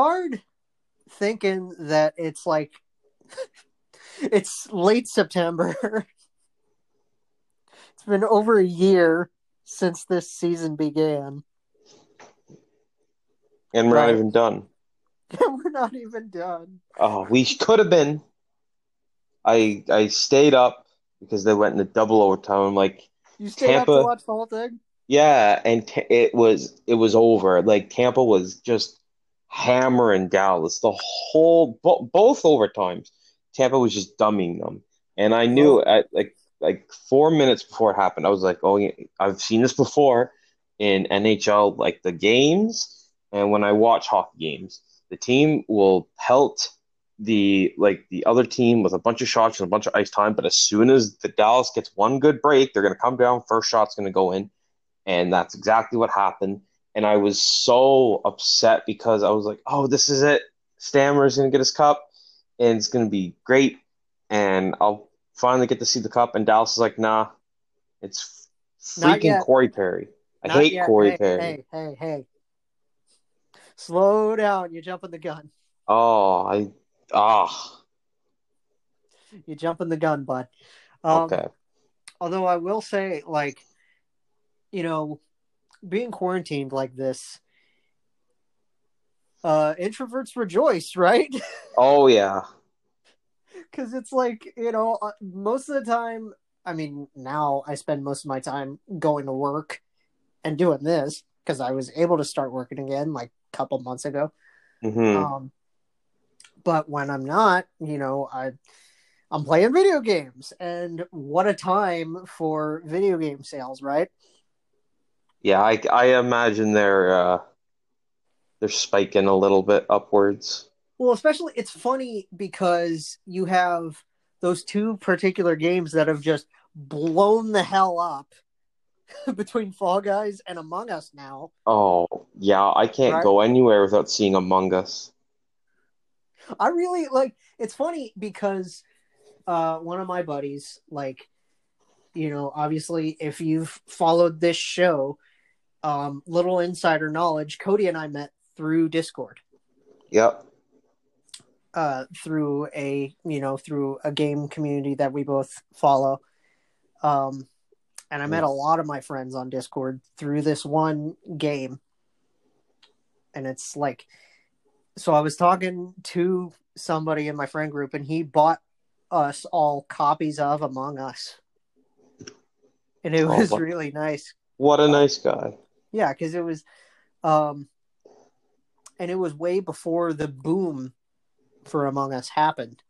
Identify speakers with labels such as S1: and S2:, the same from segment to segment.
S1: you know, it's hard thinking that it's like it's late September. it's been over a year since this season began.
S2: And we're
S1: Right.
S2: not even done.
S1: We're not even done.
S2: Oh, we could have been. I I stayed up because they went into double overtime. I'm like,
S1: You stayed up to watch the whole thing?
S2: yeah, and t it was it was over. Like Tampa was just hammering Dallas the whole bo both overtimes. Tampa was just dumbing them, and I knew at like like four minutes before it happened, I was like, oh, yeah, I've seen this before in NHL, like the games, and when I watch hockey games, the team will pelt the like the other team with a bunch of shots and a bunch of ice time, but as soon as the Dallas gets one good break, they're gonna come down, first shot's gonna go in, and that's exactly what happened. And I was so upset because I was like, oh, this is it. Stammer's gonna get his cup, and it's gonna be great, and I'll finally get to see the cup. And Dallas is like, nah, it's freaking. Corey Perry. I
S1: Not
S2: hate
S1: yet.
S2: Corey
S1: hey,
S2: Perry.
S1: Hey, hey, hey. Slow down. You're jumping the gun.
S2: Oh, I ah
S1: You're jumping the gun, bud. Um,
S2: okay.
S1: although I will say, like, you know, being quarantined like this, uh, introverts rejoice, right?
S2: Oh yeah.
S1: Because it's like, you know, uh, most of the time, I mean, now I spend most of my time going to work and doing this because I was able to start working again like a couple months ago.
S2: hmm
S1: Um, but when I'm not, you know, I I'm playing video games, and what a time for video game sales, right?
S2: Yeah, I I imagine they're uh they're spiking a little bit upwards.
S1: Well, especially it's funny because you have those two particular games that have just blown the hell up between Fall Guys and Among Us now.
S2: Oh, yeah, I can't
S1: Right.
S2: go anywhere without seeing Among Us.
S1: I really like it's funny because uh one of my buddies like you know obviously if you've followed this show um little insider knowledge Cody and I met through Discord
S2: Yep.
S1: uh through a you know through a game community that we both follow um and I met a lot of my friends on Discord through this one game and it's like so I was talking to somebody in my friend group and he bought us all copies of Among Us. And it
S2: Oh,
S1: was
S2: what-
S1: really nice.
S2: What a nice guy.
S1: Yeah, cuz it was um and it was way before the boom for Among Us happened.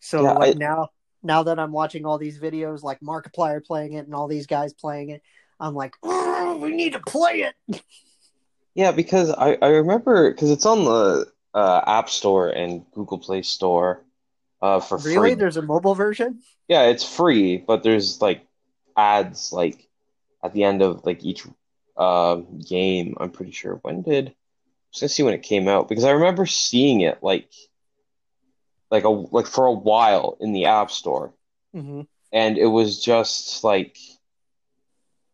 S1: So
S2: Yeah,
S1: like
S2: I-
S1: now now that I'm watching all these videos like Markiplier playing it and all these guys playing it, I'm like, "Oh, we need to play it.
S2: Yeah, because I I remember because it's on the uh, App Store and Google Play Store uh for
S1: Really?
S2: free.
S1: There's a mobile version?
S2: Yeah, it's free, but there's like ads like at the end of like each uh, game. I'm pretty sure. When did? I was gonna see when it came out because I remember seeing it like like a like for a while in the App Store,
S1: Mm-hmm.
S2: and it was just like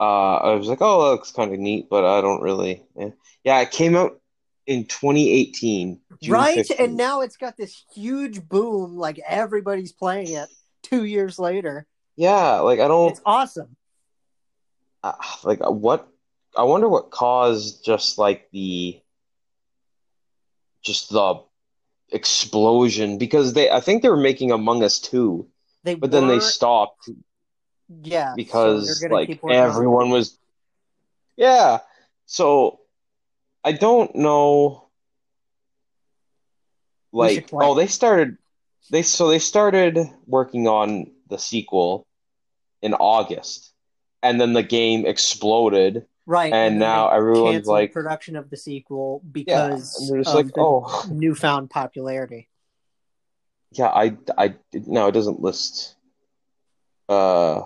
S2: uh I was like, oh, that looks kind of neat, but I don't really. eh. Yeah, it came out in 2018, June
S1: right
S2: 15th.
S1: and now it's got this huge boom like everybody's playing it two years later
S2: Yeah, like I don't.
S1: it's awesome
S2: uh, like what I wonder what caused just like the just the explosion because they I think they were making Among Us 2
S1: they
S2: but then they stopped
S1: yeah
S2: because
S1: they're
S2: like
S1: keep working on it.
S2: everyone was yeah so I don't know like oh they started they so they started working on the sequel in August and then the game exploded
S1: right
S2: and
S1: then
S2: now everyone's like
S1: production of the sequel because
S2: and they're just
S1: of
S2: like oh
S1: newfound popularity
S2: Yeah, I, I, no, it doesn't list. Uh,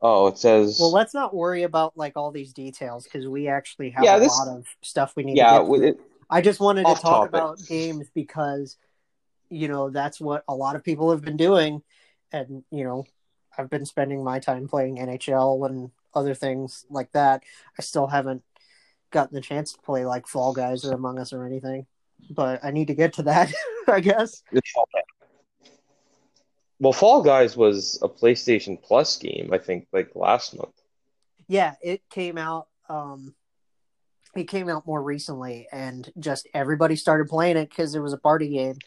S2: oh, it says,
S1: well let's not worry about like all these details because we actually have
S2: Yeah,
S1: a
S2: this-
S1: lot of stuff we need
S2: yeah,
S1: to get
S2: it,
S1: I just wanted to talk
S2: topic.
S1: about games because, you know, that's what a lot of people have been doing. And, you know, I've been spending my time playing NHL and other things like that. I still haven't gotten the chance to play like Fall Guys or Among Us or anything, but I need to get to that, I guess.
S2: Well, Fall Guys was a PlayStation Plus game, I think, like last month.
S1: Yeah, it came out. Um, it came out more recently, and just everybody started playing it because it was a party game,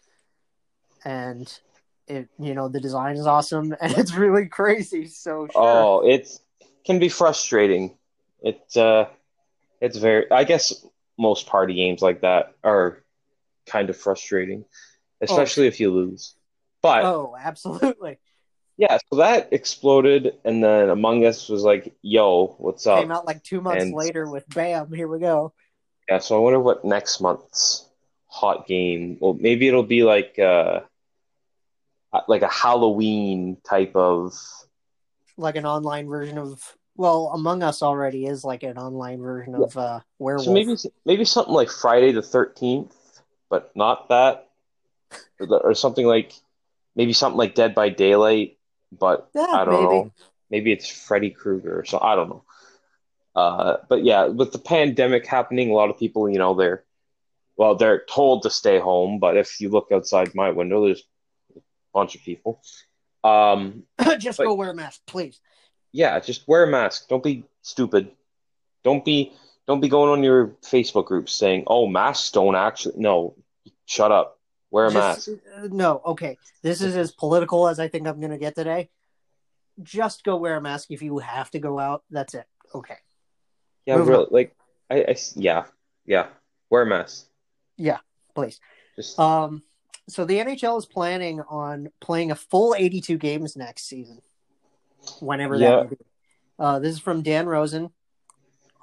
S1: and it you know the design is awesome and it's really crazy. So sure.
S2: oh, it can be frustrating. It uh, it's very. I guess most party games like that are kind of frustrating, especially oh. if you lose. But
S1: oh, absolutely.
S2: Yeah, so that exploded, and then Among Us was like, "Yo, what's up?"
S1: Came out like two months and, later with "Bam, here we go."
S2: Yeah, so I wonder what next month's hot game. Well, maybe it'll be like uh, like a Halloween type of,
S1: like an online version of. Well, Among Us already is like an online version yeah. of uh, Werewolf.
S2: So maybe maybe something like Friday the Thirteenth, but not that, or, something like maybe something like Dead by Daylight, but yeah, I don't maybe. know. Maybe it's Freddy Krueger or so. I don't know. Uh, but yeah, with the pandemic happening, a lot of people, you know, they're well, they're told to stay home. But if you look outside my window, there's bunch of people. Um,
S1: just but, go wear a mask, please.
S2: Yeah, just wear a mask. Don't be stupid. Don't be don't be going on your Facebook groups saying, "Oh, masks don't actually." No, shut up. Wear a
S1: Just,
S2: mask.
S1: Uh, no, okay. This is as political as I think I'm going to get today. Just go wear a mask if you have to go out. That's it. Okay.
S2: Yeah, Move really. On. Like, I, I, yeah, yeah. Wear a mask.
S1: Yeah, please. Just um. So the NHL is planning on playing a full 82 games next season, whenever yeah. that may be. Uh, this is from Dan Rosen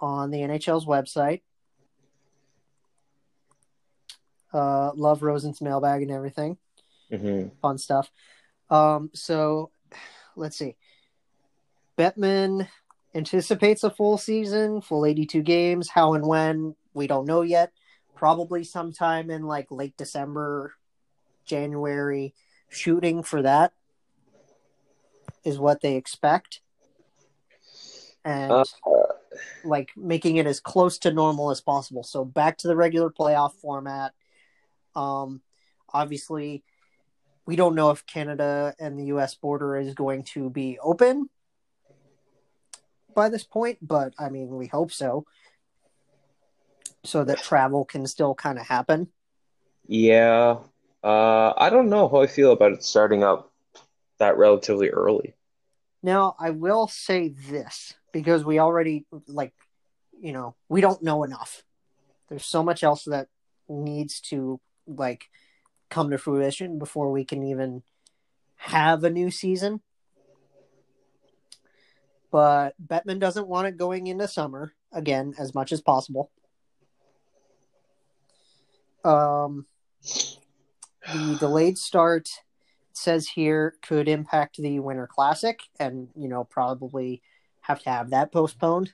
S1: on the NHL's website. Uh, love Rosen's mailbag and everything.
S2: Mm-hmm.
S1: Fun stuff. Um, so let's see. Bettman anticipates a full season, full 82 games. How and when, we don't know yet. Probably sometime in like late December, January. Shooting for that is what they expect. And uh, like making it as close to normal as possible. So back to the regular playoff format. Um, obviously, we don't know if Canada and the U.S. border is going to be open by this point, but I mean, we hope so, so that travel can still kind of happen.
S2: Yeah, uh, I don't know how I feel about it starting up that relatively early.
S1: Now, I will say this because we already like, you know, we don't know enough. There's so much else that needs to like come to fruition before we can even have a new season. But Bettman doesn't want it going into summer again as much as possible. Um, the delayed start says here could impact the Winter Classic, and you know probably have to have that postponed.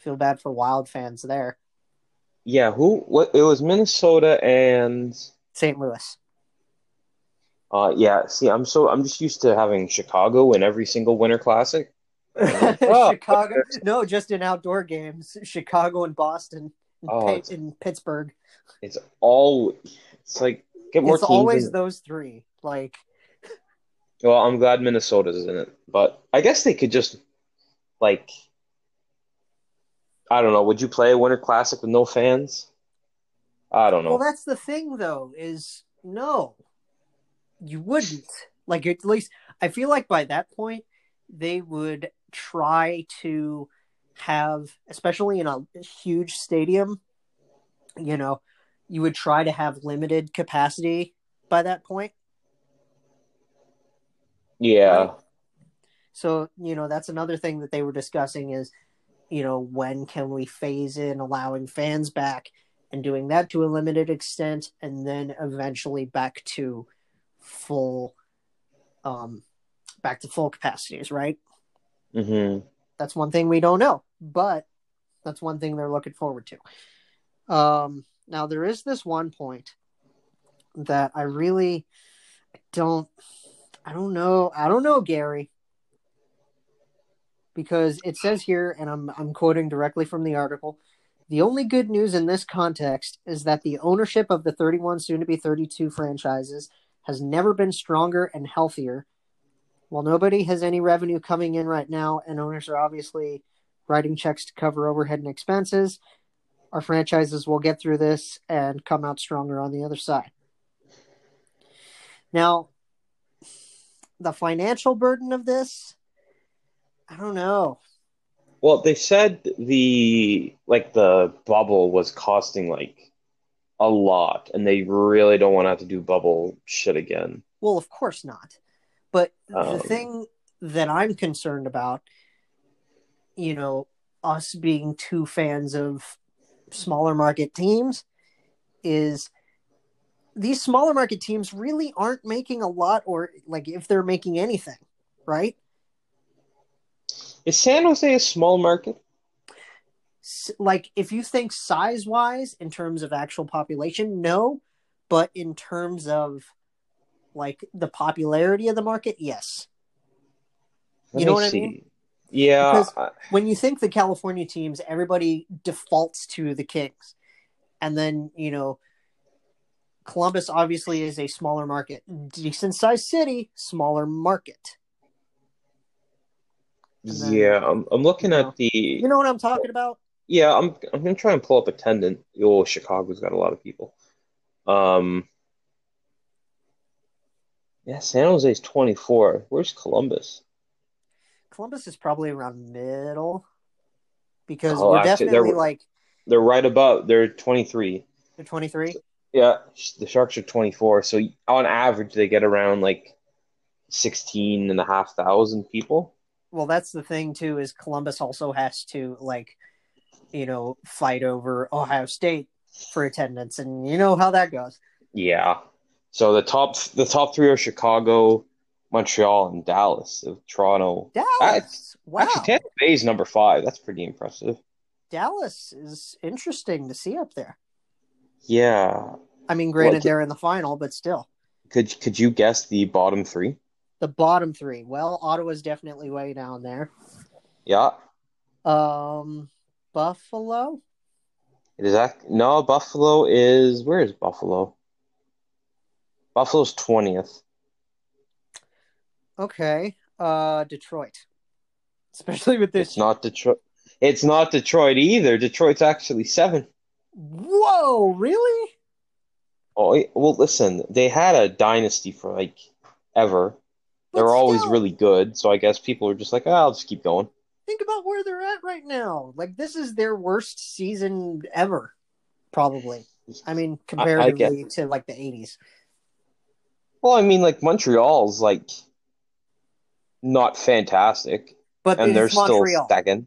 S1: Feel bad for Wild fans there.
S2: Yeah, who? What? It was Minnesota and
S1: St. Louis.
S2: Uh, yeah. See, I'm so I'm just used to having Chicago in every single Winter Classic.
S1: oh. Chicago, no, just in outdoor games. Chicago and Boston, and oh, in Pittsburgh.
S2: It's all. It's like
S1: get more. It's always in... those three. Like.
S2: Well, I'm glad Minnesota's in it, but I guess they could just like I don't know. Would you play a Winter Classic with no fans? I don't know.
S1: Well, that's the thing, though. Is no, you wouldn't. Like at least I feel like by that point they would try to have, especially in a huge stadium. You know, you would try to have limited capacity by that point.
S2: Yeah. Right?
S1: So you know that's another thing that they were discussing is you know, when can we phase in allowing fans back and doing that to a limited extent and then eventually back to full um back to full capacities, right?
S2: Mm-hmm.
S1: That's one thing we don't know, but that's one thing they're looking forward to. Um now there is this one point that I really don't I don't know I don't know Gary because it says here, and I'm I'm quoting directly from the article. The only good news in this context is that the ownership of the 31 soon to be 32 franchises has never been stronger and healthier. While nobody has any revenue coming in right now, and owners are obviously writing checks to cover overhead and expenses, our franchises will get through this and come out stronger on the other side. Now, the financial burden of this, I don't know.
S2: Well, they said the like the bubble was costing like a lot, and they really don't want to have to do bubble shit again.
S1: Well, of course not. But
S2: Um,
S1: the thing that I'm concerned about, you know, us being two fans of smaller market teams, is these smaller market teams really aren't making a lot, or like if they're making anything, right?
S2: Is San Jose a small market?
S1: S- Like if you think size wise in terms of actual population, no, but in terms of like the popularity of the market, yes.
S2: Let
S1: You know what I
S2: see.
S1: mean?
S2: Yeah,
S1: Because- when you think the California teams, everybody defaults to the Kings. And then, you know, Columbus obviously is a smaller market. Decent sized city, smaller market. Then-
S2: yeah. I'm, I'm looking
S1: you know.
S2: at the.
S1: You know what I'm talking about?
S2: Yeah, I'm. I'm gonna try and pull up attendant. Oh, Chicago's got a lot of people. Um. Yeah, San Jose's 24. Where's Columbus?
S1: Columbus is probably around middle because
S2: Oh,
S1: we're
S2: actually,
S1: definitely
S2: they're-
S1: like
S2: They're right above. They're 23.
S1: They're 23.
S2: Yeah, the Sharks are 24. So on average, they get around like 16 and a half thousand people.
S1: Well, that's the thing too is Columbus also has to like, you know, fight over Ohio State for attendance, and you know how that goes.
S2: Yeah. So the top the top three are Chicago, Montreal, and Dallas. So Toronto.
S1: Dallas, wow,
S2: Actually, Tampa Bay is number five. That's pretty impressive.
S1: Dallas is interesting to see up there.
S2: Yeah.
S1: I mean, granted,
S2: Like-
S1: they're in the final, but still,
S2: Could could you guess the bottom three?
S1: the bottom three. Well, Ottawa's definitely way down there.
S2: Yeah.
S1: Um, Buffalo,
S2: It is act no Buffalo is where is Buffalo? Buffalo's twentieth.
S1: Okay. Uh, Detroit, especially with this.
S2: It's not Detroit. It's not Detroit either. Detroit's actually seven.
S1: Whoa, really?
S2: Oh well, listen, they had a dynasty for like ever.
S1: they're
S2: were always
S1: still,
S2: really good, so I guess people are just like, oh, I'll just keep going.
S1: think about where they're at right now. Like this is their worst season ever, probably. I mean, comparatively to like the '80s.
S2: Well, I mean, like Montreal's like not fantastic,
S1: But
S2: and they're
S1: it's
S2: still
S1: Montreal.
S2: second.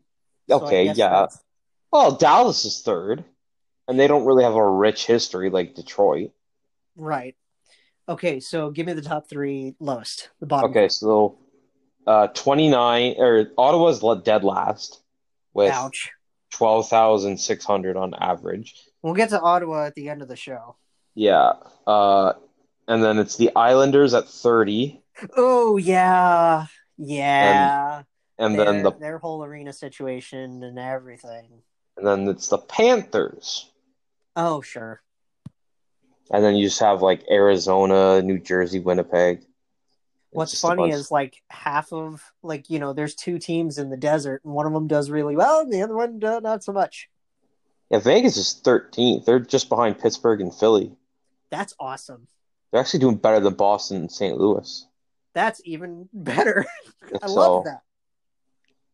S1: so
S2: Okay, yeah.
S1: that's-
S2: Well, Dallas is third, and they don't really have a rich history like Detroit.
S1: Right. Okay, so give me the top three lowest. The bottom.
S2: Okay, so uh, 29 or Ottawa's dead last with
S1: Ouch.
S2: 12,600 on average.
S1: We'll get to Ottawa at the end of the show.
S2: Yeah. Uh, and then it's the Islanders at 30,
S1: Oh yeah, yeah.
S2: and
S1: their,
S2: then the
S1: their whole arena situation and everything.
S2: and then it's the Panthers.
S1: Oh sure.
S2: And then you just have like Arizona, New Jersey, Winnipeg. It's
S1: What's funny is like half of like you know there's two teams in the desert and one of them does really well and the other one uh, not so much.
S2: yeah, Vegas is 13th. They're just behind Pittsburgh and Philly.
S1: That's awesome.
S2: They're actually doing better than Boston and St. Louis.
S1: That's even better. I
S2: So,
S1: love that.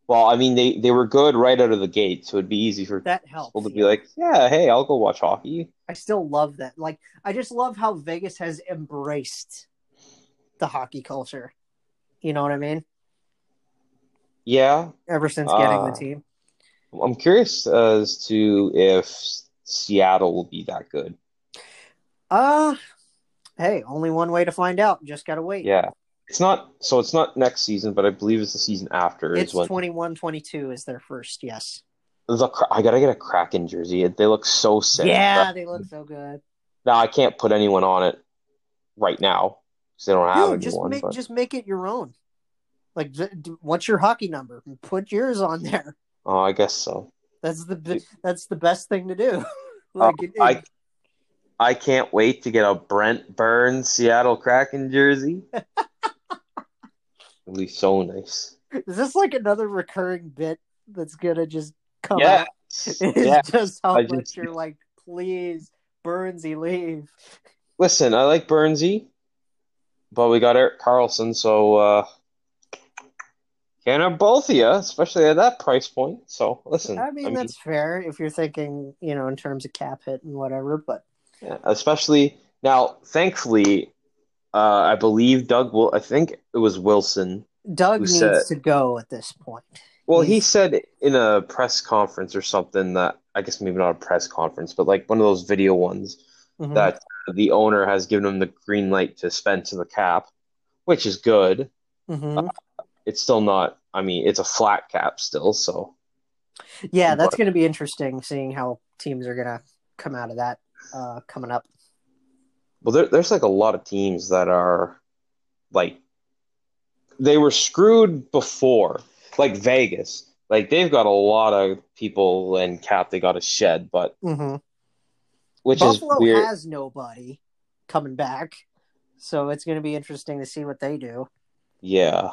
S2: well, I mean, they they were good right out of the gate, so it'd be easy for
S1: That helps.
S2: people to be like, yeah, hey, I'll go watch hockey.
S1: I still love that. Like, I just love how Vegas has embraced the hockey culture. You know what I mean?
S2: Yeah,
S1: Ever since getting
S2: Uh,
S1: the team.
S2: I'm curious as to if Seattle will be that good.
S1: Uh, hey, only one way to find out. Just gotta wait.
S2: Yeah, it's not so it's not next season, but I believe it's the season after
S1: It's
S2: is when
S1: 21 22 is their first, yes.
S2: the I gotta get a Kraken jersey. They look so sick.
S1: Yeah, they look so good.
S2: Now I can't put anyone on it right now because they don't have
S1: Dude, just make
S2: but
S1: just make it your own. Like, what's your hockey number? Put yours on there.
S2: Oh, I guess so.
S1: That's the that's the best thing to do. Like, oh, it-
S2: I I can't wait to get a Brent Burns Seattle Kraken jersey. It'll be so nice.
S1: is this like another recurring bit that's gonna just come
S2: Yeah.
S1: out? It's
S2: Yeah.
S1: just how
S2: I
S1: much
S2: just-
S1: you're like, please, Burnsy, leave.
S2: Listen, I like Burnsy, but we got Erik Karlsson, so uh can't have both of you, especially at that price point. So listen,
S1: I mean, that's fair if you're thinking, you know, in terms of cap hit and whatever. But
S2: Yeah, especially now. Thankfully, uh, I believe Doug will. I think it was Wilson.
S1: Doug needs
S2: said-
S1: to go at this point.
S2: Well, he said in a press conference or something that I guess maybe not a press conference, but like one of those video ones
S1: Mhm.
S2: that the owner has given him the green light to spend to the cap, which is good.
S1: Mhm.
S2: It's still not. I mean, it's a flat cap still, so
S1: yeah, that's going to be interesting seeing how teams are going to come out of that uh, coming up.
S2: Well, there, there's like a lot of teams that are like they were screwed before, like Vegas. Like they've got a lot of people and cap they got to shed, but
S1: mm-hmm.
S2: which
S1: Buffalo
S2: is weird.
S1: has nobody coming back, so it's going to be interesting to see what they do.
S2: Yeah,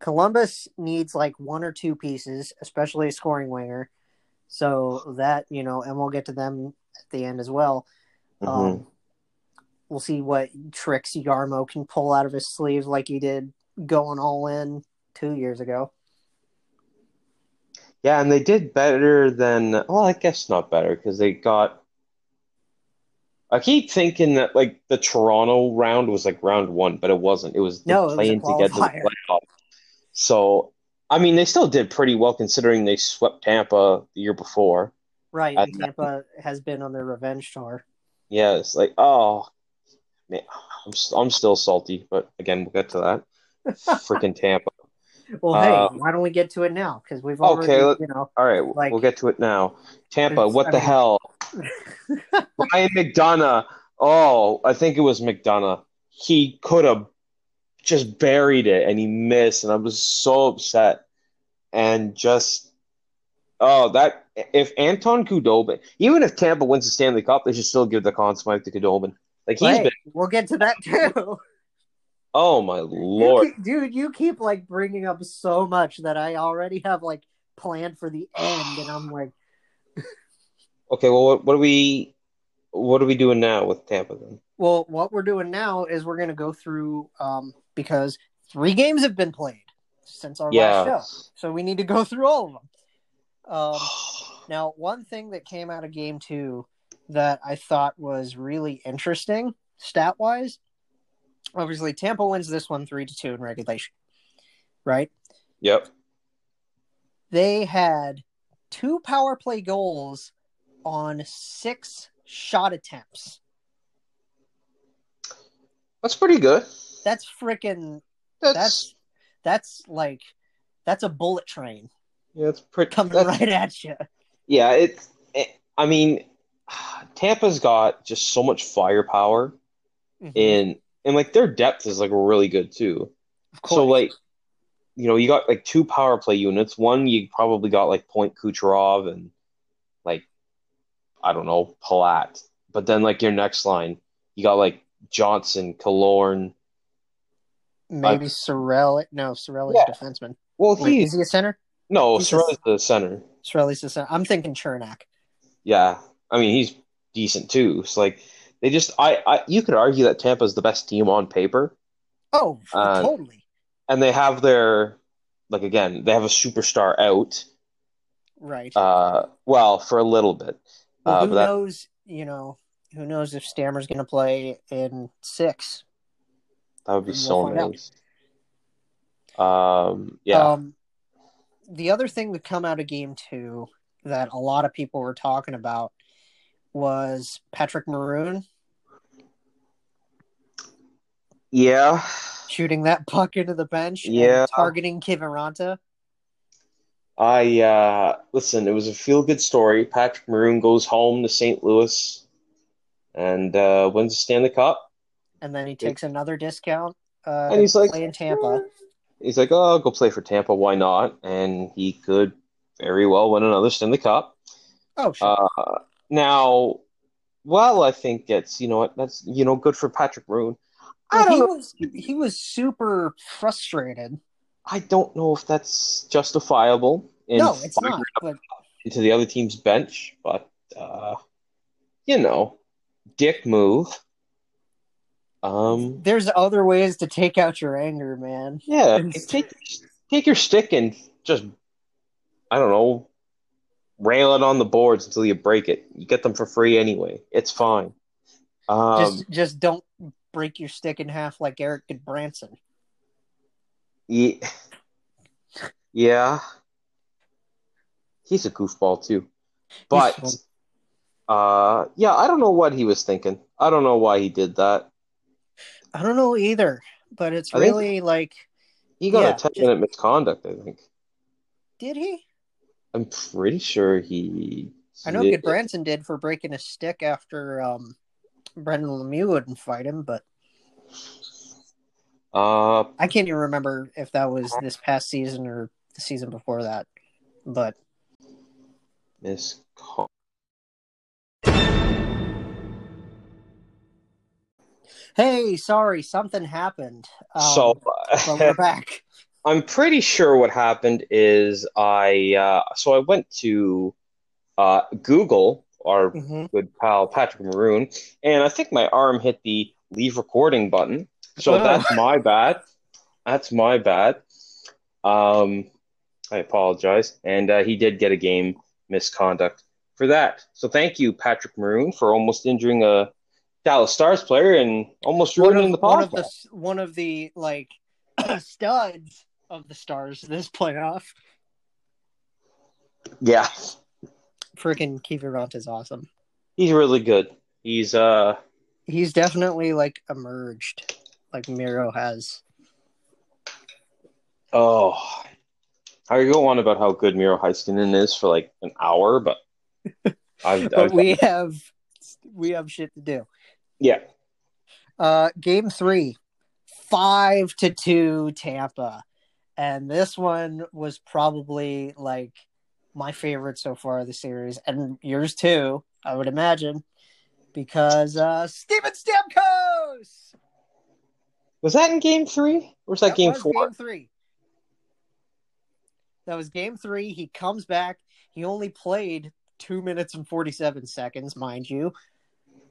S1: Columbus needs like one or two pieces, especially a scoring winger. So that you know, and we'll get to them at the end as well.
S2: Mhm.
S1: Um, we'll see what tricks Jarmo can pull out of his sleeve, like he did going all in two years ago.
S2: yeah, and they did better than. Well, I guess not better because they got. I keep thinking that like the Toronto round was like round one, but it wasn't. It was
S1: No,
S2: playing to get to the playoff. So, I mean, they still did pretty well considering they swept Tampa the year before.
S1: Right, and Tampa has been on their revenge tour.
S2: Yeah, it's like, oh, man, I'm, I'm still salty, but again, we'll get to that. Freaking Tampa.
S1: Well, hey, um, why don't we get to it now? Because we've already,
S2: Okay,
S1: you know,
S2: All right,
S1: Like-
S2: we'll get to it now. Tampa, what
S1: I
S2: the
S1: mean-
S2: hell? Ryan McDonagh. Oh, I think it was McDonagh. He could have just buried it and he missed, and I was so upset. And just, oh, that if Anton Khudobin, even if Tampa wins the Stanley Cup, they should still give the Smythe to Khudobin. Like he's been,
S1: we'll get to that too.
S2: oh my
S1: You
S2: lord.
S1: keep- dude, you keep like bringing up so much that I already have like planned for the end, and I'm like,
S2: Okay, well, what, what are we, what are we doing now with Tampa then?
S1: well, what we're doing now is we're gonna go through um because three games have been played since our last show, so we need to go through all of them. Um, Now, one thing that came out of game two that I thought was really interesting, stat wise, obviously Tampa wins this one three to two in regulation, right?
S2: Yep.
S1: They had two power play goals on six shot attempts.
S2: That's pretty good.
S1: That's freaking.
S2: That's,
S1: That's that's like that's a bullet train
S2: yeah, it's pretty.
S1: coming
S2: that's-
S1: right at you.
S2: Yeah, it's. It, I mean, Tampa's got just so much firepower,
S1: Mm-hmm.
S2: and and like their depth is like really good too.
S1: Of
S2: So like, you know, you got like two power play units. One you probably got like Point Kucherov and like I don't know Palat, but then like your next line you got like Johnson, Killorn.
S1: maybe Cirelli. No, Cirelli's
S2: Yeah.
S1: a defenseman.
S2: Well,
S1: Wait,
S2: he
S1: is he a center?
S2: no,
S1: he's
S2: Cirelli's the center.
S1: Cirelli's the center. I'm thinking Cernak.
S2: Yeah, I mean he's decent too. It's like they just I, I you could argue that Tampa's the best team on paper,
S1: Oh,
S2: Uh,
S1: totally.
S2: and they have their like again they have a superstar out.
S1: Right.
S2: Uh, well for a little bit.
S1: well,
S2: uh,
S1: who
S2: that-
S1: knows? You know, who knows if Stammer's going to play in six?
S2: That would be
S1: We'll
S2: so
S1: find out.
S2: nice. Um, yeah,
S1: Um, the other thing that come out of game two that a lot of people were talking about was Patrick Maroon
S2: yeah,
S1: shooting that puck into the bench
S2: Yeah.
S1: targeting Kiviranta.
S2: I uh, listen. It was a feel good story. Patrick Maroon goes home to St. Louis and uh, wins the Stanley Cup.
S1: And then he takes another discount uh,
S2: And he's like,
S1: playing Tampa.
S2: he's like, "Oh, I'll go play for Tampa. Why not?" And he could very well win another Stanley Cup.
S1: Oh, sure.
S2: Uh, now, well, I think it's you know what that's you know good for Patrick Maroon. I
S1: Well,
S2: don't
S1: he
S2: know.
S1: was he was super frustrated.
S2: I don't know if that's justifiable in
S1: no, it's not. But
S2: into the other team's bench, but uh, you know, dick move. Um,
S1: there's other ways to take out your anger, man.
S2: yeah, take take your stick and just I don't know, rail it on the boards until you break it. You get them for free anyway. It's fine. Um,
S1: just just don't break your stick in half like Eric Branson.
S2: Ye- Yeah. He's a goofball too. But uh yeah, I don't know what he was thinking. I don't know why he did that.
S1: I don't know either, but it's
S2: I
S1: really like,
S2: He got
S1: Yeah,
S2: a 10 minute misconduct, I think.
S1: did he?
S2: I'm pretty sure he
S1: I know. Good Branson did for breaking a stick after um, Brendan Lemieux wouldn't fight him, but
S2: Uh
S1: I can't even remember if that was this past season or the season before that. But Miss
S2: miscon
S1: hey, sorry, something happened. Um,
S2: So
S1: but we're back.
S2: I'm pretty sure what happened is I uh so I went to uh Google our
S1: hmm
S2: good pal Patrick Maroon, and I think my arm hit the leave recording button. So
S1: Oh.
S2: that's my bad. That's my bad. Um, I apologize. And uh, he did get a game misconduct for that. So thank you, Patrick Maroon, for almost injuring a Dallas Stars player and almost
S1: One
S2: ruining
S1: of,
S2: the
S1: one of the one of the like studs of the stars this playoff.
S2: Yeah,
S1: Freaking Kiefer is awesome.
S2: he's really good. He's uh
S1: He's definitely like emerged, like Miro has.
S2: oh. I could go on about how good Miro Heiskanen is for like an hour, but I've,
S1: But
S2: I've
S1: we have we have shit to do.
S2: yeah.
S1: Uh, game three, five to two Tampa, and this one was probably like my favorite so far of the series, and yours too, I would imagine, because uh, Steven Stamkos.
S2: Was that in game three? Or was that, game
S1: was
S2: four?
S1: Game three. That was game three. He comes back. He only played two minutes and forty-seven seconds, mind you.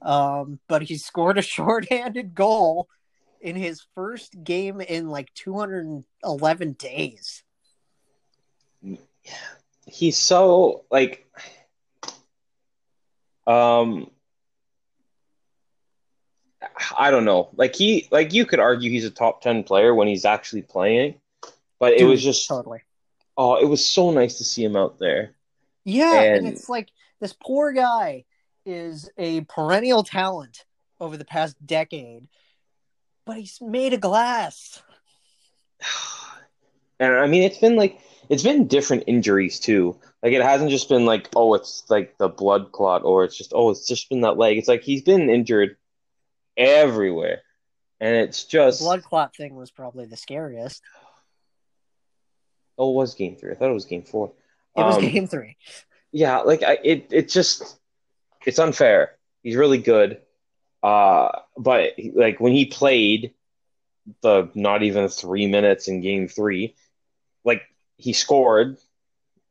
S1: Um, but he scored a shorthanded goal in his first game in like 211 days. Yeah.
S2: He's so like um I don't know. Like he like you could argue he's a top 10 player when he's actually playing, but it was just
S1: totally.
S2: oh, it was so nice to see him out there.
S1: Yeah, and,
S2: And-
S1: it's like this poor guy is a perennial talent over the past decade, but he's made of glass.
S2: And I mean it's been like it's been different injuries too. Like it hasn't just been like oh it's like the blood clot or it's just oh it's just been that leg. It's like he's been injured everywhere. And it's
S1: The
S2: just
S1: blood clot thing was probably the scariest.
S2: oh it was game 3. I thought it was game 4.
S1: It was
S2: Um,
S1: game three.
S2: yeah, like I, it, it just, it's unfair. He's really good, uh, but like when he played the not even three minutes in Game Three, like he scored.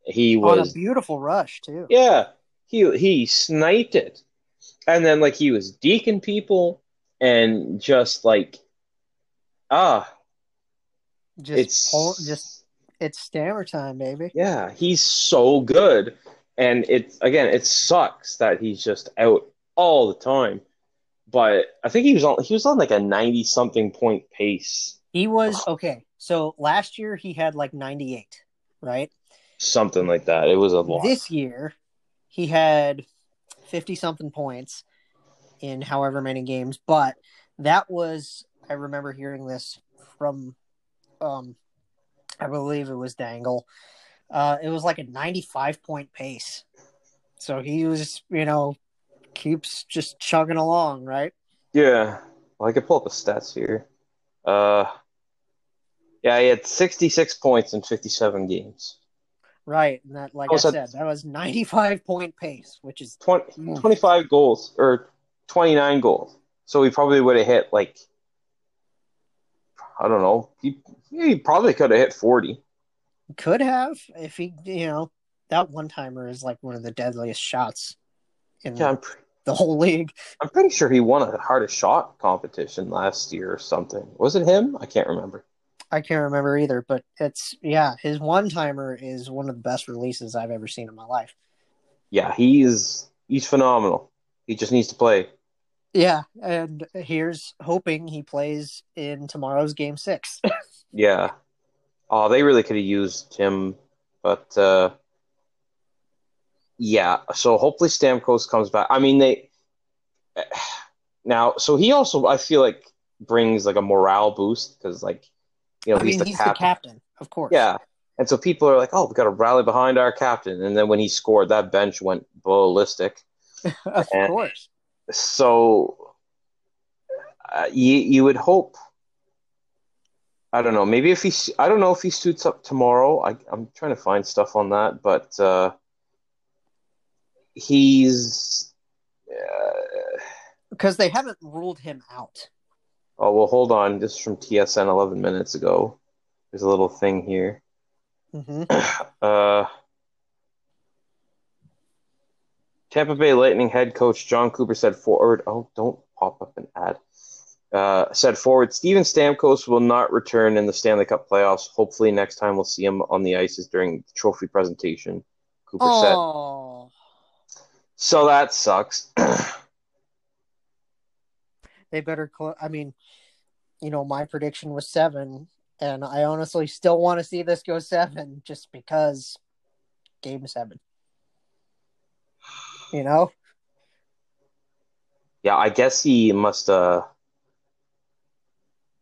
S2: He
S1: On a
S2: was,
S1: beautiful rush too.
S2: yeah, he he sniped it, and then like he was deking people and just like, ah,
S1: Just
S2: it's
S1: pull, just it's stammer time, baby.
S2: Yeah, he's so good. And it again, it sucks that he's just out all the time. But I think he was on he was on like a 90 something point pace.
S1: He was okay. So last year he had like 98, right?
S2: Something like that. It was a lot.
S1: This year he had 50 something points in however many games, but that was I remember hearing this from um I believe it was Dangle. Uh it was like a 95 point pace. So he was, you know, keeps just chugging along, right?
S2: Yeah. Well, I could pull up the stats here. Uh Yeah, he had 66 points in 57 games.
S1: Right, and that, like I said, that was 95 point pace, which is
S2: 20, 25 goals or 29 goals. So he probably would have hit like I don't know. He he probably could have hit 40.
S1: Could have if he, you know, that one timer is like one of the deadliest shots in yeah, pre- the whole league.
S2: I'm pretty sure he won a hardest shot competition last year or something. Was it him? I can't remember.
S1: I can't remember either, but it's yeah, his one timer is one of the best releases I've ever seen in my life.
S2: Yeah, he's he's phenomenal. He just needs to play.
S1: Yeah, and here's hoping he plays in tomorrow's game six.
S2: yeah. Oh, they really could have used him, but uh yeah, so hopefully Stamkos comes back. I mean they now so he also I feel like brings like a morale boost because like you know,
S1: I
S2: he's,
S1: mean,
S2: the,
S1: he's
S2: captain.
S1: the captain, of course.
S2: Yeah. And so people are like, oh, we got to rally behind our captain. And then when he scored, that bench went ballistic.
S1: of and course.
S2: So uh, you, you would hope. I don't know. Maybe if he, I don't know if he suits up tomorrow. I, I'm trying to find stuff on that, but uh, he's
S1: because uh, they haven't ruled him out.
S2: Oh well, hold on. This is from TSN 11 minutes ago. There's a little thing here.
S1: Mm-hmm.
S2: Uh, Tampa Bay Lightning head coach Jon Cooper said forward. Oh, don't pop up an ad. Uh, said forward. Steven Stamkos will not return in the Stanley Cup playoffs. Hopefully, next time we'll see him on the ices during the trophy presentation. Cooper
S1: oh.
S2: said. So that sucks.
S1: they better. Cl- I mean, you know, my prediction was seven, and I honestly still want to see this go seven, just because game seven. You know.
S2: Yeah, I guess he must. uh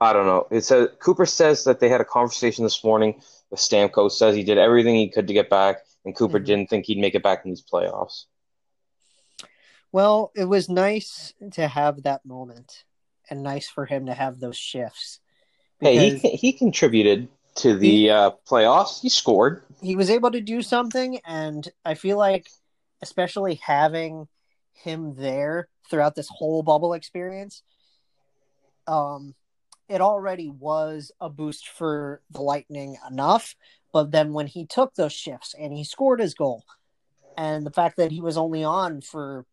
S2: I don't know. It says Cooper says that they had a conversation this morning with Stamkos. Says he did everything he could to get back, and Cooper mm-hmm. didn't think he'd make it back in these playoffs.
S1: Well, it was nice to have that moment and nice for him to have those shifts.
S2: Hey, he he contributed to the he, uh, playoffs. He scored.
S1: He was able to do something, and I feel like, especially having him there throughout this whole bubble experience, um, it already was a boost for the Lightning enough. But then when he took those shifts and he scored his goal, and the fact that he was only on for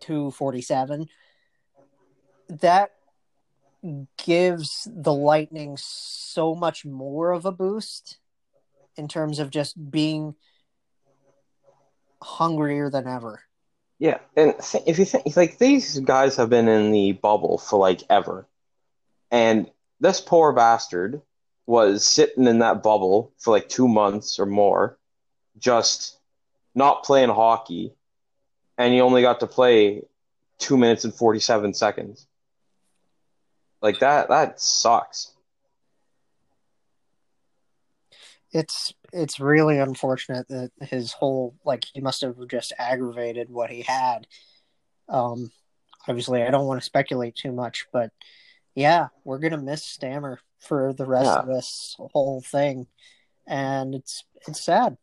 S1: 247 that gives the lightning so much more of a boost in terms of just being hungrier than ever.
S2: Yeah and if you think like these guys have been in the bubble for like ever. And this poor bastard was sitting in that bubble for like two months or more just not playing hockey and he only got to play two minutes and 47 seconds. Like that, that sucks.
S1: It's it's really unfortunate that his whole like he must have just aggravated what he had. Um, obviously, I don't want to speculate too much, but yeah, we're gonna miss Stammer for the rest yeah. of this whole thing, and it's it's sad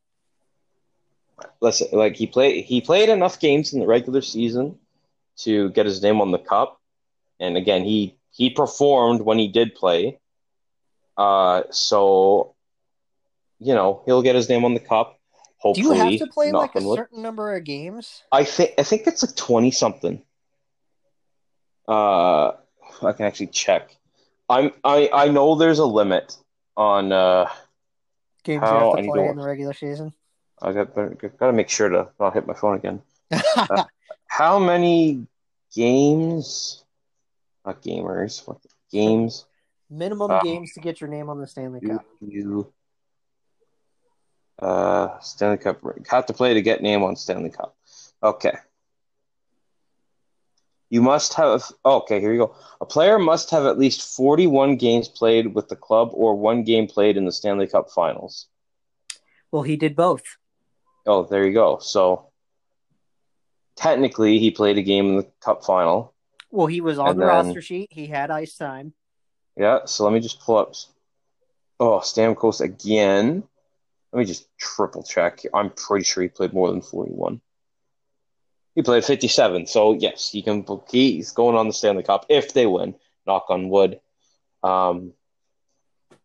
S2: listen, like he played he played enough games in the regular season to get his name on the cup, and again he he performed when he did play. Uh, so you know he'll get his name on the cup. Hopefully,
S1: do you have to play like a certain number of games?
S2: I think I think it's like twenty something. Uh, I can actually check. I'm I I know there's a limit on uh
S1: games you have to play in the regular season.
S2: I got got to make sure to not hit my phone again. uh, how many games? Not gamers. What games?
S1: Minimum uh, games to get your name on the Stanley Cup.
S2: You uh Stanley Cup have to play to get name on Stanley Cup. Okay. You must have okay, here you go. A player must have at least 41 games played with the club or one game played in the Stanley Cup finals.
S1: Well, he did both.
S2: Oh, there you go. So technically, he played a game in the Cup final.
S1: Well, he was on the then, roster sheet. He had ice time.
S2: Yeah. So let me just pull up. Oh, Stamkos again. Let me just triple check. I'm pretty sure he played more than 41. He played 57, so yes, he can. He's going on the Stanley Cup if they win. Knock on wood. Um,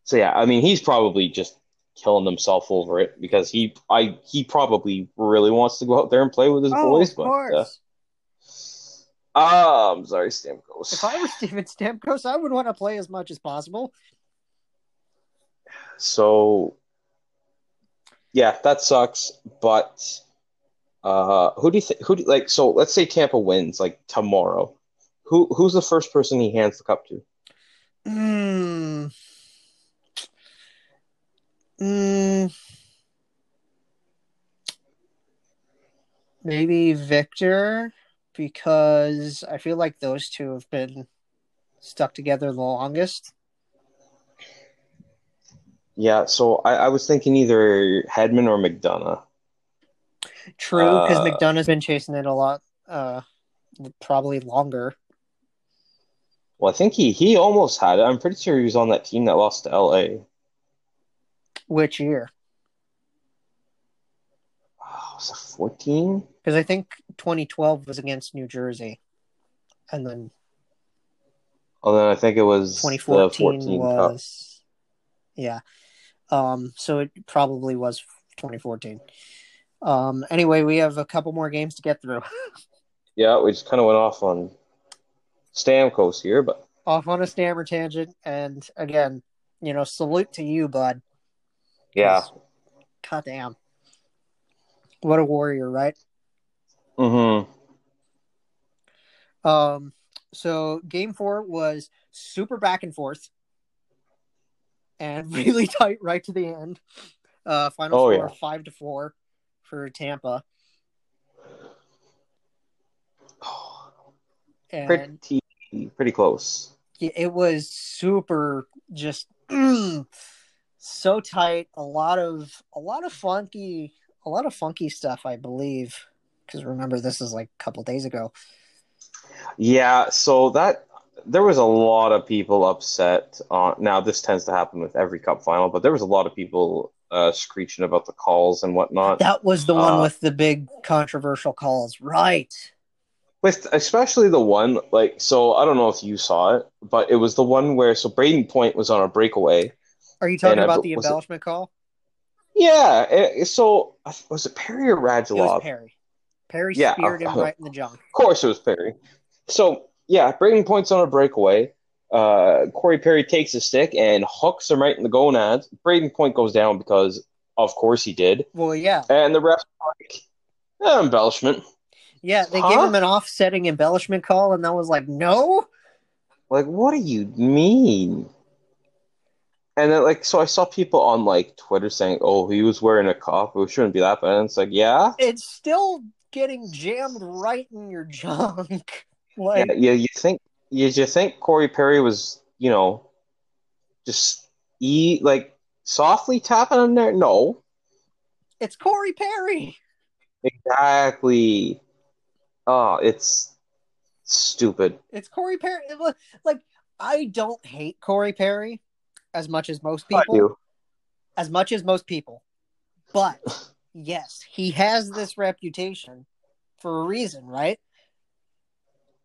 S2: so yeah, I mean, he's probably just killing himself over it because he, I, he probably really wants to go out there and play with his
S1: Oh,
S2: boys.
S1: of
S2: But
S1: course.
S2: uh, ah, I'm sorry, Stamkos.
S1: If I were Steven Stamkos, I would want to play as much as possible.
S2: So, yeah, that sucks. But uh, who do you think? Who do, like? So let's say Tampa wins like tomorrow. Who who's the first person he hands the cup to?
S1: Mm. Mm. Maybe Victor, because I feel like those two have been stuck together the longest.
S2: Yeah, so I, I was thinking either Hedman or McDonagh.
S1: True, because
S2: Uh,
S1: McDonagh's been chasing it a lot, uh, probably longer.
S2: Well, I think he he almost had it. I'm pretty sure he was on that team that lost to LA.
S1: Which year?
S2: Oh, was it 14?
S1: Because I think 2012 was against New Jersey, and then
S2: Oh, then I think it was the
S1: 2014
S2: 14 cup.
S1: was yeah um so it probably was 2014 um anyway we have a couple more games to get through
S2: Yeah, we just kind of went off on Stamkos here, but
S1: off on a stammer tangent and again you know salute to you bud
S2: yeah.
S1: god damn what a warrior right
S2: Mm-hmm.
S1: um so game four was super back and forth and really tight right to the end uh final
S2: Oh,
S1: score
S2: yeah.
S1: five to four for tampa and
S2: Pretty pretty close.
S1: It was super just mm, so tight a lot of a lot of funky a lot of funky stuff i believe because remember this is like a couple days ago
S2: Yeah, so that there was a lot of people upset. On, now this tends to happen with every cup final, but there was a lot of people uh, screeching about the calls and whatnot.
S1: that was the one
S2: Uh,
S1: with the big controversial calls right
S2: With especially the one like so, I don't know if you saw it, but it was the one where so Brayden Point was on a breakaway.
S1: Are you talking
S2: And
S1: about
S2: b-
S1: the
S2: was it-
S1: embellishment call
S2: Yeah, it, so was it Perry or
S1: it was
S2: Radulov?
S1: perry perry
S2: Yeah,
S1: speared him
S2: uh,
S1: right in the junk
S2: Of course, it was Perry. So yeah, Brayden Point's on a breakaway. Uh, Corey Perry takes a stick and hooks him right in the gonads. Brayden Point goes down because, of course, he did.
S1: well yeah
S2: And the ref's like, eh, embellishment.
S1: yeah they
S2: Huh?
S1: gave him an offsetting embellishment call and that was like no
S2: Like, what do you mean? And then, like, so I saw people on like Twitter saying, "Oh, he was wearing a cup. It shouldn't be that bad." And it's like, yeah,
S1: it's still getting jammed right in your junk like
S2: yeah. You, you think you, you think Corey Perry was, you know, just e like softly tapping on there? No,
S1: It's Corey Perry.
S2: exactly. Oh, it's stupid.
S1: It's Corey Perry. Like I don't hate Corey Perry as much as most people. As much as most people. But yes, he has this reputation for a reason, right?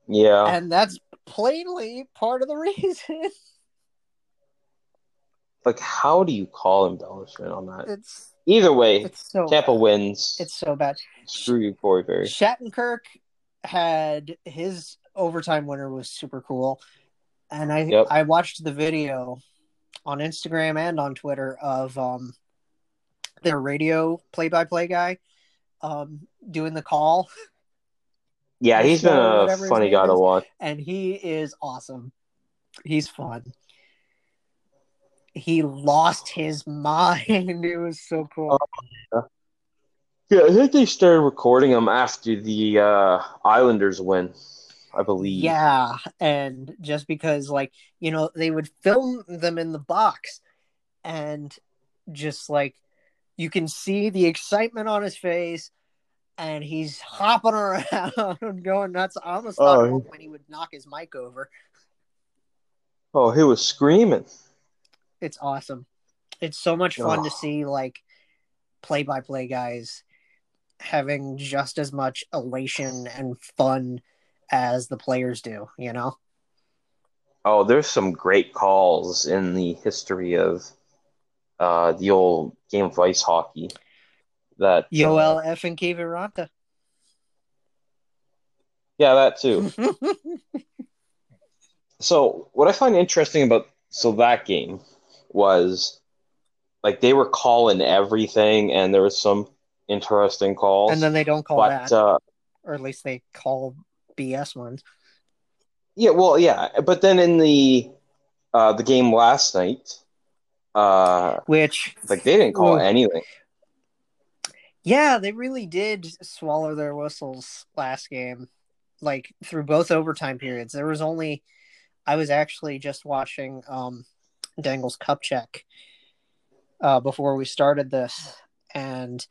S2: Yeah.
S1: And that's plainly part of the reason.
S2: Like, how do you call embellishment on that?
S1: It's
S2: Either way,
S1: it's so
S2: Tampa
S1: bad.
S2: wins.
S1: It's so bad.
S2: Screw you, Corey Perry.
S1: Shattenkirk had his overtime winner was super cool, and I
S2: Yep.
S1: I watched the video on Instagram and on Twitter of um their radio play by play guy um doing the call,
S2: Yeah, he's been a funny guy to watch.
S1: and he is awesome. He's fun. He lost his mind. It was so cool.
S2: Yeah, I think they started recording him after the uh, Islanders win, I believe.
S1: Yeah, and just because like, you know, they would film them in the box and just like you can see the excitement on his face and he's hopping around and going nuts. I almost thought
S2: Oh,
S1: point he would knock his mic over.
S2: Oh, he was screaming.
S1: It's awesome. It's so much fun to see like play by play guys having just as much elation and fun as the players do, you know?
S2: Oh, there's some great calls in the history of uh, the old game of ice hockey. That uh,
S1: Yoel F and Kiviranta.
S2: yeah, that too. So what I find interesting about so that game was like they were calling everything, and there was some interesting calls.
S1: and then they don't call
S2: but
S1: that,
S2: uh,
S1: or at least they call BS ones.
S2: yeah, well, yeah, but then in the uh, the game last night, uh,
S1: Which,
S2: like they didn't call
S1: Ooh.
S2: anything.
S1: yeah, they really did swallow their whistles last game, like through both overtime periods. There was only, I was actually just watching um, Dangle's Cup Check uh, before we started this, and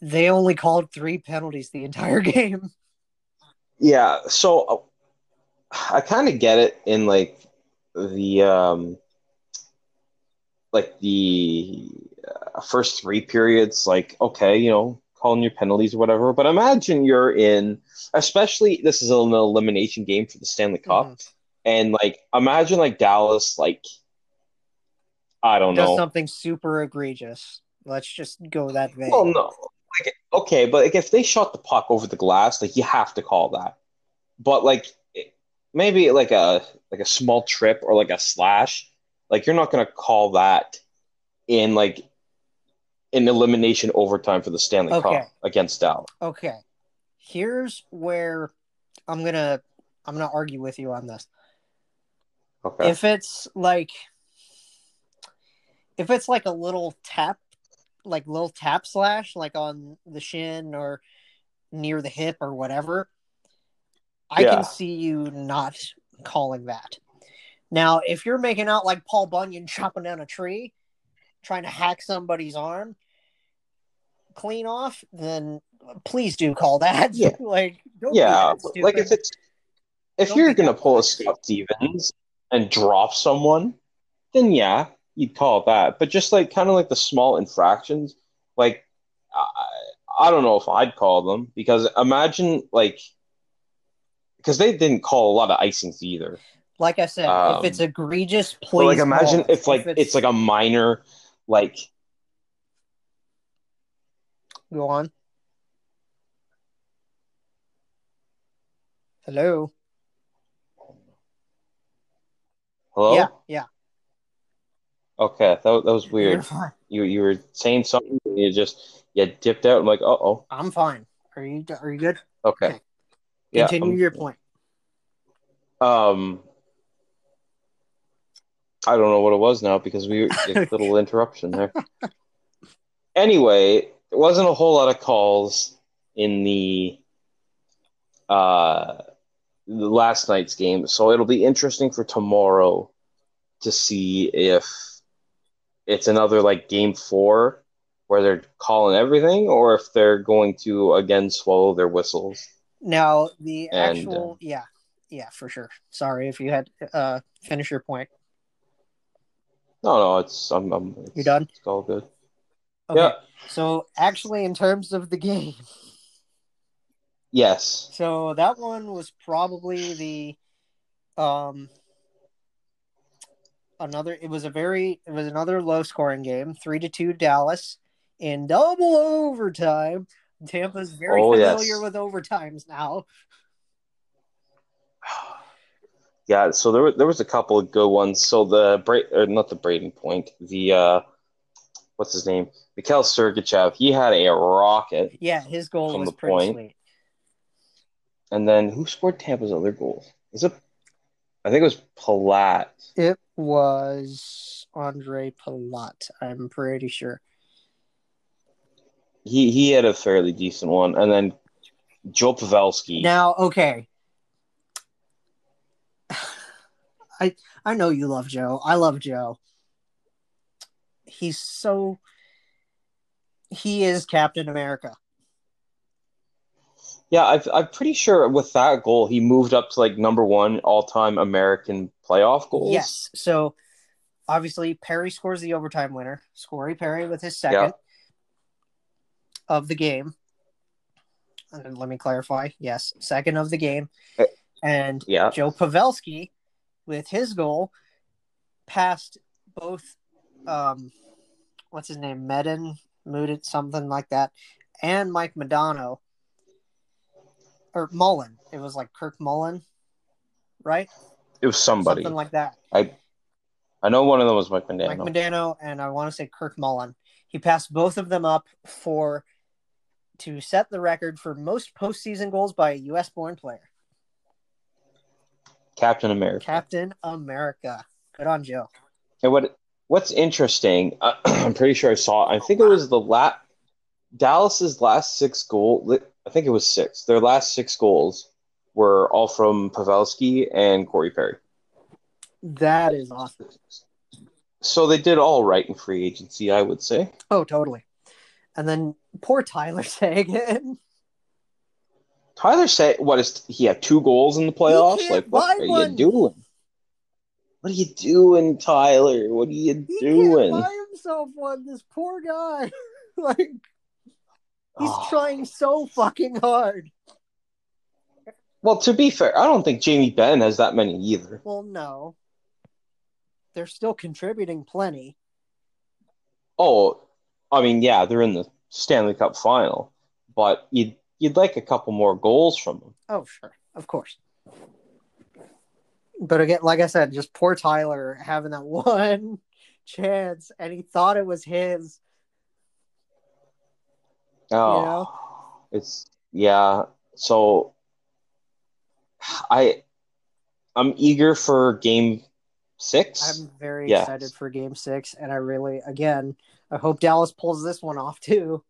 S1: they only called three penalties the entire game.
S2: Yeah, so uh, I kind of get it in like the um like the uh, first three periods like okay, you know, calling your penalties or whatever, but imagine you're in especially this is an elimination game for the Stanley Cup
S1: Mhm.
S2: and like imagine like Dallas like I don't
S1: Does
S2: know.
S1: something super egregious. Let's just go that way.
S2: Well, no. Like, okay, but like if they shot the puck over the glass, like you have to call that. But like maybe like a like a small trip or like a slash, like you're not gonna call that in like an elimination overtime for the Stanley
S1: Okay.
S2: Cup against Dallas.
S1: Okay. Here's where I'm gonna I'm gonna argue with you on this.
S2: Okay.
S1: If it's like if it's like a little tap like little tap slash like on the shin or near the hip or whatever, I
S2: Yeah.
S1: can see you not calling that. Now, if you're making out like Paul Bunyan chopping down a tree, trying to hack somebody's arm clean off, then please do call that.
S2: Yeah.
S1: like, don't
S2: yeah, like if it's if
S1: Don't
S2: you're gonna pull a. Scott Stevens and drop someone, then yeah, you'd call it that. But just like kind of like the small infractions, like I, I don't know if I'd call them because imagine like because they didn't call a lot of icings either.
S1: Like I said,
S2: Um,
S1: if it's egregious, please.
S2: Like imagine
S1: call it.
S2: if like it's, like a minor like
S1: go on. Hello.
S2: hello.
S1: Yeah, yeah.
S2: Okay, that, that was weird. You you were saying something, and you just you dipped out. I'm like, uh oh.
S1: I'm fine. Are you? Are you good?
S2: Okay.
S1: Okay.
S2: Yeah.
S1: Continue
S2: um,
S1: your point.
S2: Um, I don't know what it was now because we were a little interruption there. Anyway, there wasn't a whole lot of calls in the uh the last night's game, so it'll be interesting for tomorrow to see if it's another like game four where they're calling everything or if they're going to again swallow their whistles.
S1: Now the
S2: And,
S1: actual, yeah, yeah, for sure. Sorry if you had uh finish your point.
S2: No, no, it's I'm, I'm it's,
S1: You done?
S2: It's all good.
S1: Okay.
S2: Yeah.
S1: So actually, in terms of the game,
S2: Yes.
S1: so that one was probably the um another. It was a very it was another low scoring game, three to two Dallas in double overtime. Tampa's very
S2: Oh,
S1: familiar
S2: yes.
S1: with overtimes now.
S2: Yeah, so there were there was a couple of good ones. So the Bra or not the Brayden Point, the uh what's his name? Mikhail Sergachev, he had a rocket.
S1: Yeah, his goal
S2: From
S1: was
S2: the
S1: pretty
S2: point.
S1: sweet.
S2: And then who scored Tampa's other goal? Was it I think it was Palat.
S1: It was Andre Palat. I'm pretty sure.
S2: He he had a fairly decent one. And then Joe Pavelski.
S1: Now, okay. I I know you love Joe. I love Joe. He's so he is Captain America.
S2: Yeah, I've, I'm pretty sure with that goal he moved up to like number one all time American playoff goals.
S1: Yes. So obviously Perry scores the overtime winner. Scory Perry with his second
S2: Yeah.
S1: of the game. And let me clarify. Yes, second of the game.
S2: Uh,
S1: And
S2: Yeah.
S1: Joe Pavelski with his goal passed both um what's his name? Medin, Mooted, something like that, and Mike Modano. Or Mullen. It was like Kirk Mullen, right?
S2: It was somebody.
S1: Something like that.
S2: I I know one of them was Mike Modano.
S1: Mike Modano and I want to say Kirk Mullen. He passed both of them up for to set the record for most postseason goals by a U.S. born player.
S2: Captain America.
S1: Captain America. Good on Joe.
S2: And what what's interesting, uh, I'm pretty sure I saw. I think it was the last Dallas's last six goal. I think it was six. Their last six goals were all from Pavelski and Corey Perry.
S1: That is awesome.
S2: So they did all right in free agency, I would say.
S1: Oh, totally. And then poor Tyler Sagan.
S2: Tyler said, "What is he had two goals in the playoffs? Like, what are
S1: one.
S2: you doing? What are you doing, Tyler? What are you
S1: He
S2: doing?
S1: buy himself one. This poor guy. like he's
S2: Oh.
S1: trying so fucking hard.
S2: Well, to be fair, I don't think Jamie Benn has that many either.
S1: Well, no. They're still contributing plenty.
S2: Oh, I mean, yeah, they're in the Stanley Cup final, but you'd you'd like a couple more goals from them.
S1: Oh, sure. Of course. But again, like I said, just poor Tyler having that one chance and he thought it was his.
S2: Oh,
S1: know?
S2: it's yeah. So I I'm eager for game 6
S1: I'm very
S2: Yes.
S1: excited for game six. And I really, again, I hope Dallas pulls this one off too.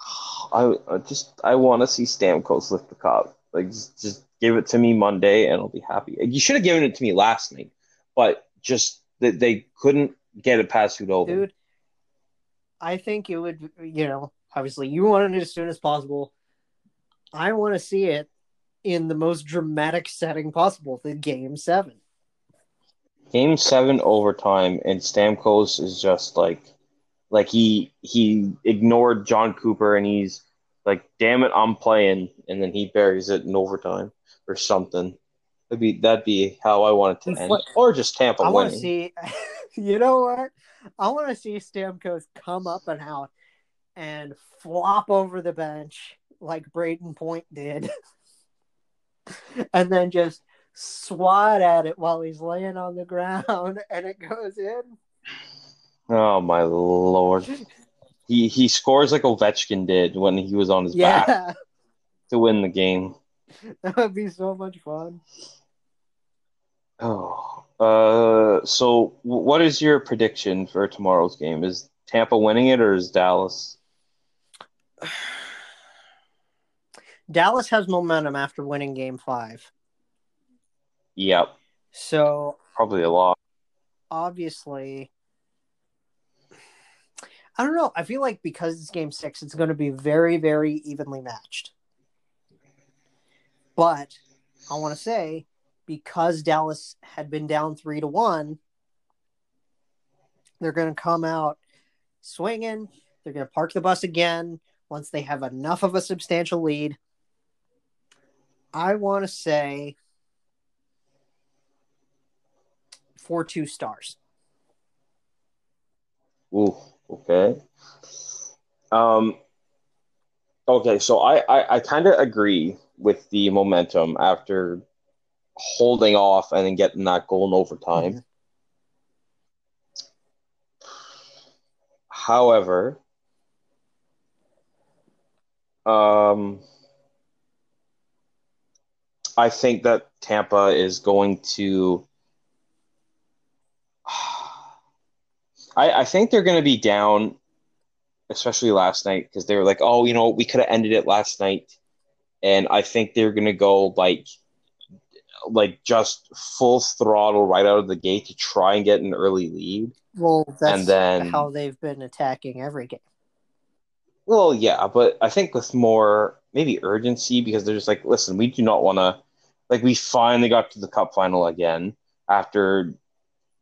S2: I, I just I want to see Stamkos lift the cup. Like just, just give it to me Monday and I'll be happy. You should have given it to me last night, but just that they couldn't get it past Khudobin.
S1: Dude, I think it would, you know, obviously you wanted it as soon as possible. I want to see it in the most dramatic setting possible, the game seven.
S2: Game seven overtime, and Stamkos is just like, like he he ignored Jon Cooper, and he's like, "Damn it, I'm playing," and then he buries it in overtime or something. That'd be that'd be how I want it to end, or just Tampa
S1: I want to
S2: winning.
S1: see, you know what? I want to see Stamkos come up and out and flop over the bench like Brayden Point did, and then just swat at it while he's laying on the ground and it goes in.
S2: Oh my lord, he he scores like Ovechkin did when he was on his back to win the game.
S1: that would be so much fun.
S2: Oh, uh, so what is your prediction for tomorrow's game? Is Tampa winning it or is Dallas?
S1: Dallas has momentum after winning game five.
S2: Yep,
S1: So
S2: probably a lot.
S1: obviously, I don't know. I feel like because it's game six, it's going to be very, very evenly matched. But I want to say, because Dallas had been down three to one, they're going to come out swinging. They're going to park the bus again once they have enough of a substantial lead. I want to say four two stars.
S2: Ooh, okay. Um, okay, so I I, I kind of agree with the momentum after holding off and then getting that goal in overtime. However, um, I think that Tampa is going to. I, I think they're going to be down, especially last night, because they were like, oh, you know, we could have ended it last night. And I think they're going to go like, like just full throttle right out of the gate to try and get an early lead.
S1: Well, that's
S2: And then-
S1: how they've been attacking every game.
S2: Well, yeah, but I think with more maybe urgency because they're just like, listen, we do not want to. Like, we finally got to the cup final again after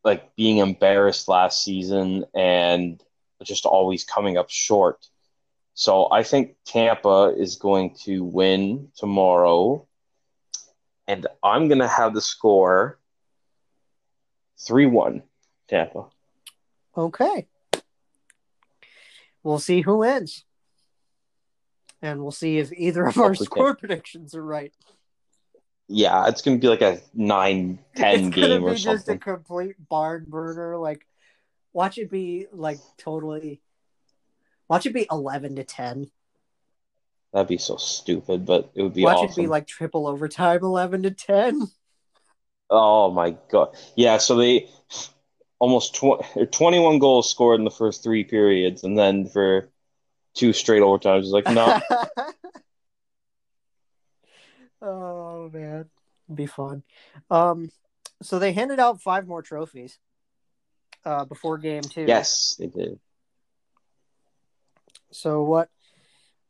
S2: like being embarrassed last season and just always coming up short. So I think Tampa is going to win tomorrow. And I'm going to have the score 3 1 Tampa.
S1: Okay. We'll see who wins. And we'll see if either of our
S2: Hopefully
S1: score predictions are right.
S2: Yeah, it's going to be like a 9 10
S1: it's gonna
S2: game
S1: be
S2: or
S1: just a complete barn burner. Like, watch it be like totally. Watch it be eleven to ten.
S2: That'd be so stupid, but it would be
S1: watch
S2: awesome.
S1: it be like triple overtime, eleven to ten.
S2: Oh my god. Yeah, so they almost tw- 21 goals scored in the first three periods, and then for two straight overtimes, it's like, no.
S1: oh man, be fun. Um, so they handed out five more trophies. Uh, before game two.
S2: yes, they did.
S1: So what?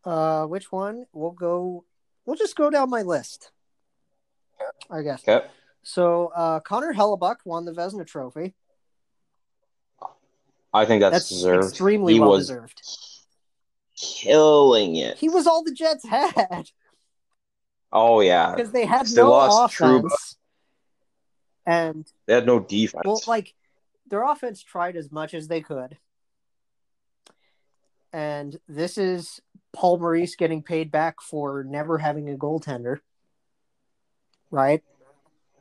S1: Uh, which one? We'll go. We'll just go down my list. I guess.
S2: Okay.
S1: So uh, Connor Hellebuyck won the Vezina Trophy.
S2: I think that's,
S1: That's
S2: deserved.
S1: extremely
S2: he
S1: well deserved.
S2: killing it.
S1: He was all the Jets had
S2: oh yeah.
S1: because they had
S2: They
S1: no
S2: lost
S1: offense, and
S2: They had no defense.
S1: well, like their offense tried as much as they could, and this is Paul Maurice getting paid back for never having a goaltender, right?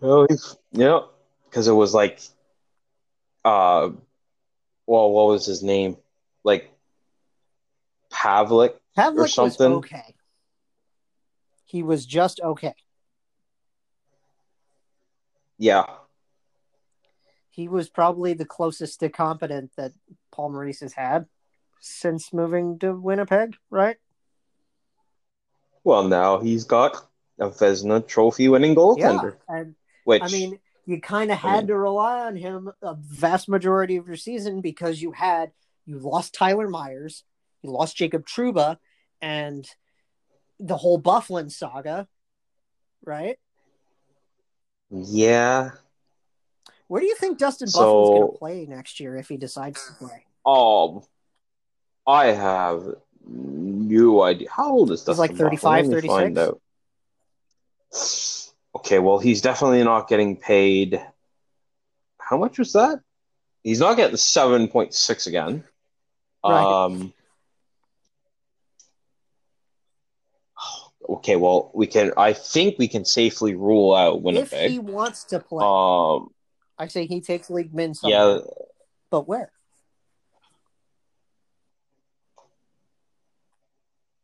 S2: Oh, yeah, because it was like, uh, well, what was his name? Like Pavlik
S1: Pavlik was
S2: something.
S1: okay. He was just okay.
S2: Yeah,
S1: He was probably the closest to competent that Paul Maurice has had since moving to Winnipeg, right?
S2: well, now he's got a Vezina Trophy winning goaltender,
S1: Yeah. And
S2: which
S1: I mean, you kind of
S2: I
S1: had
S2: mean-
S1: to rely on him a vast majority of your season because you had you lost Tyler Myers, you lost Jacob Trouba, and the whole Byfuglien saga, right?
S2: yeah.
S1: Where do you think Dustin
S2: So-
S1: Byfuglien's going to play next year if he decides to play?
S2: Oh, I have no idea. How old is
S1: He's
S2: Dustin
S1: like
S2: Byfuglien?
S1: 35,
S2: Let
S1: 36.
S2: find out. Okay, well, he's definitely not getting paid. How much was that? He's not getting seven point six again.
S1: Right.
S2: Um. Okay, well, we can. I think we can safely rule out Winnipeg.
S1: If he wants to play,
S2: Um.
S1: I say he takes league min somewhere.
S2: Yeah.
S1: But where?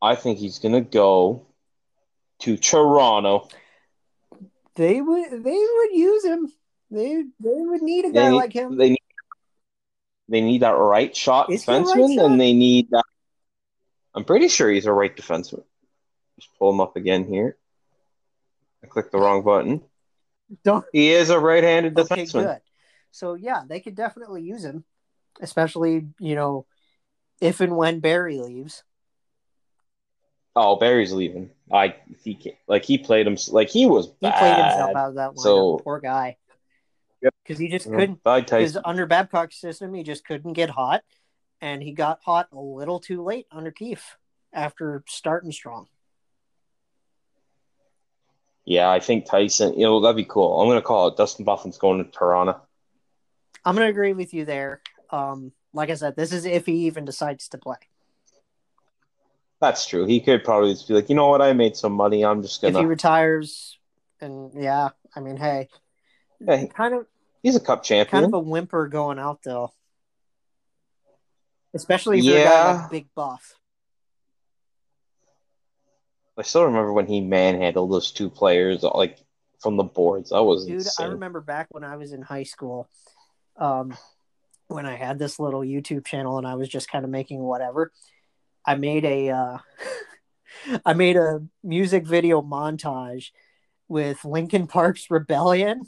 S2: I think he's gonna go to Toronto.
S1: They would they would use him. They they would need a guy
S2: need,
S1: like him.
S2: They need, they need that right shot
S1: a right
S2: defenseman,
S1: shot?
S2: and they need that. I'm pretty sure he's a right defenseman. Just pull him up again here. I clicked the wrong button.
S1: Don't
S2: He is a right-handed
S1: okay,
S2: defenseman.
S1: good. So yeah, they could definitely use him, especially you know, if and when Barrie leaves.
S2: Oh, Barrie's leaving. I he can't- like he played him like he was
S1: He
S2: bad.
S1: played himself out of that lineup.
S2: So-
S1: Poor guy.
S2: Yep.
S1: Because he just couldn't.
S2: Bye,
S1: Because under Babcock's system, he just couldn't get hot, and he got hot a little too late under Keefe after starting strong.
S2: Yeah, I think Tyson. You know that'd be cool. I'm gonna call it. Dustin Byfuglien's going to Toronto.
S1: I'm gonna agree with you there. Um, like I said, this is if he even decides to play.
S2: That's true. He could probably just be like, you know what? I made some money. I'm just gonna.
S1: If he retires, and yeah, I mean, hey,
S2: Hey,
S1: kind of
S2: he's a cup champion.
S1: kind of a whimper going out though, especially for a guy
S2: Yeah.
S1: like Big Buff.
S2: I still remember when he manhandled those two players like from the boards. That was
S1: Dude,
S2: insane.
S1: I remember back when I was in high school, um, when I had this little YouTube channel and I was just kind of making whatever. I made a uh, I made a music video montage with Linkin Park's Rebellion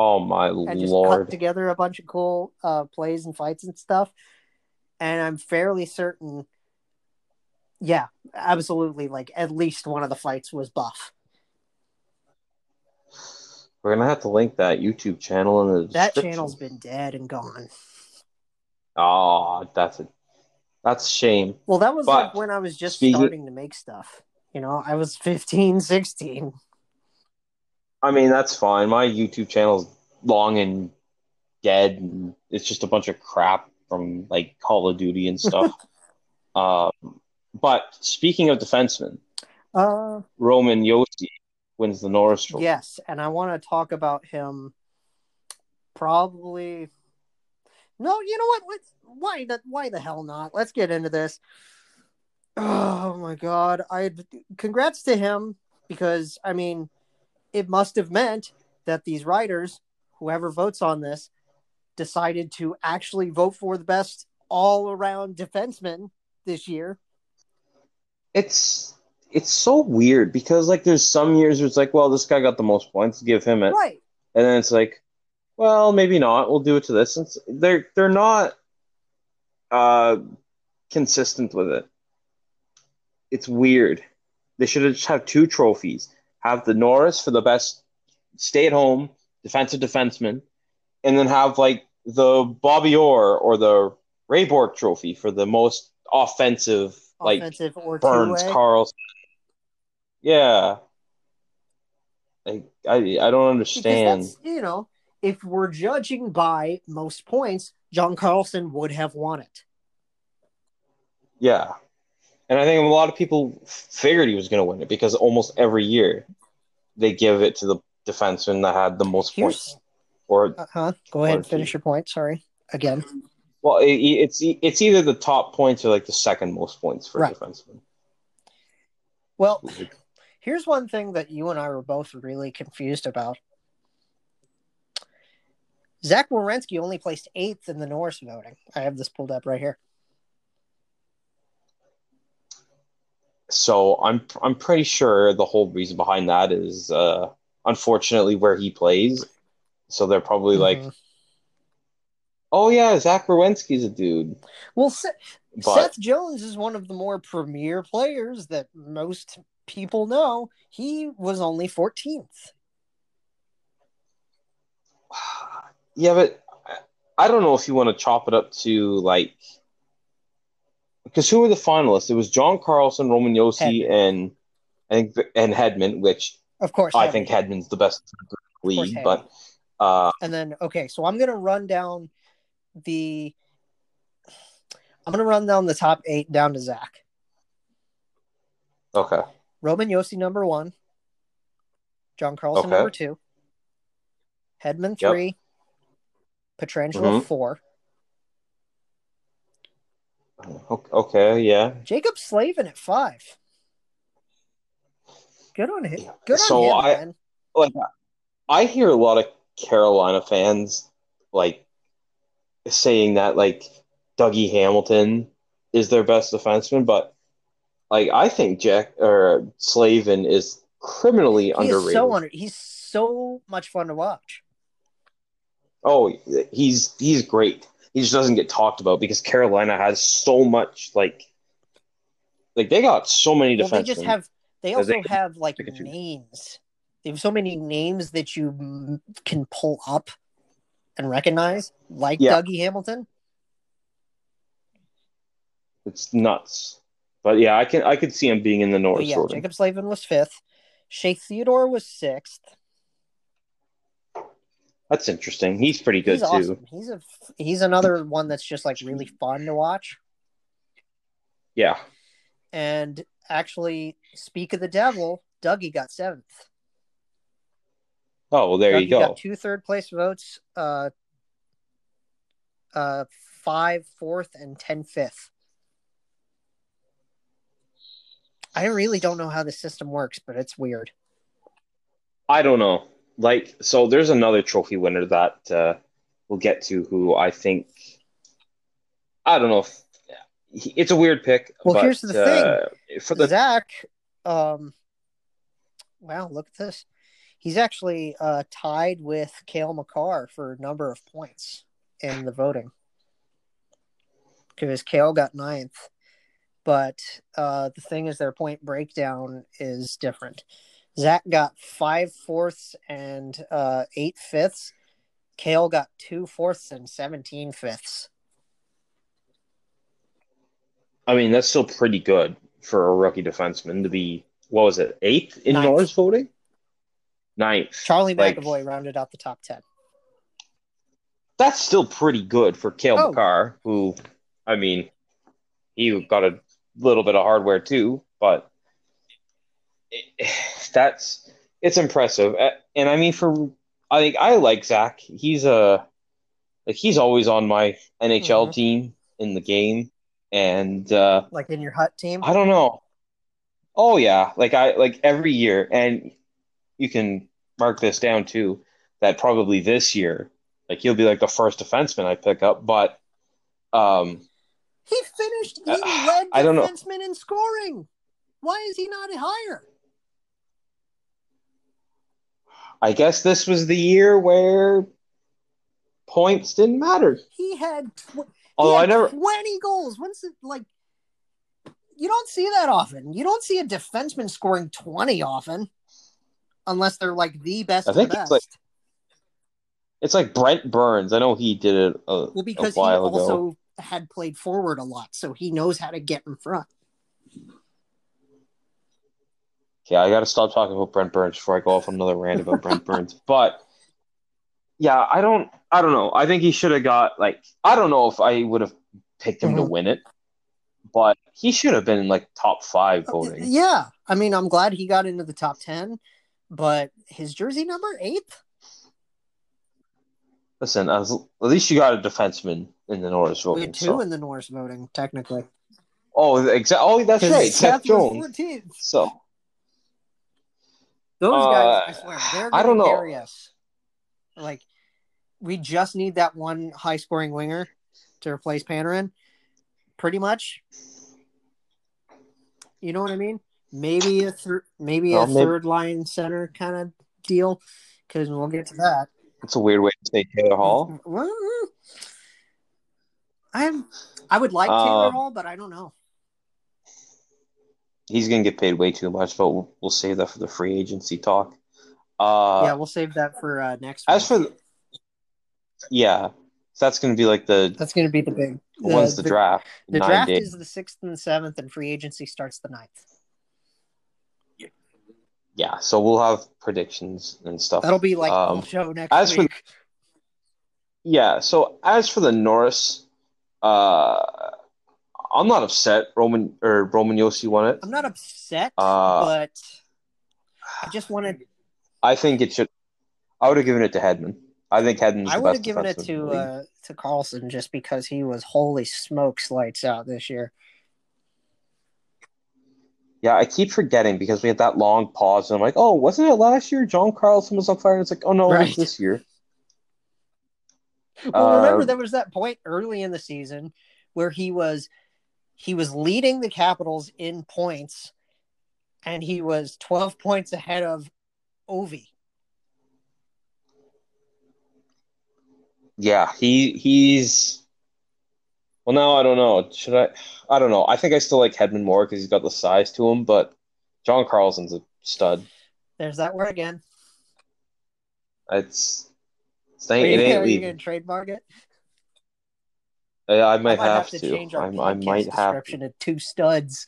S2: Oh my
S1: and just
S2: lord!
S1: cut together a bunch of cool uh, plays and fights and stuff. And I'm fairly certain, yeah, absolutely. Like at least one of the fights was Buff.
S2: We're gonna have to link that YouTube channel in the
S1: That channel's been dead and gone.
S2: Oh, that's a that's a shame.
S1: Well, that was
S2: But,
S1: like when I was just starting to make stuff. You know, I was 15, 16.
S2: I mean, that's fine. My YouTube channel's long and dead, and it's just a bunch of crap from like Call of Duty and stuff. um, but speaking of defensemen,
S1: Uh,
S2: Roman Josi wins the Norris Trophy.
S1: yes, and I want to talk about him. Probably. No, you know what? Let's, why the why the hell not? Let's get into this. Oh my god! I congrats to him because I mean, it must have meant that these writers, whoever votes on this, decided to actually vote for the best all around defenseman this year.
S2: It's it's so weird because like there's some years where it's like, well, this guy got the most points, give him it,
S1: Right.
S2: and then it's like, well, maybe not. We'll do it to this. It's, they're they're not uh consistent with it. It's weird. They should have just have two trophies. Have the Norris for the best stay at home defensive defenseman, and then have like the Bobby Orr or the Ray Bourque trophy for the most offensive, like
S1: Offensive or
S2: Burns,
S1: two-way.
S2: Carlson. Yeah. I, I I don't understand.
S1: you know, if we're judging by most points, John Carlson would have won it.
S2: Yeah. And I think a lot of people figured he was going to win it because almost every year they give it to the defenseman that had the most
S1: Here's,
S2: points. Or
S1: uh huh. Go ahead and finish your point. Sorry. Again.
S2: Well, it, it's it's either the top points or like the second most points for
S1: Right.
S2: a defenseman.
S1: Well, here's one thing that you and I were both really confused about. Zach Werenski only placed eighth in the Norris voting. I have this pulled up right here.
S2: So I'm I'm pretty sure the whole reason behind that is uh, unfortunately where he plays. So they're probably like,
S1: Mhm.
S2: Oh yeah, Zach Werenski's a dude.
S1: well, Seth,
S2: But
S1: Seth Jones is one of the more premier players that most people know. He was only 14th.
S2: Yeah, but I- don't know if you want to chop it up to like because who were the finalists? It was John Carlson, Roman Josi,
S1: Hedman.
S2: and I think and Hedman, which
S1: Of course.
S2: I
S1: Hedman.
S2: think Hedman's the best in the
S1: course,
S2: league. But uh,
S1: And then okay, so I'm gonna run down the I'm gonna run down the top eight down to Zach.
S2: okay,
S1: Roman Josi number one. John Carlson
S2: Okay.
S1: number two. Hedman
S2: Yep.
S1: three. Pietrangelo
S2: Mhm.
S1: four.
S2: Okay, yeah.
S1: Jaccob Slavin at five. Good on him. Good
S2: So
S1: on him,
S2: I-
S1: man.
S2: Like I hear a lot of Carolina fans like saying that like Dougie Hamilton is their best defenseman, but like I think Jack or Slavin is criminally
S1: He
S2: underrated.
S1: is so under. He's so much fun to watch.
S2: Oh, he's he's great. He just doesn't get talked about because Carolina has so much like like they got so many
S1: Well, they just have. They also
S2: they-
S1: have like
S2: they could choose.
S1: names. They have so many names that you can pull up and recognize, like
S2: Yeah.
S1: Dougie Hamilton.
S2: it's nuts. But yeah, I can I could see him being in the
S1: But
S2: North
S1: yeah. Jaccob Slavin was fifth. Shea Theodore was sixth.
S2: That's interesting. He's pretty good
S1: he's
S2: too.
S1: awesome. He's a he's another one that's just like really fun to watch.
S2: Yeah.
S1: And actually, speak of the devil, Dougie got seventh.
S2: Oh well, there
S1: Dougie
S2: you go.
S1: got two third place votes, uh, uh, five fourth and ten fifth. I really don't know how the system works, but it's weird.
S2: I don't know. Like, so there's another trophy winner that uh, we'll get to who I think. I don't know if it's a weird pick.
S1: Well,
S2: but,
S1: here's the
S2: uh, For the
S1: Zach, um, wow, look at this. He's actually uh, tied with Cale Makar for a number of points in the voting because Cale got ninth. But uh, the thing is, their point breakdown is different. Zach got five fourths and uh, eight fifths. Cale got two fourths and 17 fifths.
S2: I mean, that's still pretty good for a rookie defenseman to be, what was it, eighth in
S1: Ninth.
S2: Norris voting? Ninth.
S1: Charlie
S2: Like,
S1: McAvoy rounded out the top 10.
S2: That's still pretty good for Cale
S1: Oh.
S2: Makar, who, I mean, he got a little bit of hardware too, but it- that's it's impressive. And I mean, for I think I like Zach. He's a like he's always on my NHL
S1: Mhm.
S2: team in the game, and uh,
S1: Like in your HUT team.
S2: I don't know. Oh yeah, like I like every year, and you can mark this down too. That probably this year, like he'll be like the first defenseman I pick up. But um,
S1: He finished, he
S2: Uh,
S1: led
S2: I don't know.
S1: defenseman in scoring. Why is he not higher?
S2: I guess this was the year where points didn't matter.
S1: He had, tw- he
S2: I never,
S1: 20 goals. When's it like? You don't see that often. You don't see a defenseman scoring 20 often, unless they're like the best
S2: I think
S1: best.
S2: it's like- it's like Brent Burns. I know he did it a,
S1: well, because
S2: a
S1: he
S2: while ago.
S1: also had played forward a lot, so he knows how to get in front.
S2: Okay, I got to stop talking about Brent Burns before I go off on another rant about Brent Burns. But yeah, I don't, I don't know. I think he should have got like, I don't know if I would have picked him to
S1: Mhm.
S2: win it, but he should have been in like top five voting.
S1: Yeah, I mean, I'm glad he got into the top 10, but his jersey number eighth.
S2: Listen, as, at least you got a defenseman in the Norris
S1: We
S2: voting.
S1: had two
S2: so-
S1: in the Norris voting, technically.
S2: Oh, exactly. Oh, that's right, Seth
S1: Seth
S2: Jones.
S1: 14th.
S2: So
S1: Those
S2: Uh,
S1: guys, I swear, they're
S2: I don't know.
S1: us. Like, we just need that one high scoring winger to replace Panarin, pretty much. You know what I mean? Maybe a thir- maybe
S2: Well,
S1: a
S2: maybe-
S1: third line center kind of deal, because we'll get to that.
S2: it's a weird way to say Taylor Hall.
S1: Well, I'm. I would like Taylor
S2: Um,
S1: Hall, but I don't know.
S2: He's gonna get paid way too much, but we'll, we'll save that for the free agency talk. Uh,
S1: yeah, we'll save that for uh, next.
S2: as
S1: week.
S2: for the, yeah, so that's gonna be like the
S1: that's going to be the big.
S2: when's the, draft?
S1: The draft is the sixth and the seventh, and free agency starts the 9th.
S2: Yeah, so we'll have predictions and stuff.
S1: That'll be like
S2: Um,
S1: show next
S2: as for-
S1: week.
S2: Yeah, so as for the Norris, uh, I'm not upset. Roman or Roman Josi won it.
S1: I'm not upset,
S2: Uh,
S1: but I just wanted.
S2: I think it should. I would have given it to Hedman. I think Hedman's
S1: I would have given it to uh, to Carlson just because he was holy smokes lights out this year.
S2: Yeah, I keep forgetting because we had that long pause, and I'm like, oh, wasn't it last year? John Carlson was on fire, and it's like, oh no, it was this year.
S1: Well, remember
S2: Uh,
S1: there was that point early in the season where he was he was leading the Capitals in points, and he was 12 points ahead of Ovi.
S2: Yeah, he he's. Well, now I don't know. Should I? I don't know. I think I still like Hedman more because he's got the size to him, but John Carlson's a stud.
S1: There's that word again.
S2: It's, it's
S1: Are you,
S2: it ain't
S1: are you to trademark it?
S2: I
S1: I
S2: might,
S1: might
S2: have,
S1: to
S2: to.
S1: change our
S2: I
S1: podcast
S2: might have.
S1: description to two studs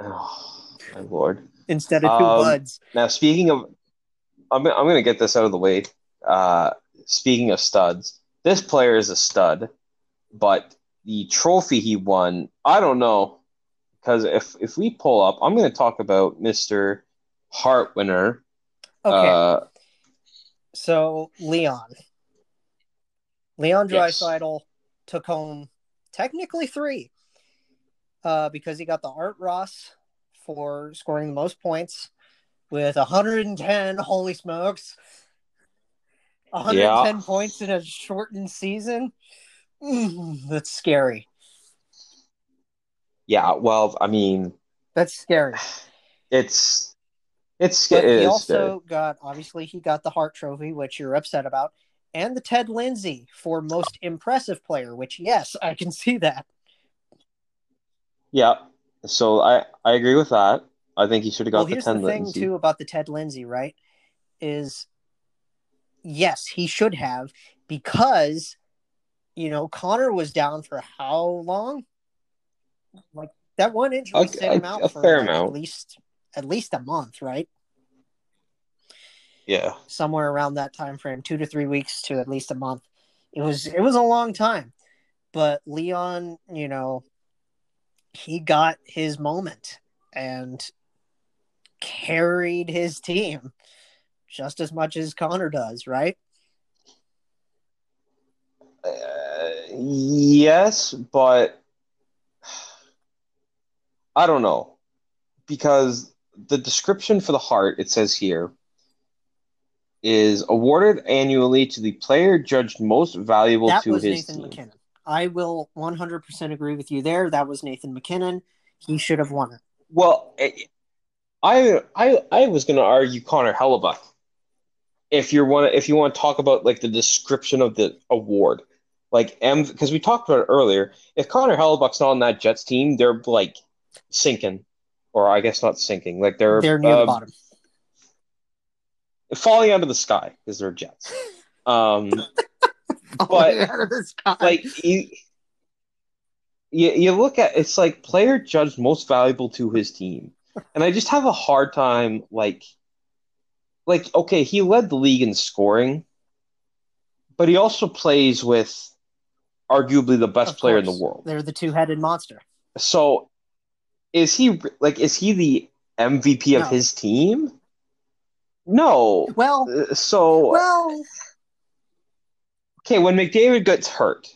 S2: Oh, my lord.
S1: instead of two
S2: Um,
S1: buds.
S2: Now, speaking of, I'm I'm gonna get this out of the way. Uh, speaking of studs, this player is a stud, but the trophy he won, I don't know, because if if we pull up, I'm gonna talk about Mister Hart winner.
S1: Okay,
S2: Uh,
S1: so Leon. Leon
S2: Yes.
S1: Draisaitl took home technically three uh, because he got the Art Ross for scoring the most points with 110. Holy smokes. 110 points in a shortened season. Mm, that's scary.
S2: yeah, well, I mean,
S1: That's scary.
S2: it's it's
S1: But
S2: it
S1: he also got obviously he got the Hart Trophy, which you're upset about, and the Ted Lindsay for most impressive player, which yes, I can see that.
S2: Yeah, so I I agree with that. I think he should have got
S1: well,
S2: the
S1: here's
S2: ten
S1: the thing
S2: Lindsay.
S1: too about the Ted Lindsay, right? Is yes, he should have because you know Connor was down for how long? Like that one injury
S2: A-
S1: set him
S2: a-
S1: out
S2: a
S1: for like, at least at least a month, right?
S2: Yeah,
S1: Somewhere around that time frame, two to three weeks to at least a month. It was it was a long time, but Leon, you know, he got his moment and carried his team just as much as Connor does, right?
S2: Uh, yes, but I don't know because the description for the Hart it says here is awarded annually to the player judged most valuable
S1: that
S2: to
S1: was
S2: his
S1: Nathan
S2: team.
S1: MacKinnon. I will 100% agree with you there. That was Nathan MacKinnon. He should have won it.
S2: Well, I I I was going to argue Connor Hellebuyck. If you want if you want to talk about like the description of the award, like M because we talked about it earlier. If Connor Hellebuyck's not on that Jets team, they're like sinking, or I guess not sinking. Like they're
S1: They're near
S2: uh,
S1: the bottom.
S2: falling out of the sky because they're Jets. Um, but,
S1: out of the sky.
S2: like you, you you look at it's like player judged most valuable to his team and i just have a hard time like like okay he led the league in scoring but he also plays with arguably the best
S1: Of
S2: player in the world
S1: They're the two-headed monster.
S2: so is he like is he the mvp of
S1: No.
S2: his team no
S1: Well,
S2: Uh, so
S1: well,
S2: okay when mcdavid gets hurt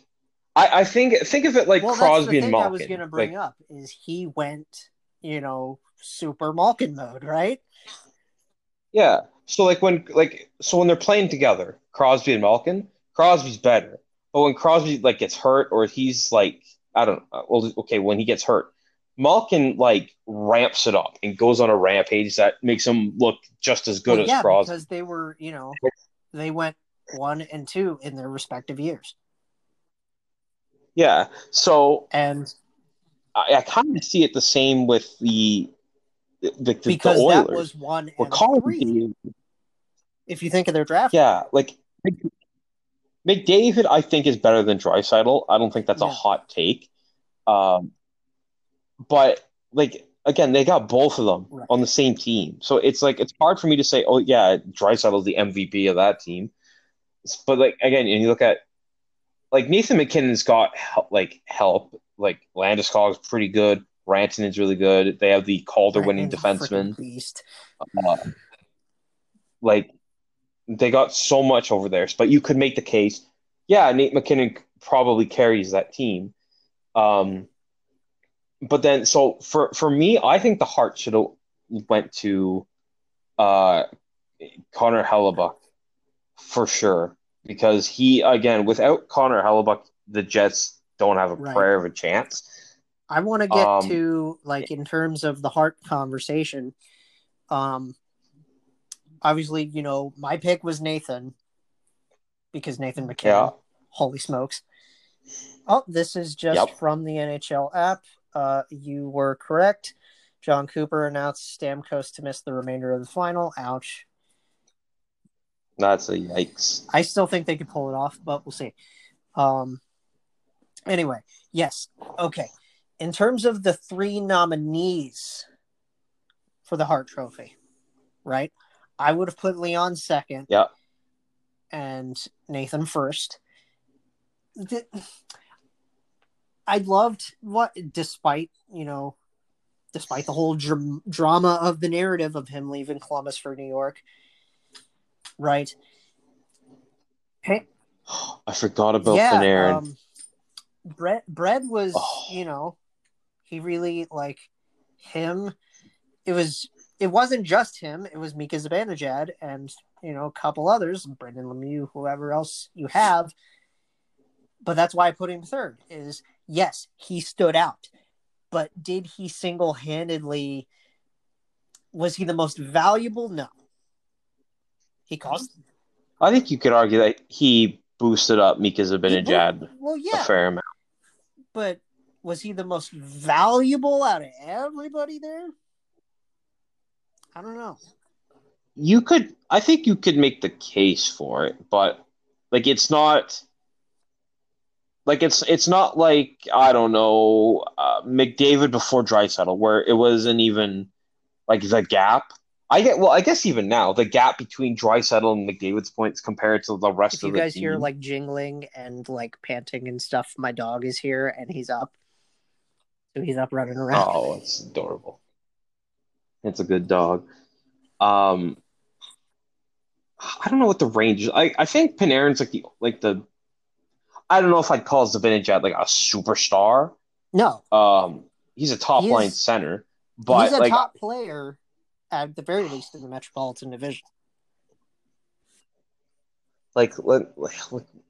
S2: I, I think think of it like
S1: well,
S2: Crosby and
S1: thing I
S2: Malkin.
S1: was going to bring
S2: Like,
S1: up is he went, you know, super Malkin mode, right?
S2: Yeah. So like when like so when they're playing together, Crosby and Malkin, Crosby's better. But when Crosby like gets hurt or he's like I don't uh, well okay when he gets hurt, Malkin like ramps it up and goes on a rampage that makes him look just as good
S1: Well,
S2: as
S1: yeah,
S2: Crosby.
S1: because they were, you know, they went one and two in their respective years,
S2: Yeah. So
S1: and
S2: I, I kind of see it the same with the the, the, the
S1: because
S2: Oilers.
S1: that was one and three. If you think of their draft,
S2: yeah, like McDavid, I think is better than Draisaitl. I don't think that's a hot take. Um, but like again, they got both of them
S1: Right.
S2: on the same team, so it's like it's hard for me to say, oh yeah, Draisaitl's the MVP of that team. But like again, and you look at like Nathan MacKinnon's got help, like help. Like Landeskog is pretty good. Rantanen's really good. They have the Calder winning defenseman.
S1: beast.
S2: Uh, like they got so much over there, but you could make the case. Yeah, Nate MacKinnon probably carries that team. Um, but then, so for for me, I think the Hart should have went to uh, Connor Hellebuyck for sure because he again without Connor Hellebuyck, the Jets don't have a
S1: Right.
S2: prayer of a chance.
S1: I want to get
S2: Um,
S1: to like in terms of the Hart conversation. Um, obviously, you know, my pick was Nathan because Nathan MacKinnon.
S2: Yeah.
S1: Holy smokes! Oh, this is just
S2: Yep.
S1: from the NHL app. Uh, you were correct. Jon Cooper announced Stamkos to miss the remainder of the final. Ouch.
S2: That's a yikes.
S1: I still think they could pull it off, but we'll see. Um, anyway, yes. Okay. In terms of the three nominees for the Hart Trophy, right? I would have put Leon second.
S2: Yeah.
S1: And Nathan first. I loved what, despite, you know, despite the whole dr- drama of the narrative of him leaving Columbus for New York, right? Hey,
S2: I forgot about
S1: yeah,
S2: Panarin.
S1: um, Brett Bread was,
S2: Oh.
S1: you know, he really like him. It was it wasn't just him. It was Mika Zibanejad and you know a couple others, Brendan Lemieux, whoever else you have. But that's why I put him third. Is yes, he stood out, but did he single handedly? Was he the most valuable? No. He cost.
S2: I think you could argue that he boosted up Mika Zibanejad
S1: Well, yeah.
S2: a fair amount.
S1: but was he the most valuable out of everybody there? I don't know.
S2: You could, I think you could make the case for it, but like it's not like it's it's not like I don't know uh, McDavid before Draisaitl where it wasn't even like the gap. I get well, I guess even now the gap between Draisaitl and McDavid's points compared to the rest
S1: If
S2: of the you
S1: guys hear like jingling and like panting and stuff, my dog is here and he's up. So he's up running around.
S2: Oh, it's adorable. It's a good dog. Um, I don't know what the range is. I, I think Panarin's like the like the. I don't know if I'd call Zibanejad like a superstar.
S1: No,
S2: Um, he's a top
S1: He's-
S2: line center, but
S1: he's a
S2: like
S1: top player at the very least in the Metropolitan Division.
S2: like let,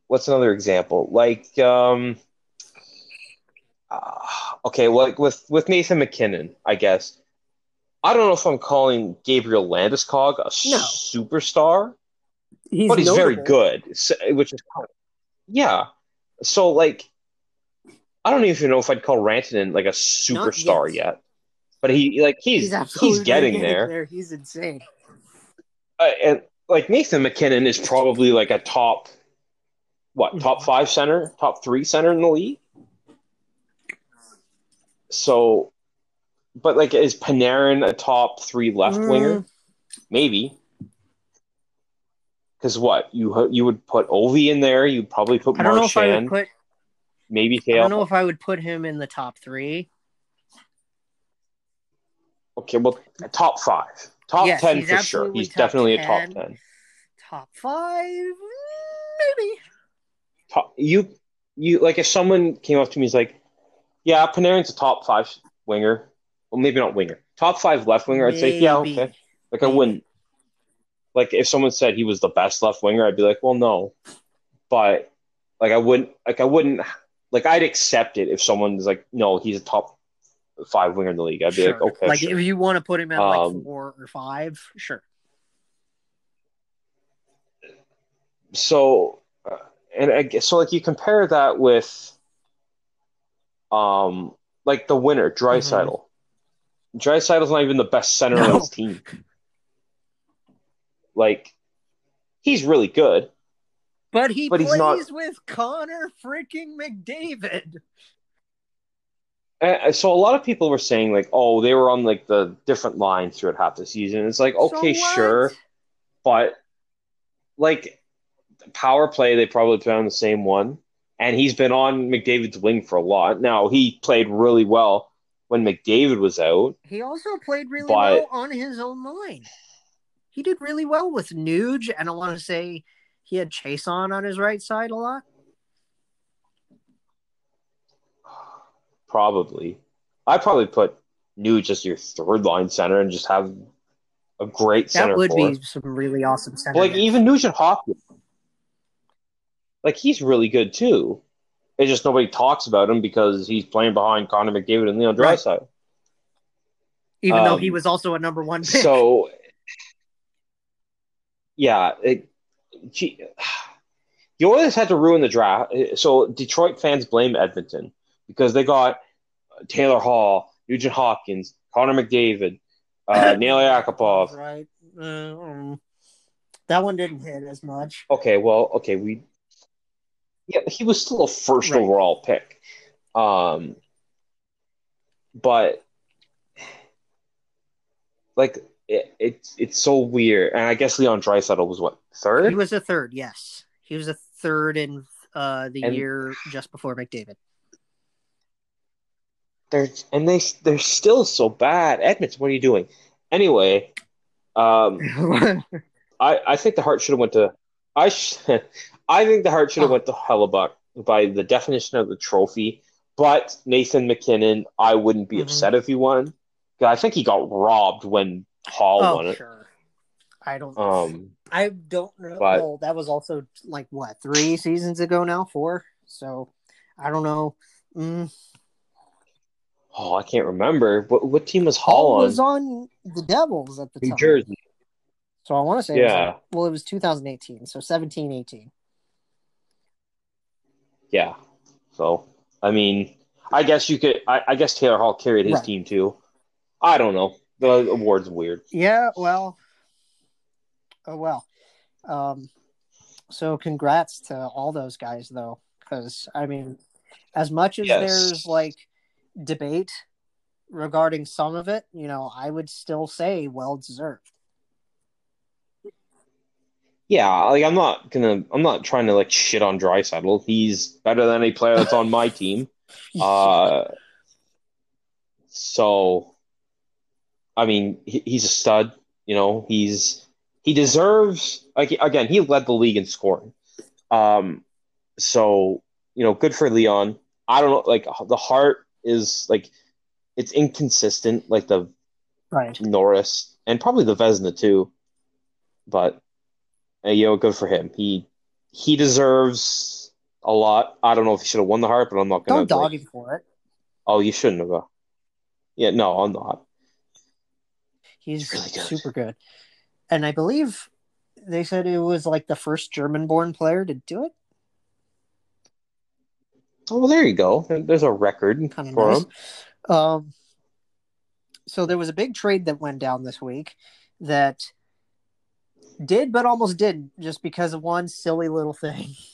S2: what's another example? Like um, uh, okay, like with with Nathan MacKinnon, I guess. I don't know if I'm calling Gabriel Landeskog a
S1: No.
S2: superstar.
S1: He's
S2: but he's very good, which is yeah. So like, I don't even know if I'd call Rantanen like a superstar
S1: yet.
S2: yet, but he like he's
S1: He's
S2: he's,
S1: absolutely
S2: getting there,
S1: He's insane.
S2: Uh, and like Nathan MacKinnon is probably like a top what top five center, top three center in the league. So, but like, is Panarin a top three left
S1: Mm.
S2: winger? Maybe. Because what you you would put Ovi in there, you'd probably put
S1: I don't know if I would put.
S2: maybe
S1: I don't know if I would put him in the top three.
S2: Okay, well, top five, top
S1: Yes,
S2: ten for sure. He's definitely a top ten.
S1: Top five, maybe.
S2: Top, you, you like if someone came up to me, and is like, "Yeah, Panarin's a top five winger." Well, maybe not winger, top five left winger. I'd say, "Yeah, okay." Like I wouldn't. Like if someone said he was the best left winger, I'd be like, "Well, no," but like I wouldn't. Like I wouldn't. Like I'd accept it if someone's like, "No, he's a top five winger in the league." I'd be like,
S1: Sure.
S2: "Okay,
S1: like
S2: sure."
S1: if you want to put him at like
S2: Um,
S1: four or five, sure.
S2: so uh, and I guess so like you compare that with um like the winner Draisaitl. Draisaitl's not even the best center on his team. Like he's really good.
S1: But he
S2: But he's not-
S1: with Connor freaking McDavid.
S2: And uh, so a lot of people were saying like, oh, they were on like the different lines throughout half the season. It's like, okay,
S1: So
S2: sure, but like power play, they probably put on the same one, and he's been on McDavid's wing for a lot. Now he played really well when McDavid was out.
S1: He also played really
S2: But-
S1: well on his own line. He did really well with Nuge, and I want to say he had Chase on on his right side a lot.
S2: Probably, I probably put Nuge as your third line center and just have a great
S1: That
S2: center
S1: would
S2: for.
S1: be some really awesome center.
S2: like even Nugent Hopkins, like he's really good too. It's just nobody talks about him because he's playing behind Connor McDavid and Leon
S1: Right.
S2: Draisaitl.
S1: even though
S2: um,
S1: he was also a number one pick.
S2: So, yeah, it, gee, the Oilers had to ruin the draft. So Detroit fans blame Edmonton because they got Taylor Hall, Nugent Hopkins, Connor McDavid, uh, Nail Yakupov.
S1: right? Uh, um, that one didn't hit as much.
S2: Okay, well, okay, we. Yeah, he was still a first
S1: Right.
S2: overall pick. Um, but like it, it's it's so weird, and I guess Leon Draisaitl was what third.
S1: He was a third, yes. He was a third in uh, the
S2: And-
S1: year just before McDavid.
S2: They're and they they're still so bad. Edmonds, what are you doing? Anyway, um, I I think the Hart should have went to I sh- I think the Hart should have
S1: Oh.
S2: went to Hellebuyck by the definition of the trophy. But Nathan McKinnon, I wouldn't be
S1: Mhm.
S2: upset if he won. I think he got robbed when Hall won
S1: oh,
S2: it.
S1: sure. I don't.
S2: Um,
S1: I don't know.
S2: but-
S1: well, that was also like what three seasons ago now, four. So I don't know. Mm,
S2: oh, I can't remember what what team was
S1: Hall
S2: Hall on?
S1: was on the Devils at the
S2: New
S1: time.
S2: Jersey.
S1: So I want to say, it
S2: Yeah.
S1: like- well, it was 2018, so 17, 18.
S2: Yeah. So I mean, I guess you could. I, I guess Taylor Hall carried his
S1: Right.
S2: team too. I don't know. the award's weird.
S1: Yeah, well, oh well. Um, so congrats to all those guys, though, because I mean, as much as
S2: Yes.
S1: there's like debate regarding some of it, you know, I would still say well deserved.
S2: Yeah, like I'm not gonna, I'm not trying to like shit on Draisaitl. He's better than any player that's on my team. Uh, so, I mean, he, he's a stud. You know, he's he deserves like again, he led the league in scoring. Um, so you know, good for Leon. I don't know, like the Hart is like it's inconsistent, like the
S1: right.
S2: Norris and probably the Vezina too. But uh, you know, good for him. He he deserves a lot. I don't know if he should have won the Hart, but I'm not gonna.
S1: Don't dog him for it.
S2: oh, you shouldn't have. uh, Yeah, no, I'm not.
S1: He's
S2: really good.
S1: super good. And I believe they said it was like the first German born player to do it.
S2: Oh, well, there you go. There's a record
S1: Kind of
S2: for
S1: nice.
S2: him.
S1: Um, so there was a big trade that went down this week that did but almost didn't just because of one silly little thing.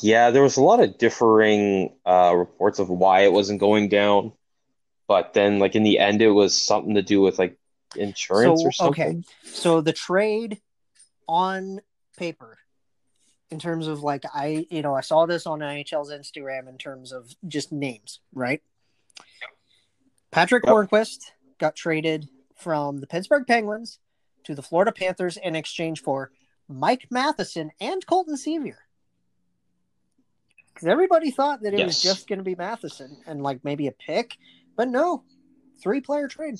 S2: Yeah, there was a lot of differing uh, reports of why it wasn't going down, but then, like in the end, it was something to do with like insurance
S1: So,
S2: or something.
S1: okay. So the trade on paper, in terms of like I, you know, I saw this on NHL's Instagram in terms of just names, right? Patrick
S2: Yep.
S1: Hornqvist got traded from the Pittsburgh Penguins to the Florida Panthers in exchange for Mike Matheson and Colton Sceviour. Because everybody thought that it was just going to be Matheson and like maybe a pick, but no, three player trade.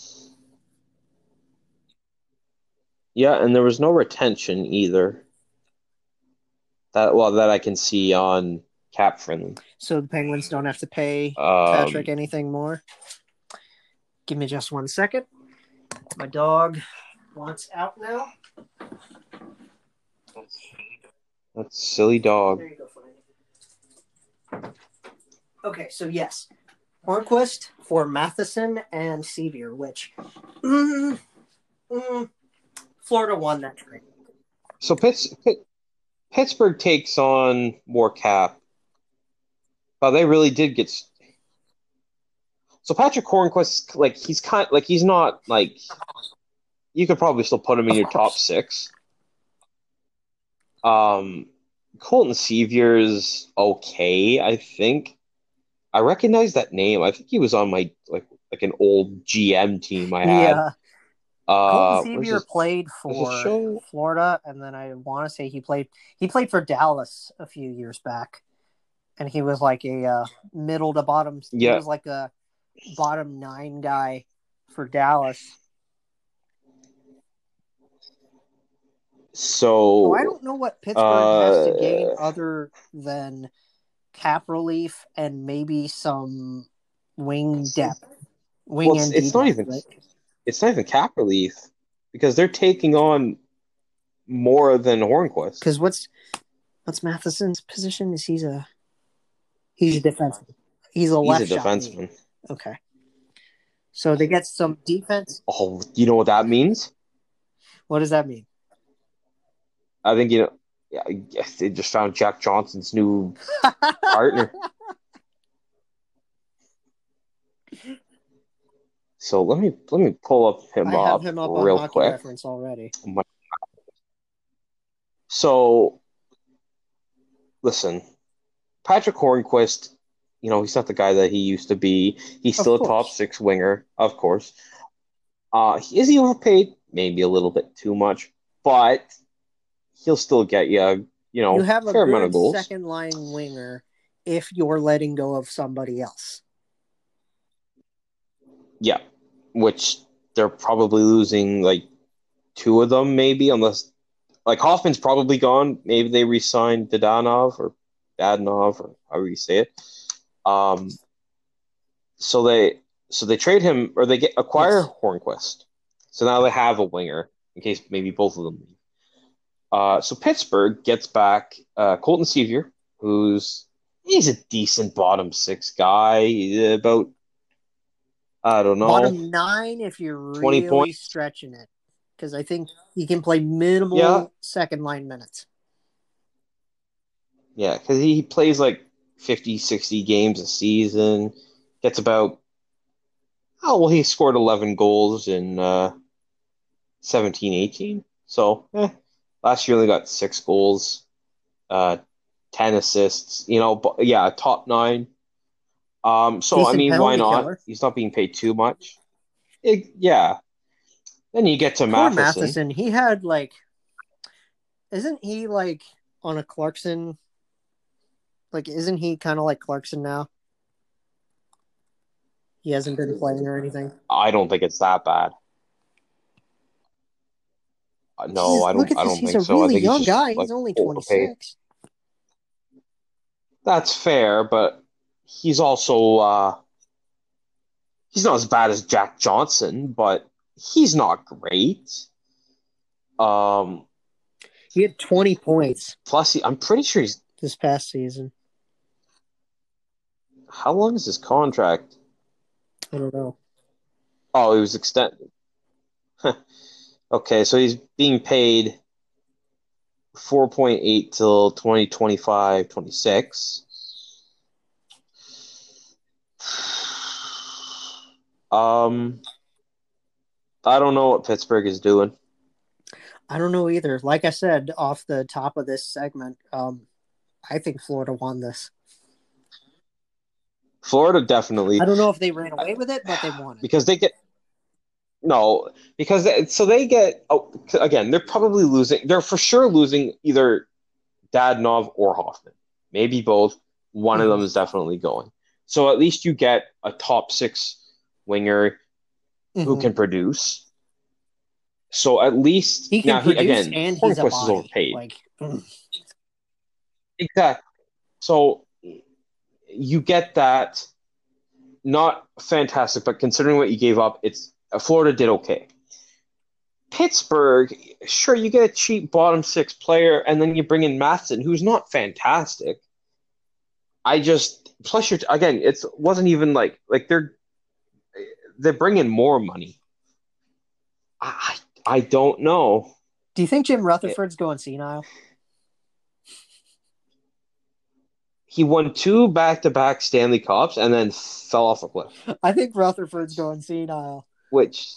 S2: Yeah, and there was no retention either. That well, that I can see on Cap Friendly.
S1: So the Penguins don't have to pay
S2: Um,
S1: Patrick anything more. Give me just one second. My dog wants out now.
S2: That's silly dog.
S1: There you go. Okay, so yes, Hornqvist for Matheson and Sceviour, which mm, mm, Florida won that trade.
S2: So Pitts, Pitt, Pittsburgh takes on more cap. But they really did get. So Patrick Hornqvist, like he's kind, like he's not like. You could probably still put him in your top six. Um, Colton Sceviour's okay, I think. I recognize that name. I think he was on my like like an old GM team I had.
S1: Yeah,
S2: Uh,
S1: Colton
S2: Sceviour
S1: played for? Florida, and then I want to say he played he played for Dallas a few years back, and he was like a uh, middle to bottom. He
S2: Yeah.
S1: was like a bottom nine guy for Dallas.
S2: So
S1: So I don't know what Pittsburgh has to gain
S2: Uh,
S1: other than cap relief and maybe some wing depth. Wing
S2: Well, it's- it's not
S1: depth,
S2: even-
S1: right?
S2: it's not even cap relief because they're taking on more than Hornqvist.
S1: Because what's what's Matheson's position? Is he's a he's a defenseman. He's a
S2: He's
S1: left
S2: a
S1: shot lead. Okay. So they get some defense.
S2: Oh, you know what that means?
S1: What does that mean?
S2: I think you know. Yeah, I guess they just found Jack Johnson's new partner. So let me let me pull up him
S1: I
S2: up,
S1: have him up
S2: real quick.
S1: reference already.
S2: So listen, Patrick Hornqvist, you know, he's not the guy that he used to be. He's still a top six winger, of course. Uh, is he overpaid? Maybe a little bit too much, but he'll still get you, you know,
S1: you have a
S2: fair amount of goals.
S1: second line winger if you're letting go of somebody else.
S2: Yeah, which they're probably losing like two of them, maybe, unless like Hoffman's probably gone. Maybe they re-signed Dadonov or Dadonov or however you say it. Um, so they so they trade him or they get acquire
S1: Yes.
S2: Hornqvist. So now they have a winger in case maybe both of them leave. Uh, so Pittsburgh gets back uh, Colton Sceviour, who's he's a decent bottom six guy, about I don't know.
S1: Bottom nine if you're
S2: 20
S1: really
S2: points?
S1: stretching it. Because I think he can play minimal
S2: Yeah.
S1: second line minutes.
S2: Yeah, because he plays like 50, 60 games a season. Gets about, oh, well, he scored 11 goals in uh, 17, 18. So, eh, last year only got six goals, uh, 10 assists. You know, but yeah, top nine. Um, so, I mean, why not?
S1: killer.
S2: He's not being paid too much. It- yeah. Then you get to Matheson.
S1: Matheson, he had like, isn't he like on a Clarkson? Like, isn't he kind of like Clarkson now? He hasn't been playing or anything.
S2: I don't think it's that bad. Uh, No,
S1: Jesus,
S2: I don't. I don't
S1: He's
S2: think
S1: a
S2: so. I
S1: really
S2: think
S1: young
S2: he's
S1: guy.
S2: like,
S1: He's only 26.
S2: That's fair, but he's also uh he's not as bad as Jack Johnson, but he's not great. Um
S1: He had 20 points
S2: plus he, I'm pretty sure he's
S1: this past season.
S2: How long is his contract?
S1: I don't know.
S2: Oh, he was extended. okay, so he's being paid 4.8 till 2025, 26. Um I don't know what Pittsburgh is doing.
S1: I don't know either. Like I said off the top of this segment, um, I think Florida won this.
S2: Florida definitely
S1: I don't know if they ran away with it, but they won it.
S2: because they get no because they, so they get oh, again they're probably losing they're for sure losing either Dadonov or Hoffman maybe both one of them is definitely going so at least you get a top six winger who
S1: Mhm.
S2: can produce so at least
S1: He can
S2: now he
S1: produce
S2: again
S1: and he's a
S2: Hornqvist is
S1: body.
S2: overpaid
S1: Like, mm.
S2: Exactly. So you get that not fantastic, but considering what you gave up, it's Florida did okay. Pittsburgh, sure, you get a cheap bottom six player, and then you bring in Matheson, who's not fantastic. I just plus you're again, it wasn't even like like they're they're bringing more money. I I I don't know.
S1: do you think Jim Rutherford's going senile?
S2: He won two back to back Stanley Cups and then fell off a cliff.
S1: I think Rutherford's going senile.
S2: which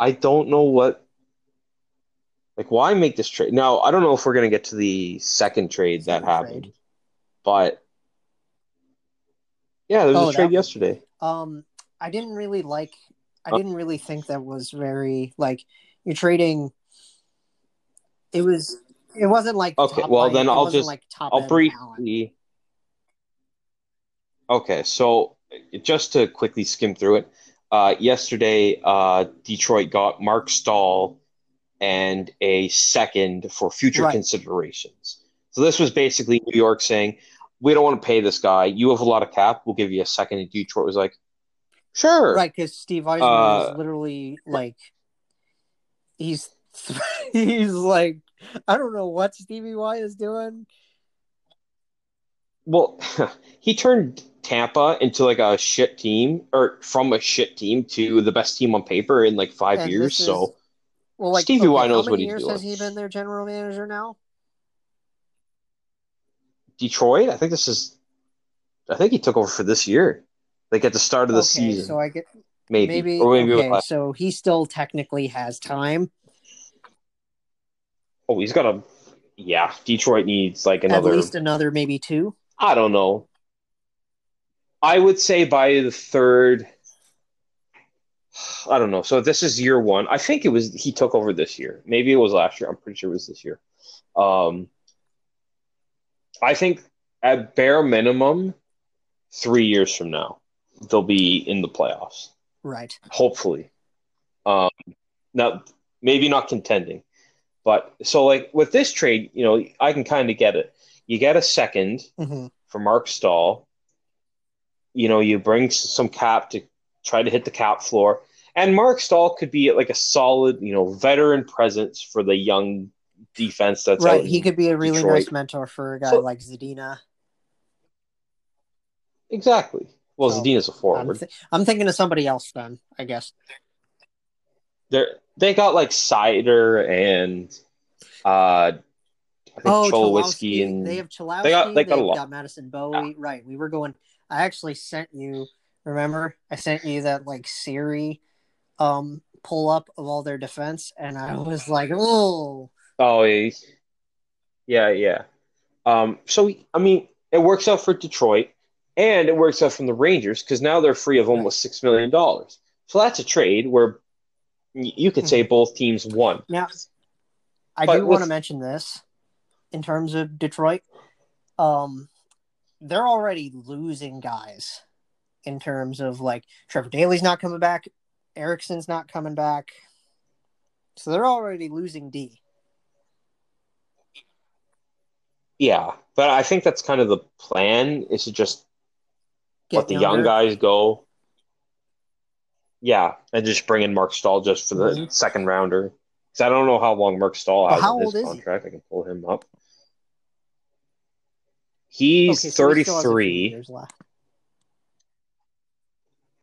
S2: I don't know what like why make this trade. Now, I don't know if we're going to get to the second trade that happened.
S1: trade.
S2: But yeah, there was
S1: Oh,
S2: a trade yesterday.
S1: Um, I didn't really like. I
S2: Uh,
S1: didn't really think that was very like you're trading. It was. It wasn't like
S2: Okay,
S1: top
S2: well,
S1: line-
S2: then I'll just-
S1: like top
S2: I'll
S1: talent.
S2: briefly Okay, so just to quickly skim through it, uh, yesterday uh, Detroit got Marc Staal and a second for future
S1: Right.
S2: considerations. So this was basically New York saying, "We don't want to pay this guy. You have a lot of cap. We'll give you a second. And Detroit was like, "Sure."
S1: Right, because Steve Yzerman
S2: Uh,
S1: is literally like he's he's like I don't know what Stevie Y is doing.
S2: Well, he turned Tampa into like a shit team, or from a shit team to the best team on paper in like five
S1: And
S2: years.
S1: this
S2: So
S1: Well, like
S2: Stevie Y
S1: okay,
S2: knows
S1: how
S2: what
S1: many
S2: he's
S1: years
S2: doing.
S1: has he been their general manager now?
S2: Detroit, I think this is, I think he took over for this year, like at the start of the
S1: okay,
S2: season,
S1: so I get
S2: maybe,
S1: maybe,
S2: or maybe
S1: okay, so he still technically has time.
S2: Oh, he's got a, yeah. Detroit needs like another.
S1: At least another maybe two.
S2: I don't know. I would say by the third. I don't know. So this is year one. I think it was he took over this year. Maybe it was last year. I'm pretty sure it was this year. Um, I think at bare minimum, three years from now, they'll be in the playoffs.
S1: Right.
S2: Hopefully. Um, now maybe not contending, but so like with this trade, you know, I can kind of get it. You get a second
S1: hmm
S2: for Marc Staal. You know, you bring some cap to try to hit the cap floor. And Marc Staal could be like a solid, you know, veteran presence for the young defense that's
S1: Right.
S2: out
S1: He could be a really
S2: Detroit.
S1: nice mentor for a guy
S2: So-
S1: like Zadina.
S2: exactly. Well,
S1: So,
S2: Zadina's a
S1: I'm,
S2: forward.
S1: th- I'm thinking of somebody else then. I guess.
S2: They're they got like Seider and uh I think
S1: Oh,
S2: Cholowski
S1: Cholowski.
S2: and
S1: They have Cholowski.
S2: they got- they got a
S1: they've
S2: lot.
S1: got Madison Bowey. Right. We were going. I actually sent you. Remember, I sent you that like Siri, um, pull up of all their defense, and I was like, oh,
S2: Oh, yeah, yeah, yeah. Um, so I mean, it works out for Detroit, and it works out from the Rangers because now they're free of almost six million dollars. So that's a trade where you could say both teams won.
S1: now. I
S2: But
S1: do want to mention this in terms of Detroit. Um, they're already losing guys in terms of like Trevor Daley's not coming back, Ericsson's not coming back, so they're already losing D.
S2: Yeah, but I think that's kind of the plan is to just
S1: Get
S2: let the young guys go. Yeah, and just bring in Marc Staal just for the
S1: Mhm.
S2: second rounder. Because I don't know how long Marc
S1: Staal
S2: has
S1: how
S2: on his
S1: old is he?
S2: contract. I can pull him up. He's
S1: Okay, so he still has a few
S2: 33,
S1: years left.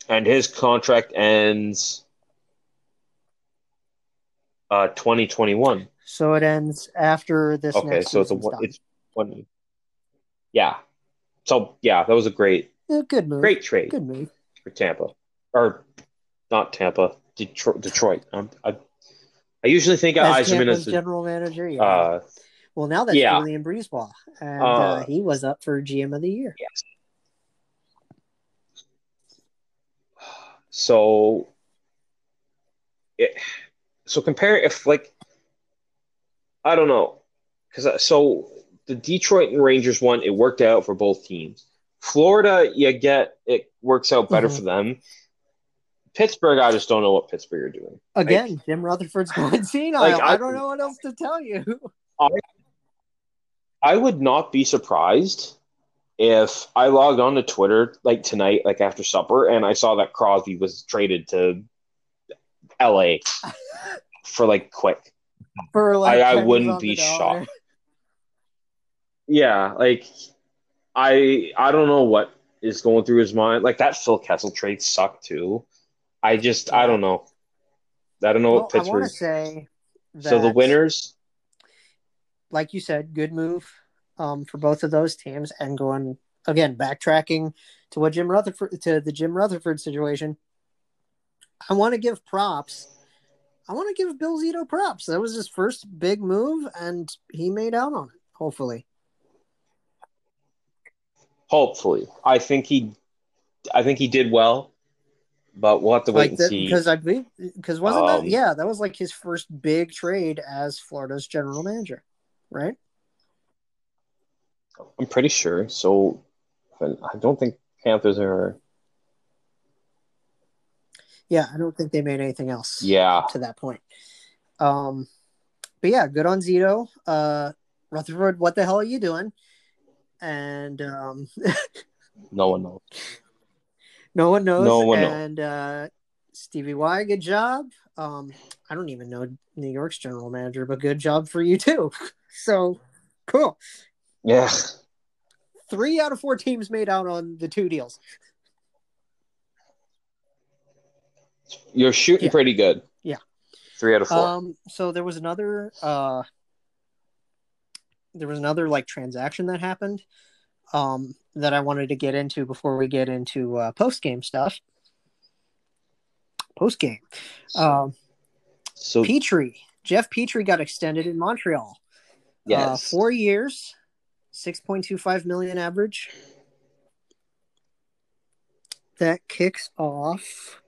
S2: and his contract ends uh 2021.
S1: So it ends after this
S2: Okay,
S1: next
S2: so it's a
S1: season's
S2: one.
S1: done.
S2: It's one. Yeah. So yeah, that was a great,
S1: Yeah, good move.
S2: great trade
S1: Good move.
S2: for Tampa, or not Tampa, Detroit. Detroit. Um, I, I usually think of
S1: As Yzerman
S2: as the
S1: general manager, yeah.
S2: uh,
S1: well, now that's
S2: yeah.
S1: Julien BriseBois, and
S2: Uh,
S1: uh, he was up for GM of the year.
S2: yes. So, it, so compare if like, I don't know, because so the Detroit and Rangers one, it worked out for both teams. Florida, you get it works out better
S1: Mhm.
S2: for them. Pittsburgh, I just don't know what Pittsburgh are doing.
S1: Again, Jim Rutherford's going senile.
S2: Like,
S1: I,
S2: I-
S1: don't know what else to tell you.
S2: I would not be surprised if I logged on to Twitter like tonight, like after supper, and I saw that Crosby was traded to LA for like quick.
S1: For like,
S2: I- I wouldn't be shocked. Yeah, like I I don't know what is going through his mind. Like that Phil Kessel trade sucked too. I just I don't know. I don't know
S1: Well,
S2: what
S1: I want
S2: Pittsburgh.
S1: to say
S2: So the winners,
S1: like you said, good move um, for both of those teams. And going again, backtracking to what Jim Rutherford to the Jim Rutherford situation. I want to give props. I want to give Bill Zito props. That was his first big move, and he made out on it. Hopefully,
S2: hopefully, I think he, I think he did well, but we'll have to wait
S1: like
S2: and see.
S1: because I believe because wasn't that
S2: Um,
S1: yeah that was like his first big trade as Florida's general manager, right?
S2: I'm pretty sure. So I don't think Panthers are.
S1: Yeah, I don't think they made anything else.
S2: Yeah,
S1: to that point. Um, but yeah, good on Zito. Uh, Rutherford, what the hell are you doing? And um,
S2: no one knows.
S1: No one knows.
S2: No one knows.
S1: and uh, Stevie Y, good job. Um, I don't even know New York's general manager, but good job for you too. So cool.
S2: Yeah,
S1: Three out of four teams made out on the two deals.
S2: you're shooting
S1: Yeah.
S2: pretty good.
S1: Yeah.
S2: three out of four.
S1: Um, so there was another uh there was another like transaction that happened um that I wanted to get into before we get into uh post game stuff. Post game. Um
S2: so
S1: Petry, Jeff Petry got extended in Montreal. Uh
S2: yes,
S1: four years, six point two five million average. That kicks off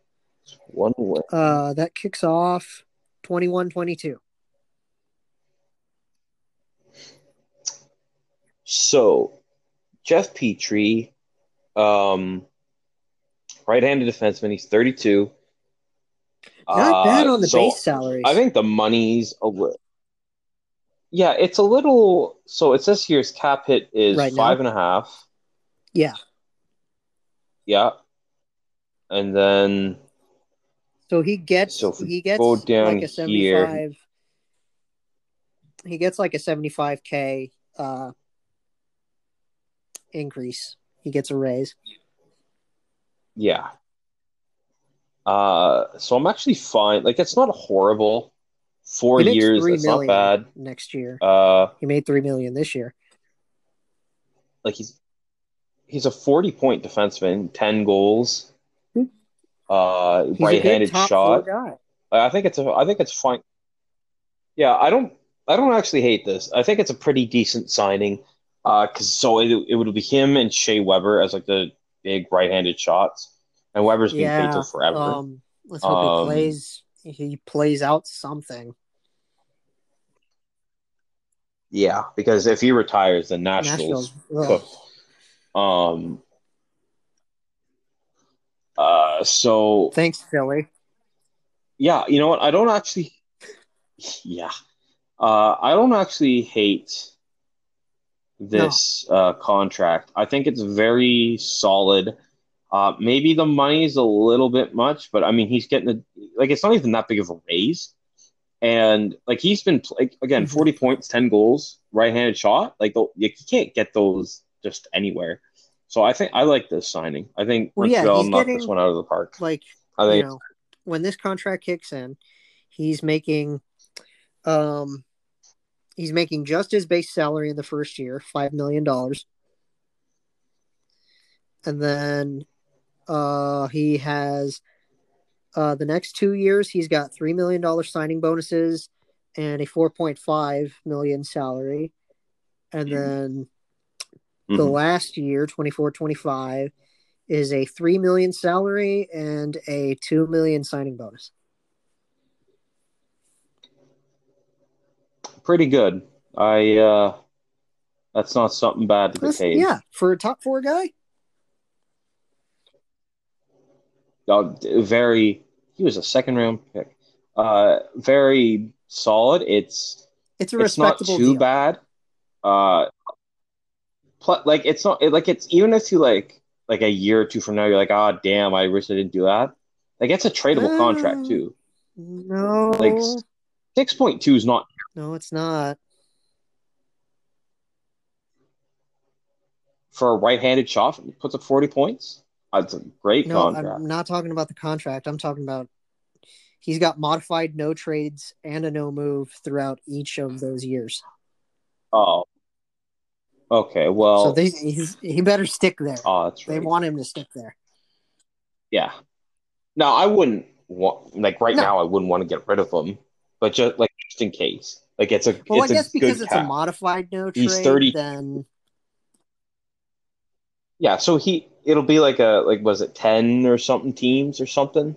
S2: one win.
S1: uh that kicks off 21-22.
S2: So Jeff Petry, um, right-handed defenseman. He's 32.
S1: Not bad
S2: Uh,
S1: on the
S2: so
S1: base salaries.
S2: I think the money's a little. Yeah, it's a little. So it says here his cap hit is
S1: Right
S2: five and a half.
S1: yeah.
S2: Yeah, and then
S1: So he gets
S2: So
S1: he gets
S2: go down
S1: like a seventy-five.
S2: here-
S1: He gets like a seventy five k uh increase. He gets a raise.
S2: yeah. Uh, so I'm actually fine. Like it's not horrible. Four years, that's not bad.
S1: next year.
S2: Uh,
S1: He made three million this year.
S2: like he's he's a 40 point defenseman, 10 goals.
S1: Hmm.
S2: Uh,
S1: He's
S2: right-handed shot. I think it's a, I think it's fine. Yeah, I don't I don't actually hate this. I think it's a pretty decent signing. Uh, cause so it, it would be him and Shea Weber as like the big right-handed shots, and Weber's been
S1: Yeah.
S2: faithful forever.
S1: Um, let's hope
S2: Um,
S1: he plays. He plays out something.
S2: yeah, because if he retires, the Nationals,
S1: Nashville's
S2: Um. Uh. So
S1: Thanks, Philly.
S2: yeah, you know what? I don't actually. Yeah, uh, I don't actually hate this uh, contract. I think it's very solid. Uh, maybe the money is a little bit much, but I mean, he's getting a, like it's not even that big of a raise, and like he's been like again,
S1: Mhm.
S2: forty points, ten goals, right-handed shot. Like the, you can't get those just anywhere. So I think I like this signing. I think
S1: Well, yeah,
S2: Montreal
S1: he's
S2: knocked
S1: getting-
S2: this one out of the park.
S1: Like
S2: I think you
S1: know, when this contract kicks in, he's making, um, he's making just his base salary in the first year, five million dollars, and then, uh, he has, uh, the next two years he's got three million dollar signing bonuses and a four point five million salary, and then the
S2: Mhm.
S1: last year 24 25 is a 3 million salary and a 2 million signing bonus
S2: pretty good. I uh that's not something bad to paid.
S1: yeah for a top four guy
S2: Uh, very he was a second round pick. Uh very solid. It's
S1: it's a
S2: it's not too
S1: deal.
S2: bad. Uh pl- like it's not it, like it's even if you like like a year or two from now you're like, ah damn, I wish I didn't do that. Like it's a tradable
S1: Uh,
S2: contract too.
S1: no
S2: Like six point two is not
S1: no it's not
S2: for a right handed shot puts up forty points. That's a great
S1: no
S2: contract.
S1: i'm not talking about the contract i'm talking about he's got modified no trades and a no move throughout each of those years
S2: Oh. Okay, well
S1: so they, he's, he better stick there
S2: oh that's right.
S1: they want him to stick there
S2: Yeah. No, I wouldn't want like right
S1: No.
S2: now. I wouldn't want to get rid of him, but just like just in case, like it's a
S1: well
S2: it's
S1: i guess
S2: a
S1: because
S2: good
S1: it's a modified no trade.
S2: He's 30
S1: then
S2: Yeah, so he it'll be like a like was it ten or something teams or something?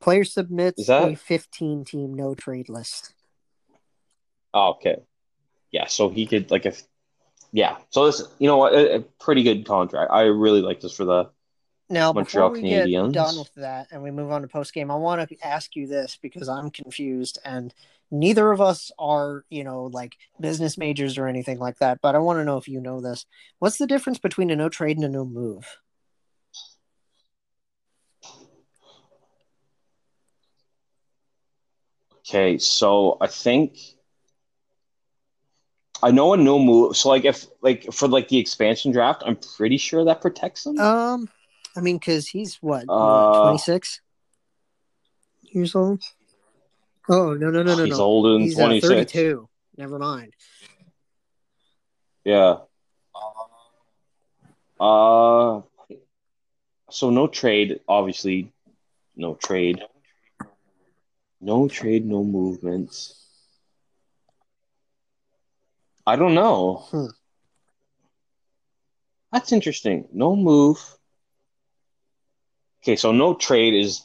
S1: Player
S2: Is
S1: submits
S2: that-
S1: a 15 team no trade list.
S2: Oh, okay. Yeah, so he could like if yeah. So this you know what a, a pretty good contract. I really like this for the
S1: Now,
S2: Montreal
S1: before we get done with that and we move on to post game, I want to ask you this because I'm confused and neither of us are, you know, like business majors or anything like that. But I want to know if you know this. What's the difference between a no trade and a no move?
S2: Okay, so I think I know a no move. So like if like for like the expansion draft, I'm pretty sure that protects them.
S1: Um, I mean, because he's what,
S2: Uh,
S1: 26 years old? Oh, no, no, no, no,
S2: He's
S1: no.
S2: older than
S1: He's uh,
S2: 26.
S1: 32. Never mind.
S2: Yeah. Uh, so no trade, obviously, no trade, no trade, no movements. I don't know.
S1: Hmm.
S2: That's interesting. No move. Okay, so no trade is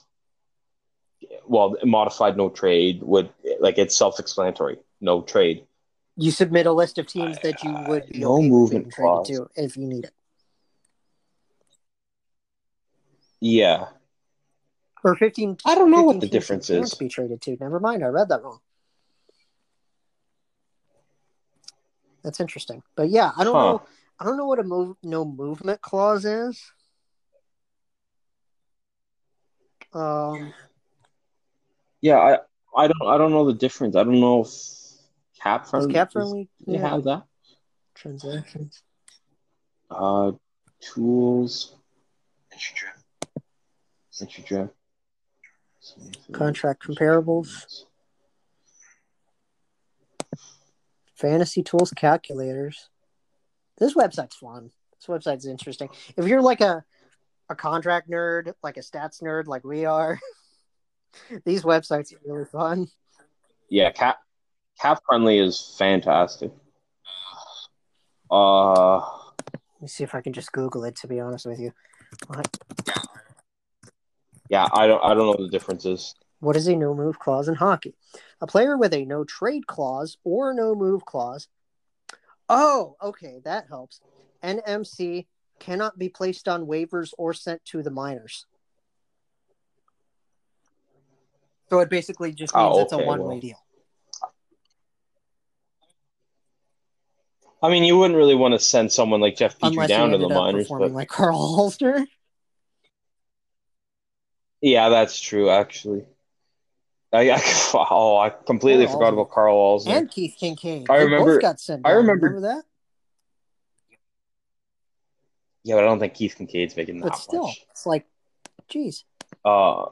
S2: well, modified no trade would like it's self-explanatory. No trade.
S1: You submit a list of teams that you uh, would be
S2: No movement
S1: being traded
S2: clause.
S1: to if you need it.
S2: Yeah.
S1: Or 15.
S2: I don't know what the difference
S1: can't
S2: is.
S1: be traded to. Never mind. I read that wrong. That's interesting. But yeah, I don't
S2: Huh.
S1: know. I don't know what a move no movement clause is. Um,
S2: Yeah, I I don't I don't know the difference. I don't know if cap friendly
S1: cap friendly
S2: they
S1: yeah.
S2: have that.
S1: transactions.
S2: Uh, tools. Entry draft.
S1: Contract comparables. Fantasy tools calculators. This website's fun. This website's interesting. If you're like a a contract nerd, like a stats nerd, like we are, these websites are really fun.
S2: Yeah, cap cap friendly is fantastic. Uh,
S1: Let me see if I can just Google it. To be honest with you, what,
S2: yeah, I don't I don't know what the difference is.
S1: what is a no move clause in hockey? A player with a no trade clause or no move clause. Oh, okay, that helps. NMC cannot be placed on waivers or sent to the minors. So it basically just means
S2: Oh,
S1: it's a one way
S2: well.
S1: deal.
S2: I mean, you wouldn't really want to send someone like Jeff Petry
S1: Unless
S2: down to the minors, but
S1: like Carl Holster.
S2: yeah, that's true. Actually, I, I oh, I completely
S1: Carl
S2: forgot about Karl Alzner.
S1: and Keith Kinkaid.
S2: I
S1: They
S2: remember-
S1: both got sent
S2: I remember-
S1: Remember that?
S2: Yeah, but I don't think Keith Kinkaid's making that
S1: But still,
S2: much.
S1: it's like, geez.
S2: Uh,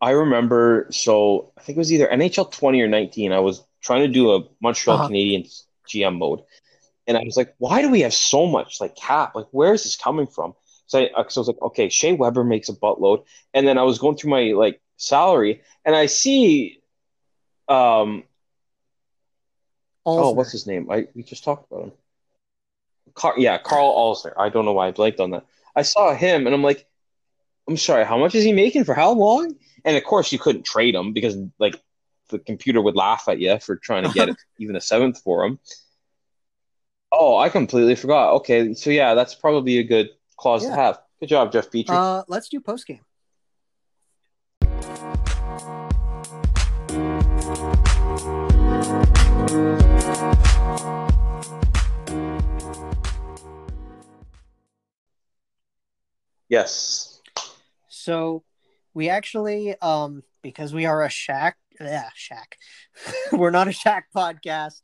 S2: I remember. So I think it was either NHL 20 or 19. I was trying to do a Montreal
S1: Uh-huh.
S2: Canadiens GM mode, and I was like, "Why do we have so much like cap? Like, where is this coming from?" So I, uh, so I was like, "Okay, Shea Weber makes a buttload," and then I was going through my like salary, and I see, um, oh, what's his name? I we just talked about him. Car- yeah, Karl Alzner. I don't know why I blanked on that. I saw him, and I'm like, I'm sorry, how much is he making for how long? And of course, you couldn't trade him because like the computer would laugh at you for trying to get even a seventh for him. Oh, I completely forgot. Okay, so yeah, that's probably a good clause
S1: Yeah.
S2: to have. Good job, Jeff Petry.
S1: Uh, let's do post game.
S2: Yes.
S1: So we actually, um, because we are a Shack, yeah, Shack. we're not a Shack podcast.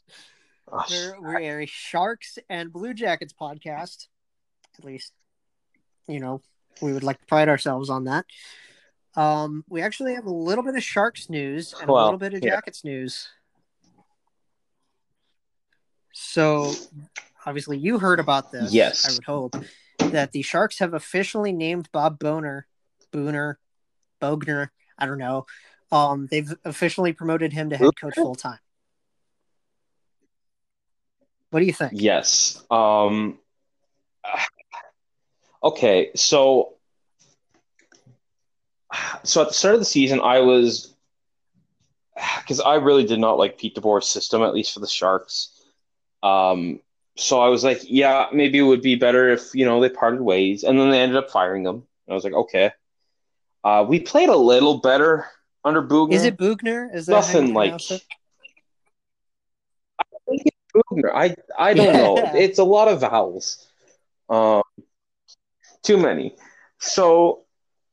S2: Oh,
S1: We're, we're a Sharks and Blue Jackets podcast. At least, you know, we would like to pride ourselves on that. Um, we actually have a little bit of Sharks news and a little bit of
S2: yeah.
S1: Jackets news. So, obviously, you heard about this.
S2: Yes.
S1: I would hope that the Sharks have officially named Bob Boner, Booner, Bogner. I don't know. Um, they've officially promoted him to head coach full time. What do you think?
S2: Yes. Um, okay, so so at the start of the season, I was because I really did not like Pete DeBoer's system, at least for the Sharks. Um, so I was like, yeah, maybe it would be better if you know they parted ways, and then they ended up firing them. And I was like, okay. Uh, we played a little better under Bugner.
S1: Is it Bugner? Is that
S2: nothing like
S1: pronounce it?
S2: Bugner. I I don't know. It's a lot of vowels. Um, too many. So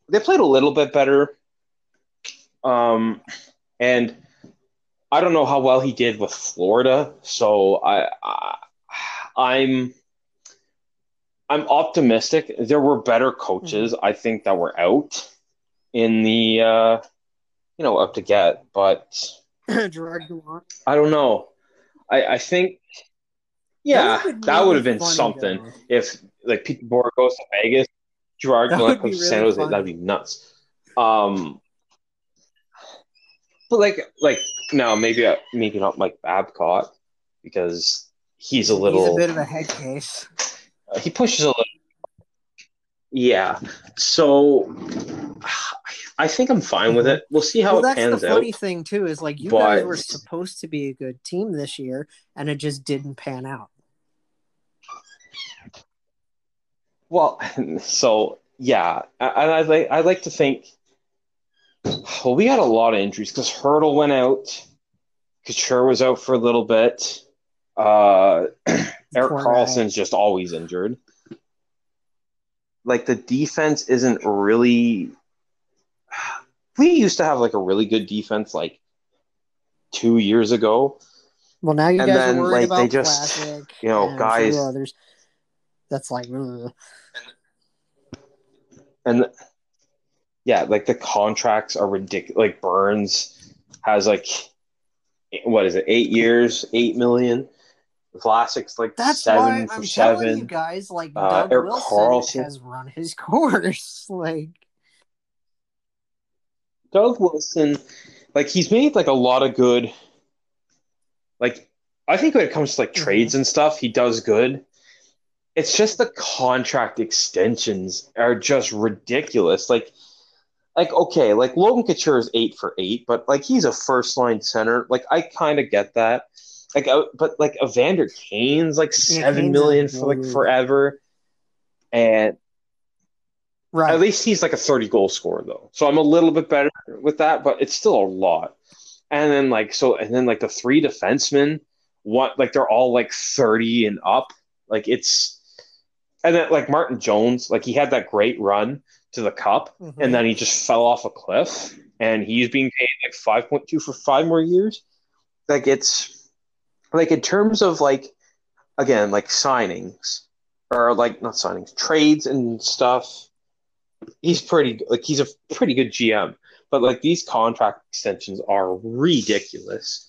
S2: they played a little bit better. Um, and I don't know how well he did with Florida. So I, I I'm I'm optimistic. There were better coaches, I think, that were out in the uh, you know up to get, but.
S1: Gerard Gallant.
S2: I don't know. I, I think, yeah,
S1: That
S2: that would have been something
S1: though.
S2: if like Pete Boer goes to Vegas, Gerard Gallant goes to San Jose.
S1: funny.
S2: That'd be nuts. Um, but like, like no, maybe uh, maybe not Mike Babcock because he's a little
S1: He's a bit of a head case.
S2: uh, he pushes a little. Yeah, so I think I'm fine with it. We'll see how
S1: well,
S2: it
S1: that's the funny
S2: out.
S1: thing too. Is like you guys
S2: But-
S1: were supposed to be a good team this year, and it just didn't pan out.
S2: Well, so yeah, and I like I like to think. Well, we had a lot of injuries because Hertl went out, Couture was out for a little bit. Uh, Erik
S1: Poor
S2: Karlsson's just always injured. Like the defense isn't really. We used to have like a really good defense like two years ago.
S1: Well, now you
S2: And
S1: guys
S2: then,
S1: are worried
S2: like,
S1: about
S2: they just-
S1: Classic
S2: you know,
S1: and
S2: guys-
S1: others. That's like, ugh.
S2: And yeah, like the contracts are ridiculous. Like Burns has like what is it, eight years, eight million. Vlasic's like
S1: That's
S2: seven
S1: why
S2: for
S1: I'm
S2: seven.
S1: telling you guys, like
S2: Uh,
S1: Doug
S2: Erik
S1: Wilson
S2: Karlsson.
S1: has run his course. Like,
S2: Doug Wilson, like he's made like a lot of good. Like I think when it comes to like
S1: Mhm.
S2: trades and stuff, he does good. It's just the contract extensions are just ridiculous. Like, like okay, like Logan Couture is eight for eight, but like he's a first line center. Like I kind of get that. Like, uh, but like Evander Kane's like seven million for like forever, and
S1: right?
S2: at least he's like a 30 goal scorer though. So I'm a little bit better with that, but it's still a lot. And then like so and then like the three defensemen, what like they're all like 30 and up. Like it's and then like Martin Jones, like he had that great run to the cup
S1: Mhm.
S2: and then he just fell off a cliff and he's being paid like 5.2 for five more years. Like it's like in terms of like again, like signings or like not signings, trades and stuff he's pretty like he's a pretty good GM, but like these contract extensions are ridiculous.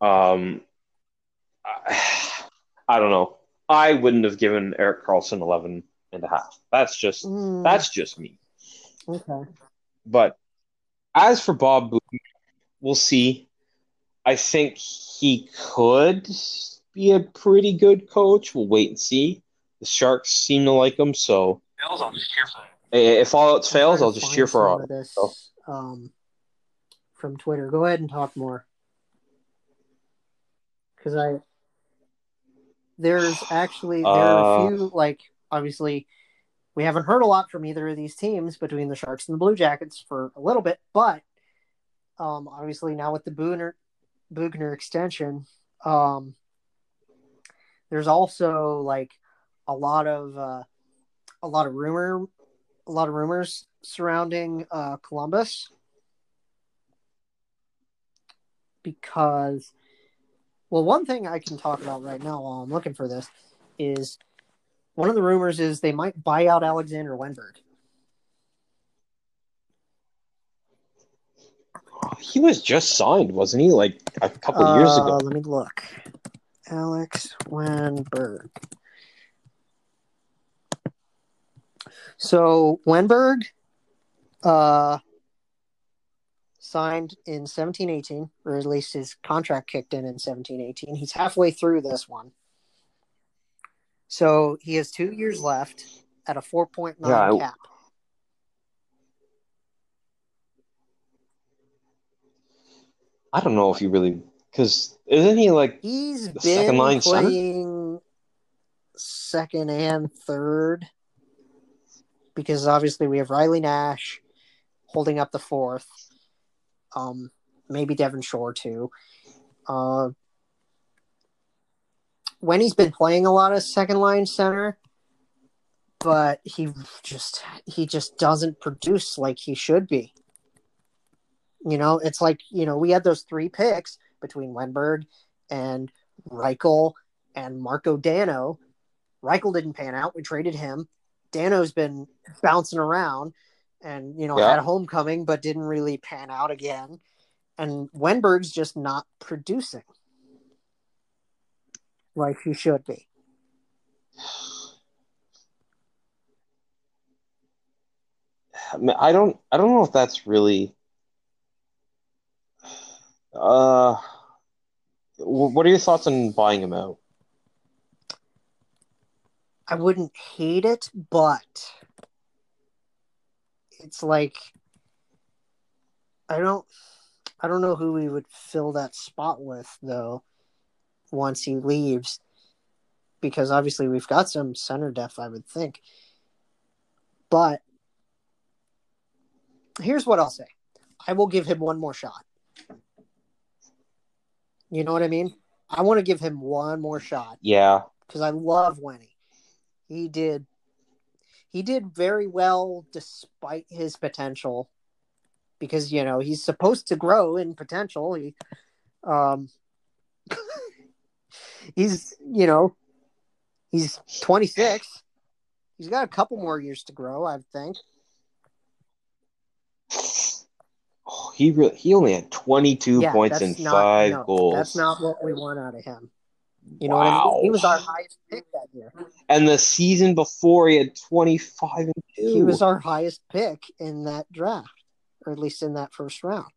S2: Um, I, I don't know. I wouldn't have given Erik Karlsson 11 and a half. That's just
S1: Mm,
S2: that's just me.
S1: okay.
S2: But as for Bob we'll see. I think he could be a pretty good coach. We'll wait and see. The Sharks seem to like him, so
S3: I'll just cheer for him.
S2: if all else fails, I'll just cheer for
S1: some
S2: our.
S1: of this,
S2: so.
S1: um, from Twitter. Go ahead and talk more. Because I there's actually there are
S2: Uh,
S1: a few like obviously we haven't heard a lot from either of these teams between the Sharks and the Blue Jackets for a little bit, but um, obviously now with the Booner Bugner extension, um, there's also like a lot of uh, a lot of rumor, a lot of rumors surrounding uh, Columbus because, well, one thing I can talk about right now while I'm looking for this is one of the rumors is they might buy out Alexander Wennberg.
S2: He was just signed, wasn't he? Like a couple of years
S1: Uh,
S2: ago.
S1: Let me look. Alex Wennberg. So Wennberg uh, signed in 1718, or at least his contract kicked in in 1718. He's halfway through this one. So he has two years left at a 4.9
S2: Yeah,
S1: cap.
S2: I don't know if he really because isn't he like
S1: He's been
S2: second line center?
S1: playing second and third because obviously we have Riley Nash holding up the fourth. Um, maybe Devin Shore too. Uh, when he's been playing a lot of second line center, but he just he just doesn't produce like he should be. You know, it's like you know we had those three picks between Wennberg and Rychel and Marco Dano. Rychel didn't pan out. We traded him. Dano's been bouncing around and, you know,
S2: Yeah.
S1: had a homecoming, but didn't really pan out again. And Wennberg's just not producing like he should be.
S2: I I don't I don't know if that's really uh what are your thoughts on buying him out?
S1: I wouldn't hate it, but it's like I don't I don't know who we would fill that spot with though once he leaves because obviously we've got some center depth I would think. But here's what I'll say. I will give him one more shot. You know what I mean? I want to give him one more shot
S2: Yeah.
S1: because I love Wenny. He did he did very well despite his potential because you know he's supposed to grow in potential. He um he's you know he's 26. He's got a couple more years to grow, I think.
S2: Oh, he really, he only had 22
S1: Yeah,
S2: points and
S1: not
S2: five
S1: no,
S2: goals.
S1: That's not what we want out of him. You know what I mean? He was our highest pick that year.
S2: And the season before, he had 25 and two.
S1: He was our highest pick in that draft, or at least in that first round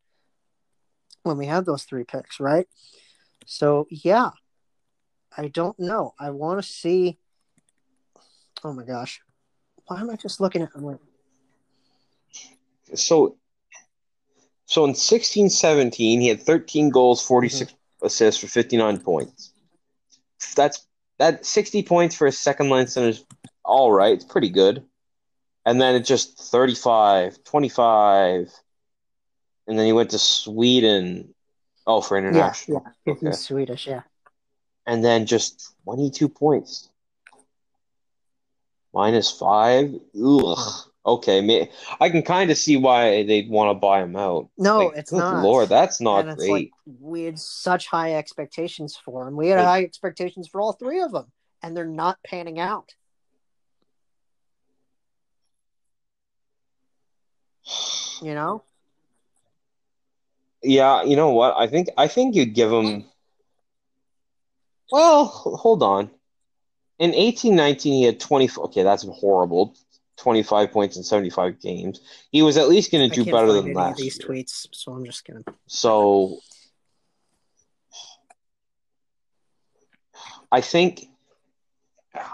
S1: when we had those three picks, right? So yeah, I don't know. I want to see. Oh my gosh, why am I just looking at? I'm like,
S2: so so in 16 17 he had 13 goals 46 mm-hmm. assists for 59 points. That's that 60 points for a second line center is all right. It's pretty good. And then it just 35 25 and then he went to sweden. Oh for
S1: yeah,
S2: international.
S1: yeah,
S2: okay.
S1: He's Swedish, yeah.
S2: and then just 22 points. Minus five. Ugh. Okay may, i can kind of see why they'd want to buy him out
S1: No,
S2: Like,
S1: it's
S2: good
S1: not.
S2: lord that's not
S1: and it's
S2: great
S1: like we had such high expectations for him. We had
S2: Like-
S1: high expectations for all three of them, and they're not panning out. You know?
S2: Yeah, you know what? I think I think you'd give him. Well, hold on. In eighteen nineteen, he had twenty. Okay, that's horrible. Twenty five points in seventy five games. He was at least going to do better than last
S1: these
S2: year.
S1: tweets, so I'm just gonna.
S2: So, I think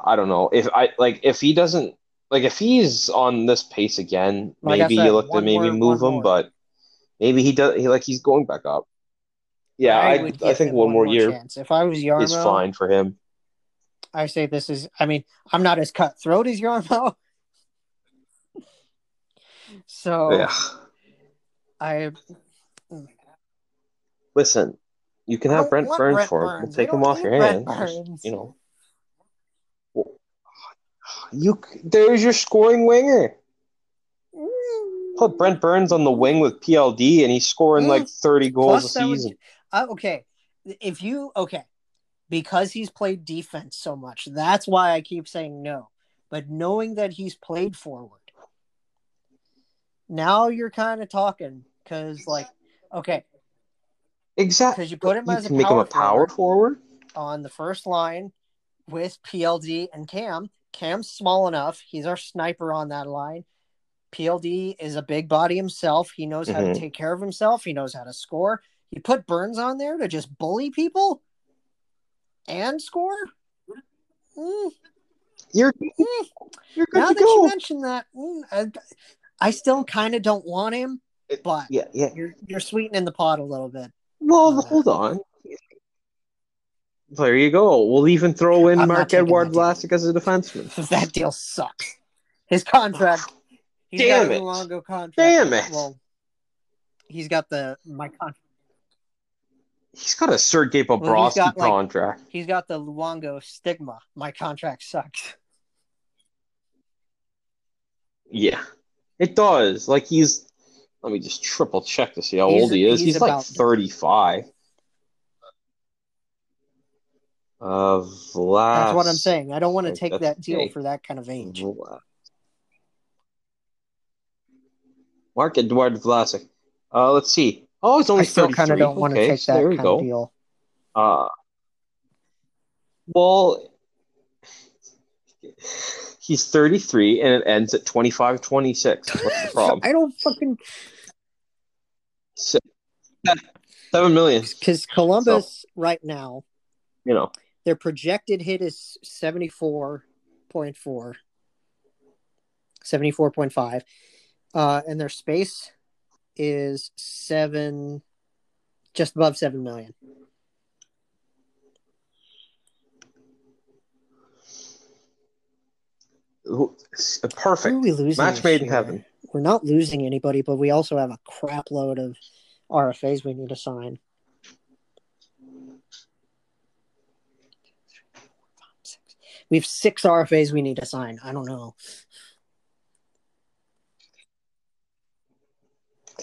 S2: I don't know if I like if he doesn't like if he's on this pace again.
S1: Like
S2: maybe
S1: said,
S2: you look to maybe
S1: more-
S2: move him,
S1: more.
S2: but maybe he does. He like he's going back up. Yeah, I I
S1: give
S2: think
S1: him
S2: one more year
S1: chance. If I was Jarmo,
S2: is fine for him.
S1: I say this is. I mean, I'm not as cutthroat as Jarmo, so
S2: Yeah.
S1: I
S2: Listen, you can have Brent Burns
S1: Brent
S2: for him.
S1: Burns.
S2: We'll take him off your
S1: Brent
S2: hands.
S1: Burns.
S2: you know. Well, You there's your scoring winger. Put Brent Burns on the wing with PLD, and he's scoring
S1: Mm.
S2: like 30 goals
S1: Plus,
S2: a
S1: would-
S2: season.
S1: Uh, okay, if you okay, because he's played defense so much, that's why I keep saying no. But knowing that he's played forward, now you're kind of talking because, like, okay,
S2: Exactly.
S1: because you put him
S2: You
S1: as a
S2: make him
S1: power,
S2: a power
S1: forward
S2: forward.
S1: on the first line with PLD and Cam. Cam's small enough; he's our sniper on that line. PLD is a big body himself. He knows how to
S2: Mhm.
S1: take care of himself. He knows how to score. You put Burns on there to just bully people and score. Mm,
S2: You're
S1: mm.
S2: you're good
S1: Now
S2: to
S1: that you
S2: go.
S1: mention that, mm, I, I still kind of don't want him, but
S2: Yeah, yeah.
S1: you're you're sweetening the pot a little bit.
S2: Well,
S1: Uh,
S2: hold on. There you go. We'll even throw in
S1: I'm Marc-Edouard.
S2: Vlasic as a defenseman.
S1: that deal sucks. His contract. He's
S2: Damn
S1: got
S2: it.
S1: Luongo contract.
S2: Damn it.
S1: Well, he's got the my contract.
S2: He's got a Sergei
S1: Well, he's
S2: Bobrovsky
S1: like-
S2: contract.
S1: He's got the Luongo stigma. My contract sucks.
S2: Yeah, it does. Like he's. Let me just triple check to see how
S1: He's-
S2: old he is.
S1: he's
S2: He's, like thirty-five. Uh, Vlas.
S1: That's what I'm saying. I don't want to take
S2: that's
S1: that deal
S2: okay.
S1: for that kind of age.
S2: Marc-Edouard Vlasic. Uh, let's see. Oh, it's only
S1: I still
S2: 33.
S1: kind of don't want to
S2: okay,
S1: take
S2: so
S1: that
S2: there we
S1: kind
S2: go.
S1: of deal.
S2: Uh, well, he's 33 and it ends at 25 26. What's the problem?
S1: I don't fucking
S2: Se- Seven million.
S1: because Columbus right now
S2: You know,
S1: their projected hit is 74.4 74.5 uh and their space is 7 just above 7 million
S2: Who perfect.
S1: we losing
S2: Match made in heaven.
S1: we're not losing anybody but we also have a crap load of rfas we need to sign we have six rfas we need to sign i don't know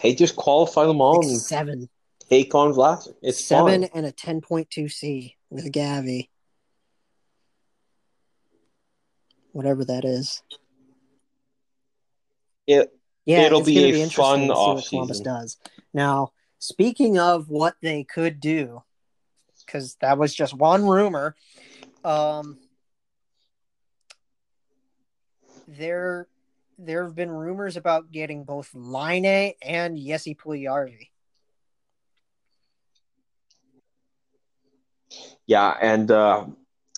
S2: Hey, just qualify them all
S1: Like seven
S2: take on Vlasic. It's
S1: seven
S2: fine.
S1: and a 10.2c with gavi whatever that is.
S2: It,
S1: yeah
S2: It'll be a fun
S1: to see what columbus does. Now, speaking of what they could do, because that was just one rumor, um, there there have been rumors about getting both Laine and Jesse Puljujarvi.
S2: Yeah, and uh,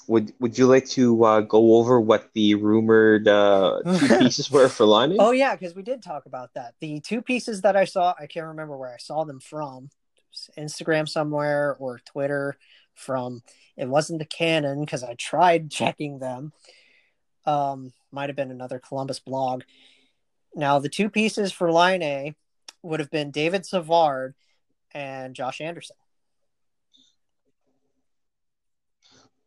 S2: would would you like to uh, go over what the rumored uh, two pieces were for Laine?
S1: Oh yeah, because we did talk about that. The two pieces that I saw, I can't remember where I saw them from. Instagram somewhere or Twitter from. It wasn't the canon because I tried checking them. Um, might have been another Columbus blog. Now the two pieces for Laine would have been David Savard and Josh Anderson.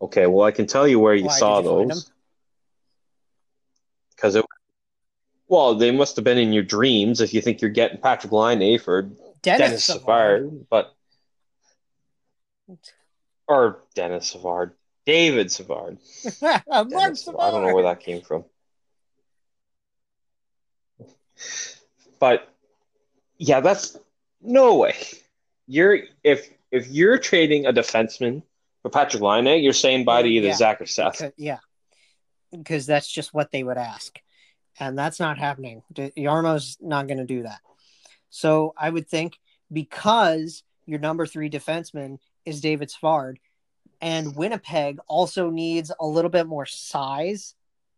S2: Okay, well, I can tell you where you
S1: Why,
S2: saw
S1: you
S2: those. Because it, well, they must have been in your dreams if you think you're getting Patrick Laine for
S1: Dennis,
S2: Dennis
S1: Savard.
S2: Savard, but or Dennis Savard, David Savard. Dennis Savard. I don't know where that came from. But yeah, that's no way. You're if if you're trading a defenseman for Patrick Laine, eh? you're saying bye to either
S1: Yeah.
S2: Zach or Seth.
S1: Because- yeah, because that's just what they would ask, and that's not happening. Jarmo's not going to do that. So I would think because your number three defenseman is David Savard, and Winnipeg also needs a little bit more size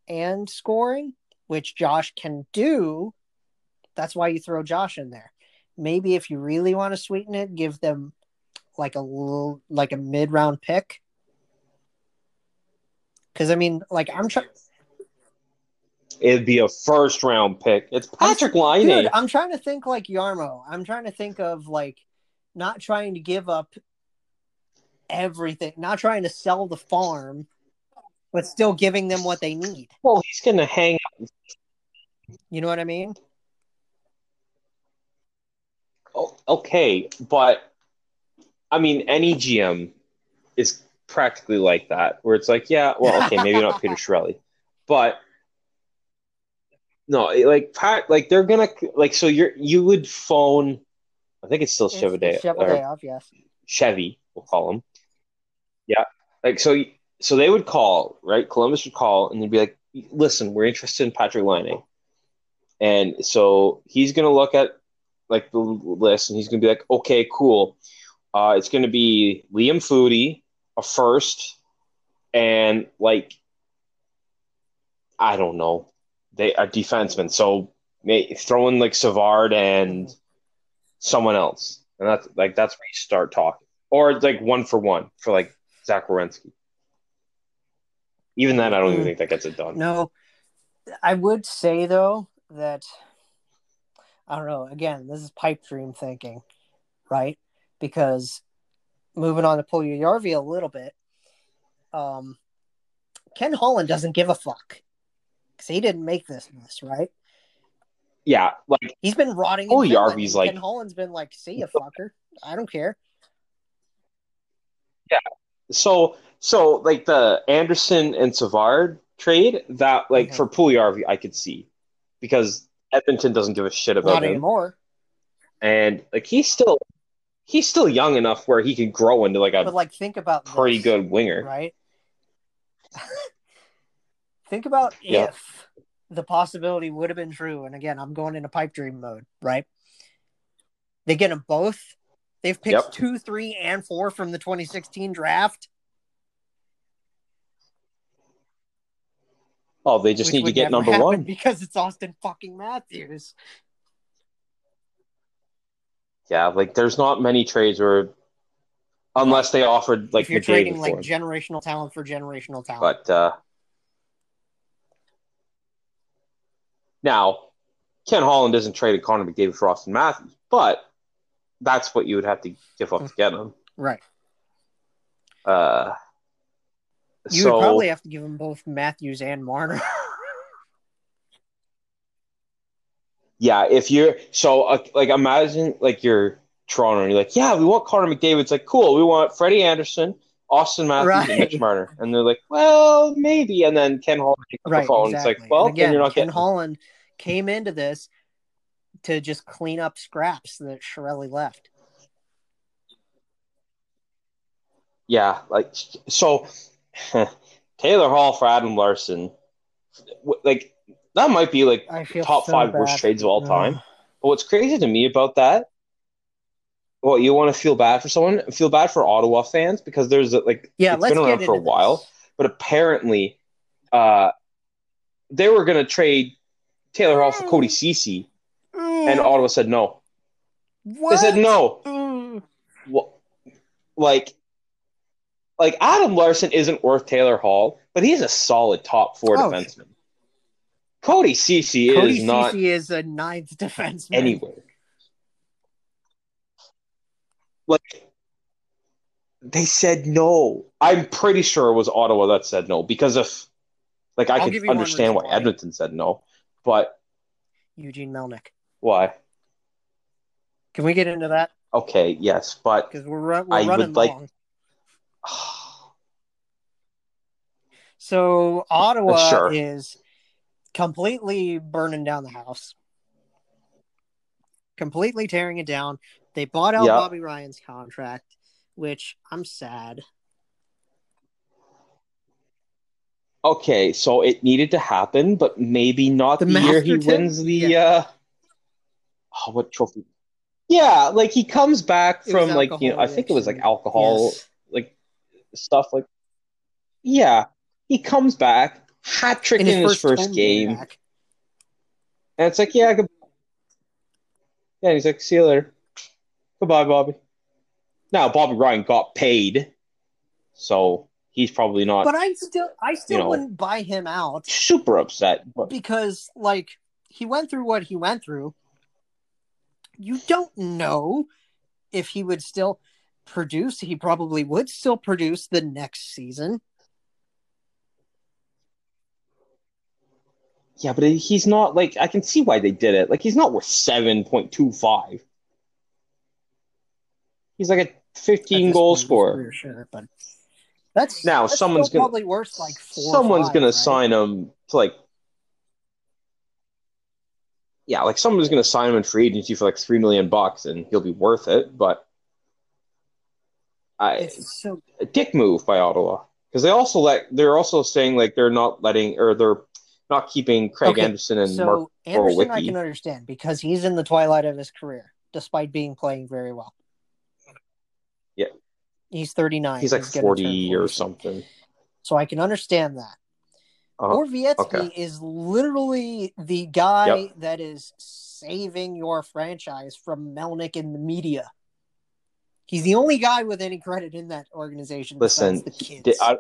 S1: and scoring, which Josh can do. That's why you throw Josh in there. Maybe if you really want to sweeten it, give them like a little, like a mid round pick. Because I mean, like I'm trying,
S2: It'd be a first round pick. It's Patrick Laine.
S1: dude. I'm trying to think like Jarmo. I'm trying to think of like not trying to give up everything, not trying to sell the farm, but still giving them what they need.
S2: Well, he's gonna hang. Out.
S1: You know what I mean?
S2: Oh, okay, but I mean, any GM is practically like that, where it's like, yeah, well, okay, maybe not Peter Chiarelli, but no, like Pat, like they're gonna like so you're you would phone. I think it's still Chevrolet.
S1: yes.
S2: Chevy, we'll call him. Yeah. Like so so they would call, right? Columbus would call and they'd be like, listen, we're interested in Patrick Laine. And so he's gonna look at like the list and he's gonna be like, okay, cool. Uh, it's gonna be Liam Foudy, a first, and like I don't know, they a defenseman. So may, throw in like Savard and someone else, and that's like that's where you start talking, or it's like one for one for like Zach Werenski. Even then, I don't even
S1: Mm.
S2: think that gets it done.
S1: No, I would say though that I don't know. Again, this is pipe dream thinking, right? Because moving on to Puljujarvi a little bit, um, Ken Holland doesn't give a fuck because he didn't make this list, right?
S2: Yeah, like
S1: He's been rotting. in Puljujarvi's
S2: like-
S1: Ken Holland's been like, "See ya, fucker. I don't care." Yeah.
S2: So so like the Anderson and Savard trade that like
S1: Mhm.
S2: for Puljujarvi I could see because Edmonton doesn't give a shit about
S1: Not
S2: him,
S1: anymore.
S2: and like he's still he's still young enough where he could grow into like a But
S1: like, think about
S2: pretty
S1: this,
S2: good winger.
S1: right? think about
S2: Yeah.
S1: if the possibility would have been true. And again, I'm going into pipe dream mode, right? They get them both. They've picked
S2: Yep.
S1: two, three, and four from the 2016 draft.
S2: Oh, they just
S1: which
S2: need to get number one.
S1: because it's Austin fucking Matthews.
S2: Yeah, like there's not many trades where unless they offered like
S1: if you're trading like
S2: him.
S1: generational talent for generational talent.
S2: But uh, now, Ken Holland isn't traded Connor McDavid for Austin Matthews, but that's what you would have to give up to get him.
S1: right.
S2: Uh,
S1: You
S2: so
S1: would probably have to give them both Matthews and Marner.
S2: yeah, if you're so uh, like imagine like you're Toronto and you're like, yeah, we want Connor McDavid. It's like cool, we want Freddie Andersen, Austin Matthews, and Mitch Marner, and they're like, well, maybe, and then Ken Holland picks up
S1: right.
S2: the phone.
S1: exactly.
S2: It's like, well,
S1: and again,
S2: then you're not
S1: Ken
S2: getting.
S1: Holland came into this to just clean up scraps that Chiarelli left.
S2: Yeah, like so. Taylor Hall for Adam Larsson, like that might be like top so five bad. worst trades of all time. But what's crazy to me about that? Well, you want to feel bad for someone? Feel bad for Ottawa fans because there's a, like
S1: yeah,
S2: it's been around for a while,
S1: this.
S2: but apparently, uh, they were going to trade Taylor Hall for Cody Ceci, and Ottawa said no.
S1: What?
S2: They said no. Well, like like Adam Larsson isn't worth Taylor Hall, but he's a solid top four oh, defenseman. Cody Ceci
S1: Cody
S2: is not
S1: is a ninth defenseman
S2: anywhere. Like they said no. I'm pretty sure it was Ottawa that said no because if like I I'll can understand why Edmonton said no, but
S1: Eugene Melnyk.
S2: Why?
S1: Can we get into that?
S2: Okay, yes, but
S1: because we're, we're I running would like, long. so Ottawa sure. is completely burning down the house, completely tearing it down. They bought out yep. Bobby Ryan's contract, which I'm sad.
S2: Okay, so it needed to happen, but maybe not the, the year he wins the yeah. uh oh, what trophy? Yeah, like he comes back it from like you know, I think it was like alcohol yes like stuff like yeah he comes back hat trick in, in his, first, first game back. and it's like yeah good. yeah he's like see you later goodbye bobby now bobby ryan got paid so he's probably not
S1: but i still i still you know, wouldn't buy him out
S2: super upset
S1: but... because like he went through what he went through you don't know if he would still produce, he probably would still produce the next season.
S2: Yeah, but he's not like I can see why they did it. Like he's not worth seven point two five. He's like a fifteen goal scorer.
S1: Sure, but that's
S2: now
S1: that's
S2: someone's gonna
S1: probably worth like four.
S2: Someone's gonna
S1: right?
S2: sign him to like yeah, like someone's gonna sign him in free agency for like three million bucks and he'll be worth it. But I,
S1: it's so
S2: a dick move by Ottawa because they also let they're also saying like they're not letting or they're not keeping Craig okay, Anderson and so Mark
S1: Anderson I can understand because he's in the twilight of his career despite being playing very well.
S2: Yeah,
S1: he's thirty nine.
S2: He's like he's forty or something.
S1: So I can understand that. Uh, Borowiecki okay. is literally the guy yep. that is saving your franchise from Melnyk in the media. He's the only guy with any credit in that organization.
S2: Listen, I,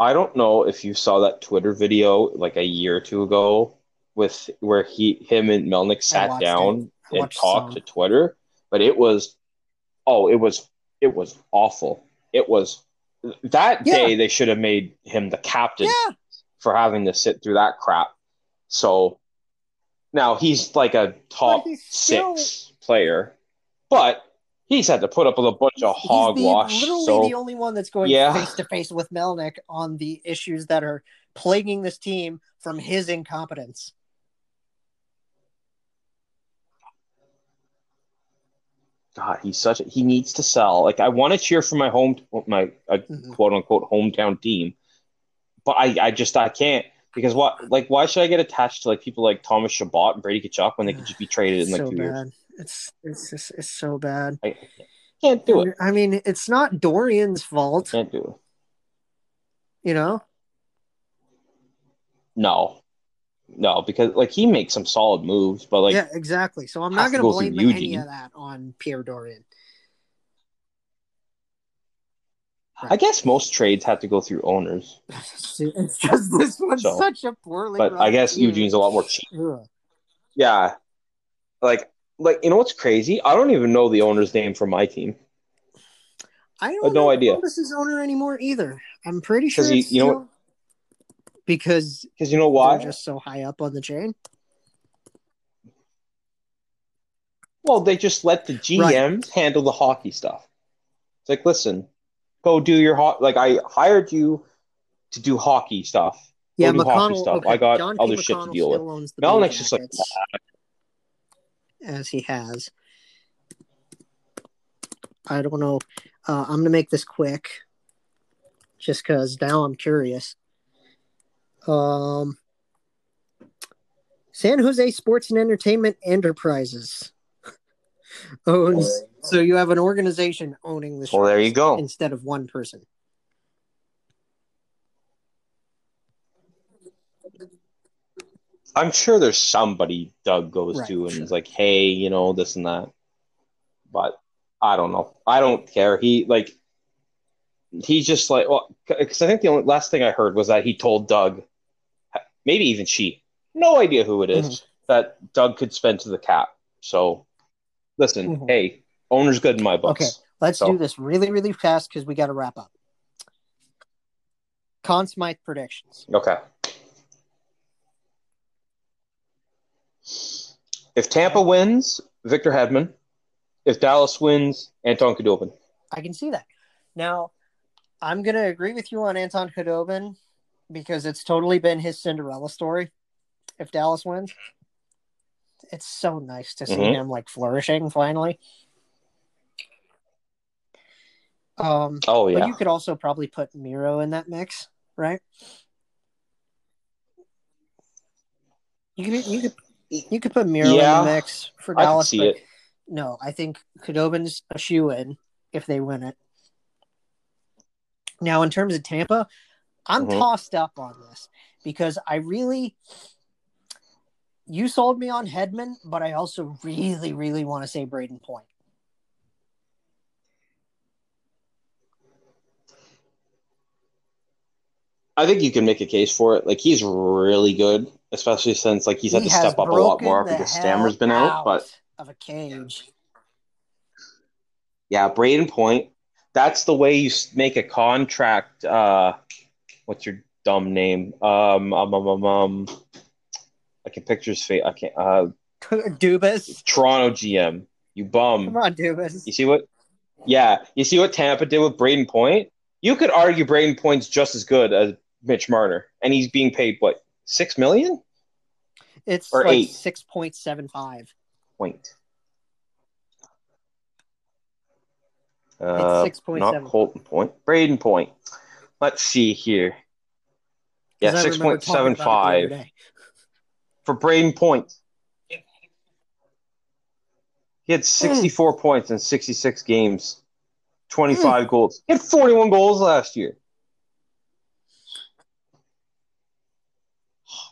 S2: I don't know if you saw that Twitter video like a year or two ago with where he, him, and Melnyk sat down and talked some. to Twitter, but it was, oh, it was, it was awful. It was that yeah. day they should have made him the captain
S1: yeah.
S2: for having to sit through that crap. So now he's like a top still... six player, but he's had to put up with a bunch of hogwash.
S1: He's literally
S2: so,
S1: the only one that's going face to face with Melnyk on the issues that are plaguing this team from his incompetence.
S2: God, he's such a, he needs to sell. Like I want to cheer for my home my uh, mm-hmm. quote unquote hometown team, but I I just I can't because what like why should I get attached to like people like Thomas Chabot and Brady Tkachuk when they could just be traded in like
S1: so
S2: two
S1: bad.
S2: years?
S1: It's it's just it's so bad.
S2: I can't do it.
S1: I mean, it's not Dorion's fault.
S2: Can't do
S1: it. You know?
S2: No. No, because like he makes some solid moves, but like
S1: Yeah, exactly. So I'm not gonna go blame any of that on Pierre Dorion.
S2: Right. I guess most trades have to go through owners.
S1: it's just this one's so, such a poorly.
S2: But I guess team. Eugene's a lot more cheap. Ugh. Yeah, like like you know what's crazy? I don't even know the owner's name for my team.
S1: I don't I no idea. This is owner anymore either. I'm pretty sure.
S2: You, you know what?
S1: Because
S2: because you know why?
S1: They're just so high up on the chain.
S2: Well, they just let the GMs right. handle the hockey stuff. It's like, listen, go do your ho- like I hired you to do hockey stuff.
S1: Yeah,
S2: Go
S1: McConnell.
S2: stuff.
S1: Okay,
S2: I got
S1: John
S2: other shit to deal with.
S1: still owns the Blue
S2: Melnyk's just like,
S1: Jackets, as he has. I don't know. Uh, I'm gonna make this quick, just because now I'm curious. Um, San Jose Sports and Entertainment Enterprises owns. So you have an organization owning the.
S2: well, there you go.
S1: Instead of one person.
S2: I'm sure there's somebody Doug goes
S1: Right,
S2: to and
S1: sure.
S2: is like, hey, you know, this and that. But I don't know. I don't care. He like he's just like well because I think the only last thing I heard was that he told Doug, maybe even she, no idea who it is,
S1: Mhm.
S2: that Doug could spend to the cap. So listen,
S1: Mhm.
S2: hey, owner's good in my books.
S1: Okay, let's
S2: So-
S1: do this really, really fast because we got to wrap up. Conn Smythe predictions.
S2: Okay. If Tampa wins, Victor Hedman. If Dallas wins, Anton Khudobin.
S1: I can see that. Now, I'm going to agree with you on Anton Khudobin because it's totally been his Cinderella story. If Dallas wins, it's so nice to see
S2: Mhm.
S1: him like flourishing finally. Um,
S2: Oh
S1: but you could also probably put Miro in that mix, right? You could you could you could put Miro
S2: Yeah,
S1: in the mix for
S2: I
S1: Dallas,
S2: see
S1: but
S2: it.
S1: no, I think Khudobin's a shoe in if they win it. Now, in terms of Tampa, I'm
S2: Mhm.
S1: tossed up on this because I really you sold me on Hedman, but I also really, really want to say Brayden Point.
S2: I think you can make a case for it. Like he's really good, especially since like he's had
S1: He
S2: to step up a lot more because Stammer's been out. But
S1: of a cage.
S2: yeah, Brayden Point. That's the way you make a contract. Uh, what's your dumb name? Um, um, um, um, um I can picture his face. I can't. Uh,
S1: Dubas.
S2: Toronto GM. You bum.
S1: Come on, Dubas.
S2: You see what? Yeah, you see what Tampa did with Brayden Point. You could argue Brayden Point's just as good as Mitch Marner, and he's being paid what six million?
S1: It's
S2: Or
S1: like
S2: eight.
S1: six point seven five.
S2: Point. Uh,
S1: 6.7.
S2: not Colton Point. Brayden Point. Let's see here. Yeah, six point seven five for Brayden Point. He had 64 points in 66 games, 25 goals. He had 41 goals last year.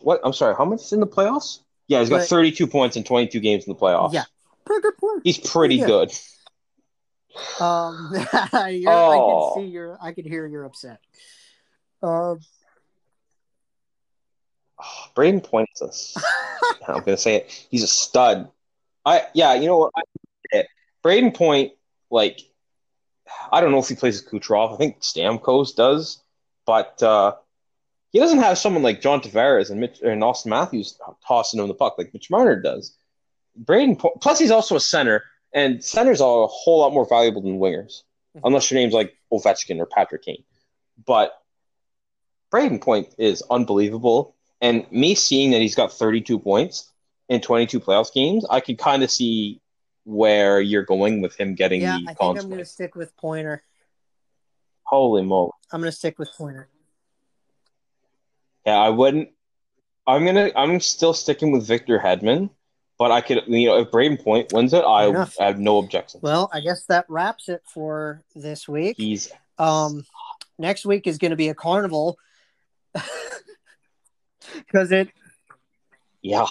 S2: What? I'm sorry. How much in the playoffs? Yeah, he's got
S1: But-
S2: 32 points in 22 games in the playoffs.
S1: Yeah. Pretty good point.
S2: He's pretty
S1: Yeah.
S2: good.
S1: Um, you're, I
S2: Oh.
S1: can see your, I can hear you're upset. Um,
S2: Oh, Brayden Point is a s- I'm gonna say it. He's a stud. I yeah, you know what? I. Brayden Point, like, I don't know if he plays with Kucherov. I think Stamkos does, but uh, he doesn't have someone like John Tavares and Mitch and Austin Matthews tossing him the puck like Mitch Marner does. Brayden plus he's also a center, and centers are a whole lot more valuable than wingers,
S1: Mhm.
S2: unless your name's like Ovechkin or Patrick Kane. But Brayden Point is unbelievable. And me seeing that he's got 32 points in 22 playoff games, I could kind of see where you're going with him getting
S1: yeah,
S2: the
S1: I think I'm going to stick with Pointer.
S2: Holy moly.
S1: I'm going to stick with Pointer.
S2: Yeah, I wouldn't. I'm gonna. I'm still sticking with Victor Hedman, but I could. You know, if Brayden Point wins it, I, I have no objections.
S1: Well, I guess that wraps it for this week.
S2: he's
S1: Um, next week is going to be a carnival because it
S2: yeah,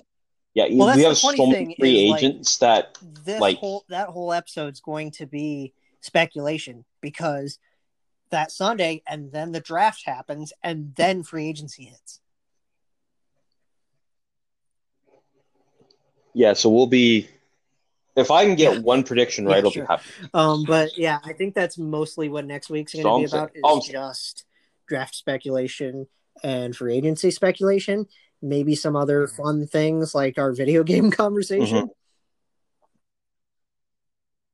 S2: yeah.
S1: Well,
S2: we have so many free
S1: is, like,
S2: agents that
S1: this
S2: Like-
S1: whole that whole episode's going to be speculation because that Sunday and then the draft happens and then free agency hits.
S2: yeah. So we'll be. If I can get
S1: Yeah.
S2: one prediction
S1: Yeah,
S2: right, I'll
S1: sure.
S2: be happy.
S1: Um, but yeah, I think that's mostly what next week's going to be about is just draft speculation and free agency speculation. Maybe some other fun things like our video game conversation.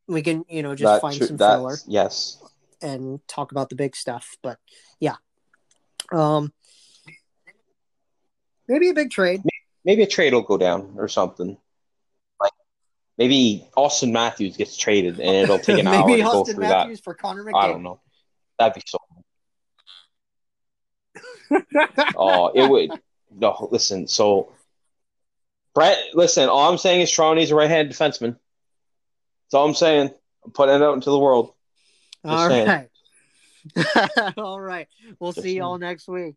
S1: We can, you know, just
S2: Mm-hmm. That
S1: find some filler
S2: Yes.
S1: And talk about the big stuff. But yeah, um, Maybe a big trade.
S2: Maybe a trade will go down or something. Like maybe Auston Matthews gets traded and it'll take an hour to
S1: Maybe
S2: go through
S1: Matthews
S2: that.
S1: for Connor McDavid.
S2: I don't know. That'd be so. Oh, it would. No, listen. So, Brett, listen. All I'm saying is Toronto needs a right-handed defenseman. That's all I'm saying. I'm putting it out into the world.
S1: All right. all right. We'll see y'all next week.